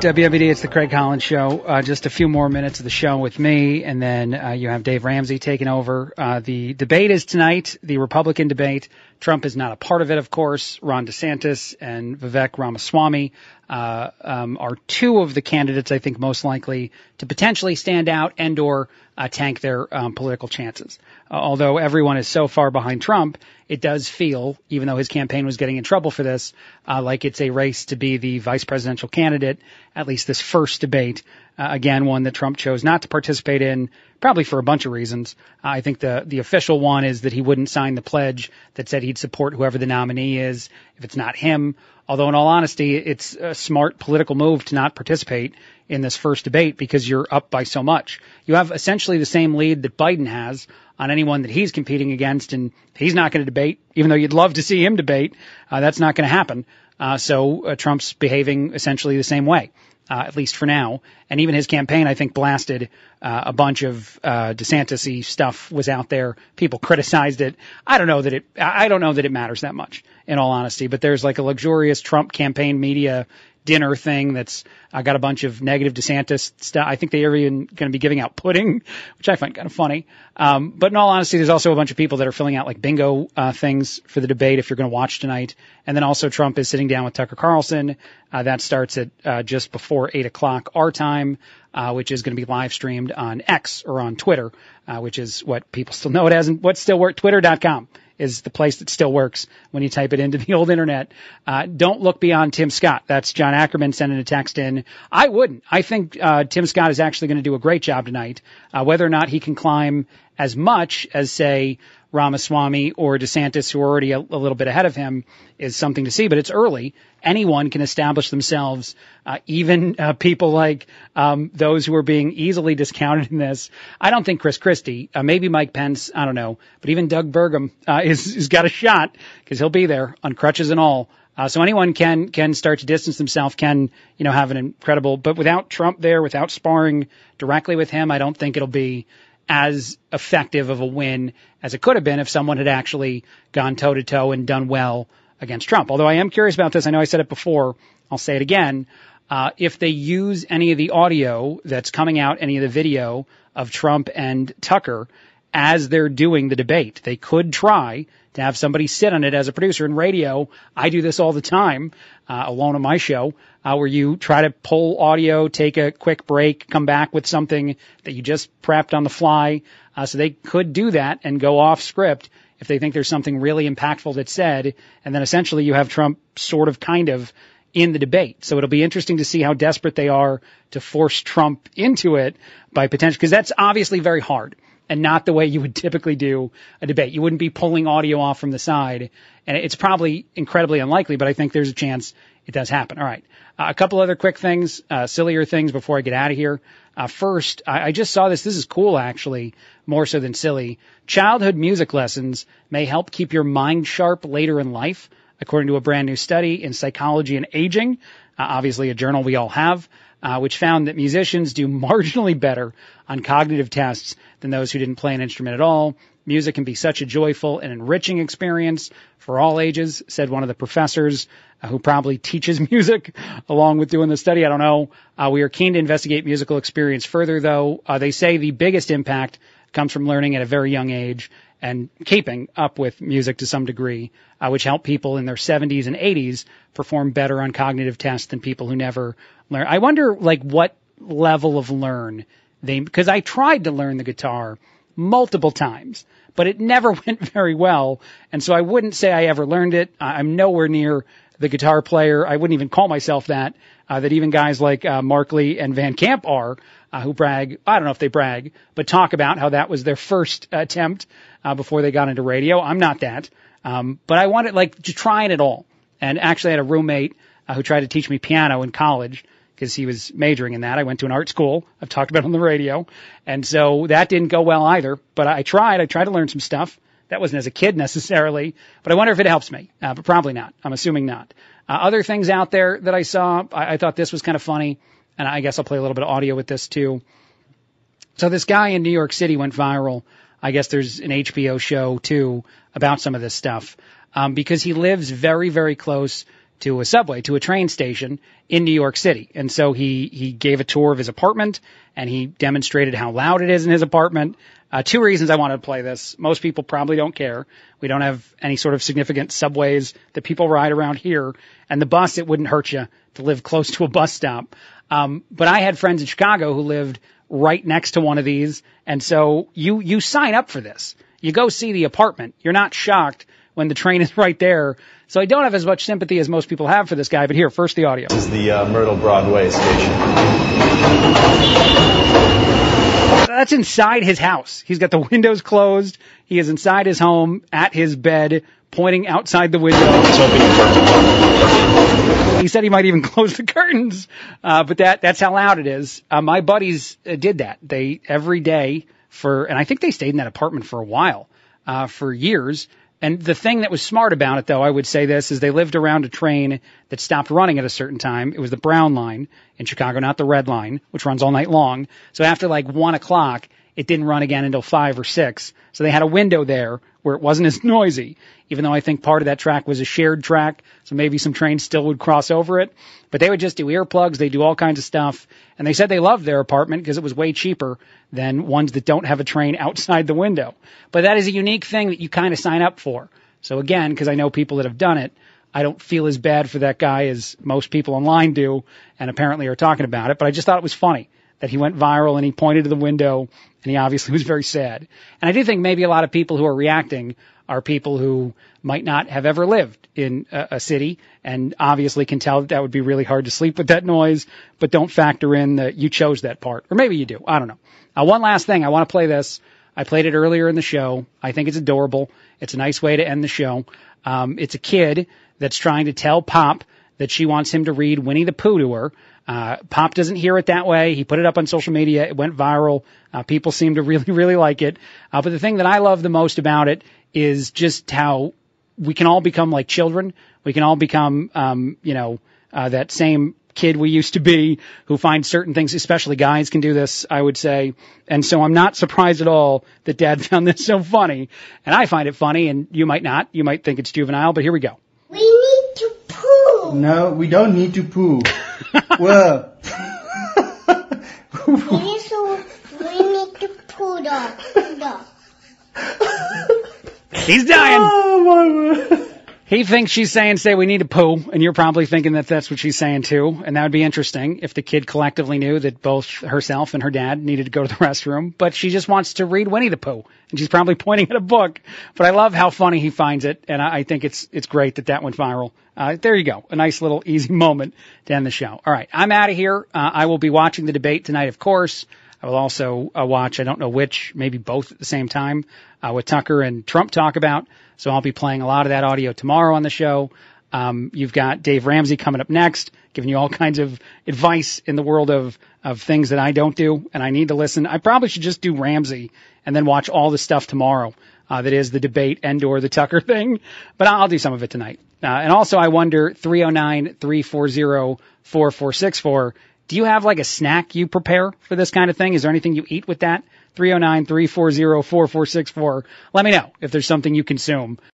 WMBD. It's the Craig Collins Show. Uh, just a few more minutes of the show with me, and then uh, you have Dave Ramsey taking over. Uh, the debate is tonight, the Republican debate. Trump is not a part of it, of course. Ron DeSantis and Vivek Ramaswamy uh, um, are two of the candidates I think most likely to potentially stand out and/or uh, tank their um, political chances. Uh, although everyone is so far behind Trump, it does feel, even though his campaign was getting in trouble for this, uh, like it's a race to be the vice presidential candidate. At least this first debate, uh, again, one that Trump chose not to participate in, probably for a bunch of reasons. Uh, I think the the official one is that he wouldn't sign the pledge that said he'd support whoever the nominee is if it's not him. Although, in all honesty, it's a smart political move to not participate in this first debate because you're up by so much. You have essentially the same lead that Biden has on anyone that he's competing against, and he's not going to debate, even though you'd love to see him debate. Uh, that's not going to happen. Uh, so uh, Trump's behaving essentially the same way uh, at least for now. And even his campaign, I think, blasted uh, a bunch of uh, DeSantis stuff was out there. People criticized it. I don't know that it. I don't know that it matters that much, in all honesty. But there's like a luxurious Trump campaign media dinner thing that's uh, got a bunch of negative DeSantis stuff. I think they are even going to be giving out pudding, which I find kind of funny. Um, but in all honesty, there's also a bunch of people that are filling out like bingo uh, things for the debate if you're going to watch tonight. And then also Trump is sitting down with Tucker Carlson. Uh, that starts at uh, just before eight o'clock our time, uh, which is going to be live streamed on X or on Twitter, uh, which is what people still know it as and what still work twitter.com is the place that still works when you type it into the old internet. Uh, don't look beyond Tim Scott. That's John Ackerman sending a text in. I wouldn't. I think uh, Tim Scott is actually going to do a great job tonight. Uh, whether or not he can climb as much as say Ramaswamy or DeSantis, who are already a, a, little bit ahead of him, is something to see. But it's early. Anyone can establish themselves, uh, even uh, people like um, those who are being easily discounted in this. I don't think Chris Christie, uh, maybe Mike Pence, I don't know, but even Doug Burgum uh, is is got a shot because he'll be there on crutches and all. Uh, so anyone can can start to distance themselves, can you know have an incredible, but without Trump there, without sparring directly with him, I don't think it'll be as effective of a win as it could have been if someone had actually gone toe to toe and done well against Trump. Although I am curious about this, I know I said it before, I'll say it again. Uh, if they use any of the audio that's coming out, any of the video of Trump and Tucker as they're doing the debate, they could try to have somebody sit on it as a producer in radio. I do this all the time, uh, alone on my show, uh, where you try to pull audio, take a quick break, come back with something that you just prepped on the fly. Uh, so they could do that and go off script if they think there's something really impactful that's said. And then essentially you have Trump sort of kind of in the debate. So it'll be interesting to see how desperate they are to force Trump into it by potential, because that's obviously very hard and not the way you would typically do a debate. You wouldn't be pulling audio off from the side, and it's probably incredibly unlikely, but I think there's a chance it does happen. All right. Uh, a couple other quick things, uh, sillier things before I get out of here. Uh, first, I, I just saw this. This is cool, actually, more so than silly. Childhood music lessons may help keep your mind sharp later in life, according to a brand new study in Psychology and Aging, uh, obviously a journal we all have uh, which found that musicians do [LAUGHS] marginally better on cognitive tests than those who didn't play an instrument at all. Music can be such a joyful and enriching experience for all ages, said one of the professors uh, who probably [LAUGHS] teaches music along with doing the study. I don't know. Uh, we are keen to investigate musical experience further, though. Uh, they say the biggest impact comes from learning at a very young age and keeping up with music to some degree, uh, which help people in their 70s and 80s perform better on cognitive tests than people who never learn. I wonder, like, what level of learn they, because I tried to learn the guitar multiple times, but it never [LAUGHS] went very well. And so I wouldn't say I ever learned it. I'm nowhere near the guitar player. I wouldn't even call myself that. Uh, that even guys like uh, Markley and Van Camp are, uh, who brag. I don't know if they brag, but talk about how that was their first attempt uh, before they got into radio. I'm not that, um, but I wanted like to try it all. And actually, I had a roommate uh, who tried to teach me piano in college because he was majoring in that. I went to an art school. I've talked about on the radio, and so that didn't go well either. But I tried. I tried to learn some stuff. That wasn't as a kid [LAUGHS] necessarily, but I wonder if it helps me. Uh, but probably not. I'm assuming not. Uh, other things out there that I saw, I, I thought this was kind of funny, and I guess I'll play a little bit of audio with this too. So this guy in New York City went viral. I guess there's an HBO show too about some of this stuff um, because he lives very, very close to a subway, to a train station in New York City. And so he, he gave a tour of his apartment and he demonstrated how loud it is in his apartment. Uh, two reasons I wanted to play this. Most people probably don't care. We don't have any sort of significant subways that people ride around here. And the bus, it wouldn't hurt you to live close to a bus stop. Um, but I had friends in Chicago who lived right next to one of these. And so you, you sign up for this. You go see the apartment. You're not shocked when the train [LAUGHS] is right there. So I don't have as much sympathy as most people have for this guy. But here, first the audio. This is the uh, Myrtle Broadway station. That's inside his house. He's got the [LAUGHS] windows closed. He is inside his home at his bed, pointing outside the window. He said he might even [LAUGHS] close the curtains, uh, but that that's how loud it is. Uh, my buddies uh, did that. They every day for, and I think they stayed in that apartment for a while, uh, for years. And the thing that was smart about it, though, I would say this, is they lived around a train that stopped running at a certain time. It was the Brown line in Chicago, not the Red line, which runs all night long. So after like one o'clock, it didn't run again until five or six. So they had a window there where it wasn't [LAUGHS] as noisy, even though I think part of that track was a shared track. So maybe some trains still would cross over it, but they would just do earplugs. They do all kinds of stuff. And they said they loved their apartment because it was way cheaper than ones that don't have a train [LAUGHS] outside the window. But that is a unique thing that you kind of sign up for. So again, because I know people that have done it, I don't feel as bad for that guy as most people online do and apparently are talking about it, but I just thought it was funny that he went viral and he pointed to the window and he obviously was very sad. And I do think maybe a lot of people who are reacting are people who might not have ever lived in a, a, city and obviously can tell that that would be really hard to sleep with that noise, but don't factor in that you chose that part. Or maybe you do. I don't know. Uh, one last thing. I want to play this. I played it earlier in the show. I think it's adorable. It's a nice way to end the show. Um, it's a kid that's trying to tell Pop that she wants him to read Winnie the Pooh to her. Uh, Pop doesn't hear it that way. He put it up on social media. It went viral. Uh, people seem to really, [LAUGHS] really like it. Uh, but the thing that I love the most about it is just how we can all become like children. We can all become, um, you know, uh, that same kid we used to be who finds certain things, especially guys can do this, I would say. And so I'm not surprised at all that dad [LAUGHS] found this so funny. And I find it funny and you might not. You might think it's juvenile, but here we go. We need to poo. No, we don't need to poo. Well, we, need to, we need to poo dog. Poo dog. He's dying. Oh my word. He thinks she's saying, say we need to poo, and you're probably thinking that that's what she's saying too. And that would be interesting if the kid collectively knew that both herself and her dad needed to go to the [LAUGHS] restroom. But she just wants to read Winnie the Pooh, and she's probably [LAUGHS] pointing at a book. But I love how funny he finds it, and I, I think it's it's great that that went viral. Uh, there you go, a nice little easy [LAUGHS] moment to end the show. All right, I'm out of here. Uh, I will be watching the debate tonight, of course. I will also uh, watch, I don't know which, maybe both at the same time, uh, with Tucker and Trump talk about. So I'll be playing a lot of that audio tomorrow on the show. Um, you've got Dave Ramsey coming up next, giving you all [LAUGHS] kinds of advice in the world of, of things that I don't do and I need to listen. I probably should just do Ramsey and then watch all the stuff tomorrow. Uh, that is the debate and or the Tucker [LAUGHS] thing, but I'll do some of it tonight. Uh, and also I wonder 309-340-4464. Do you have like a snack you prepare for this kind of thing? Is there anything you eat with that? 309-340-4464. Let me know if there's something you consume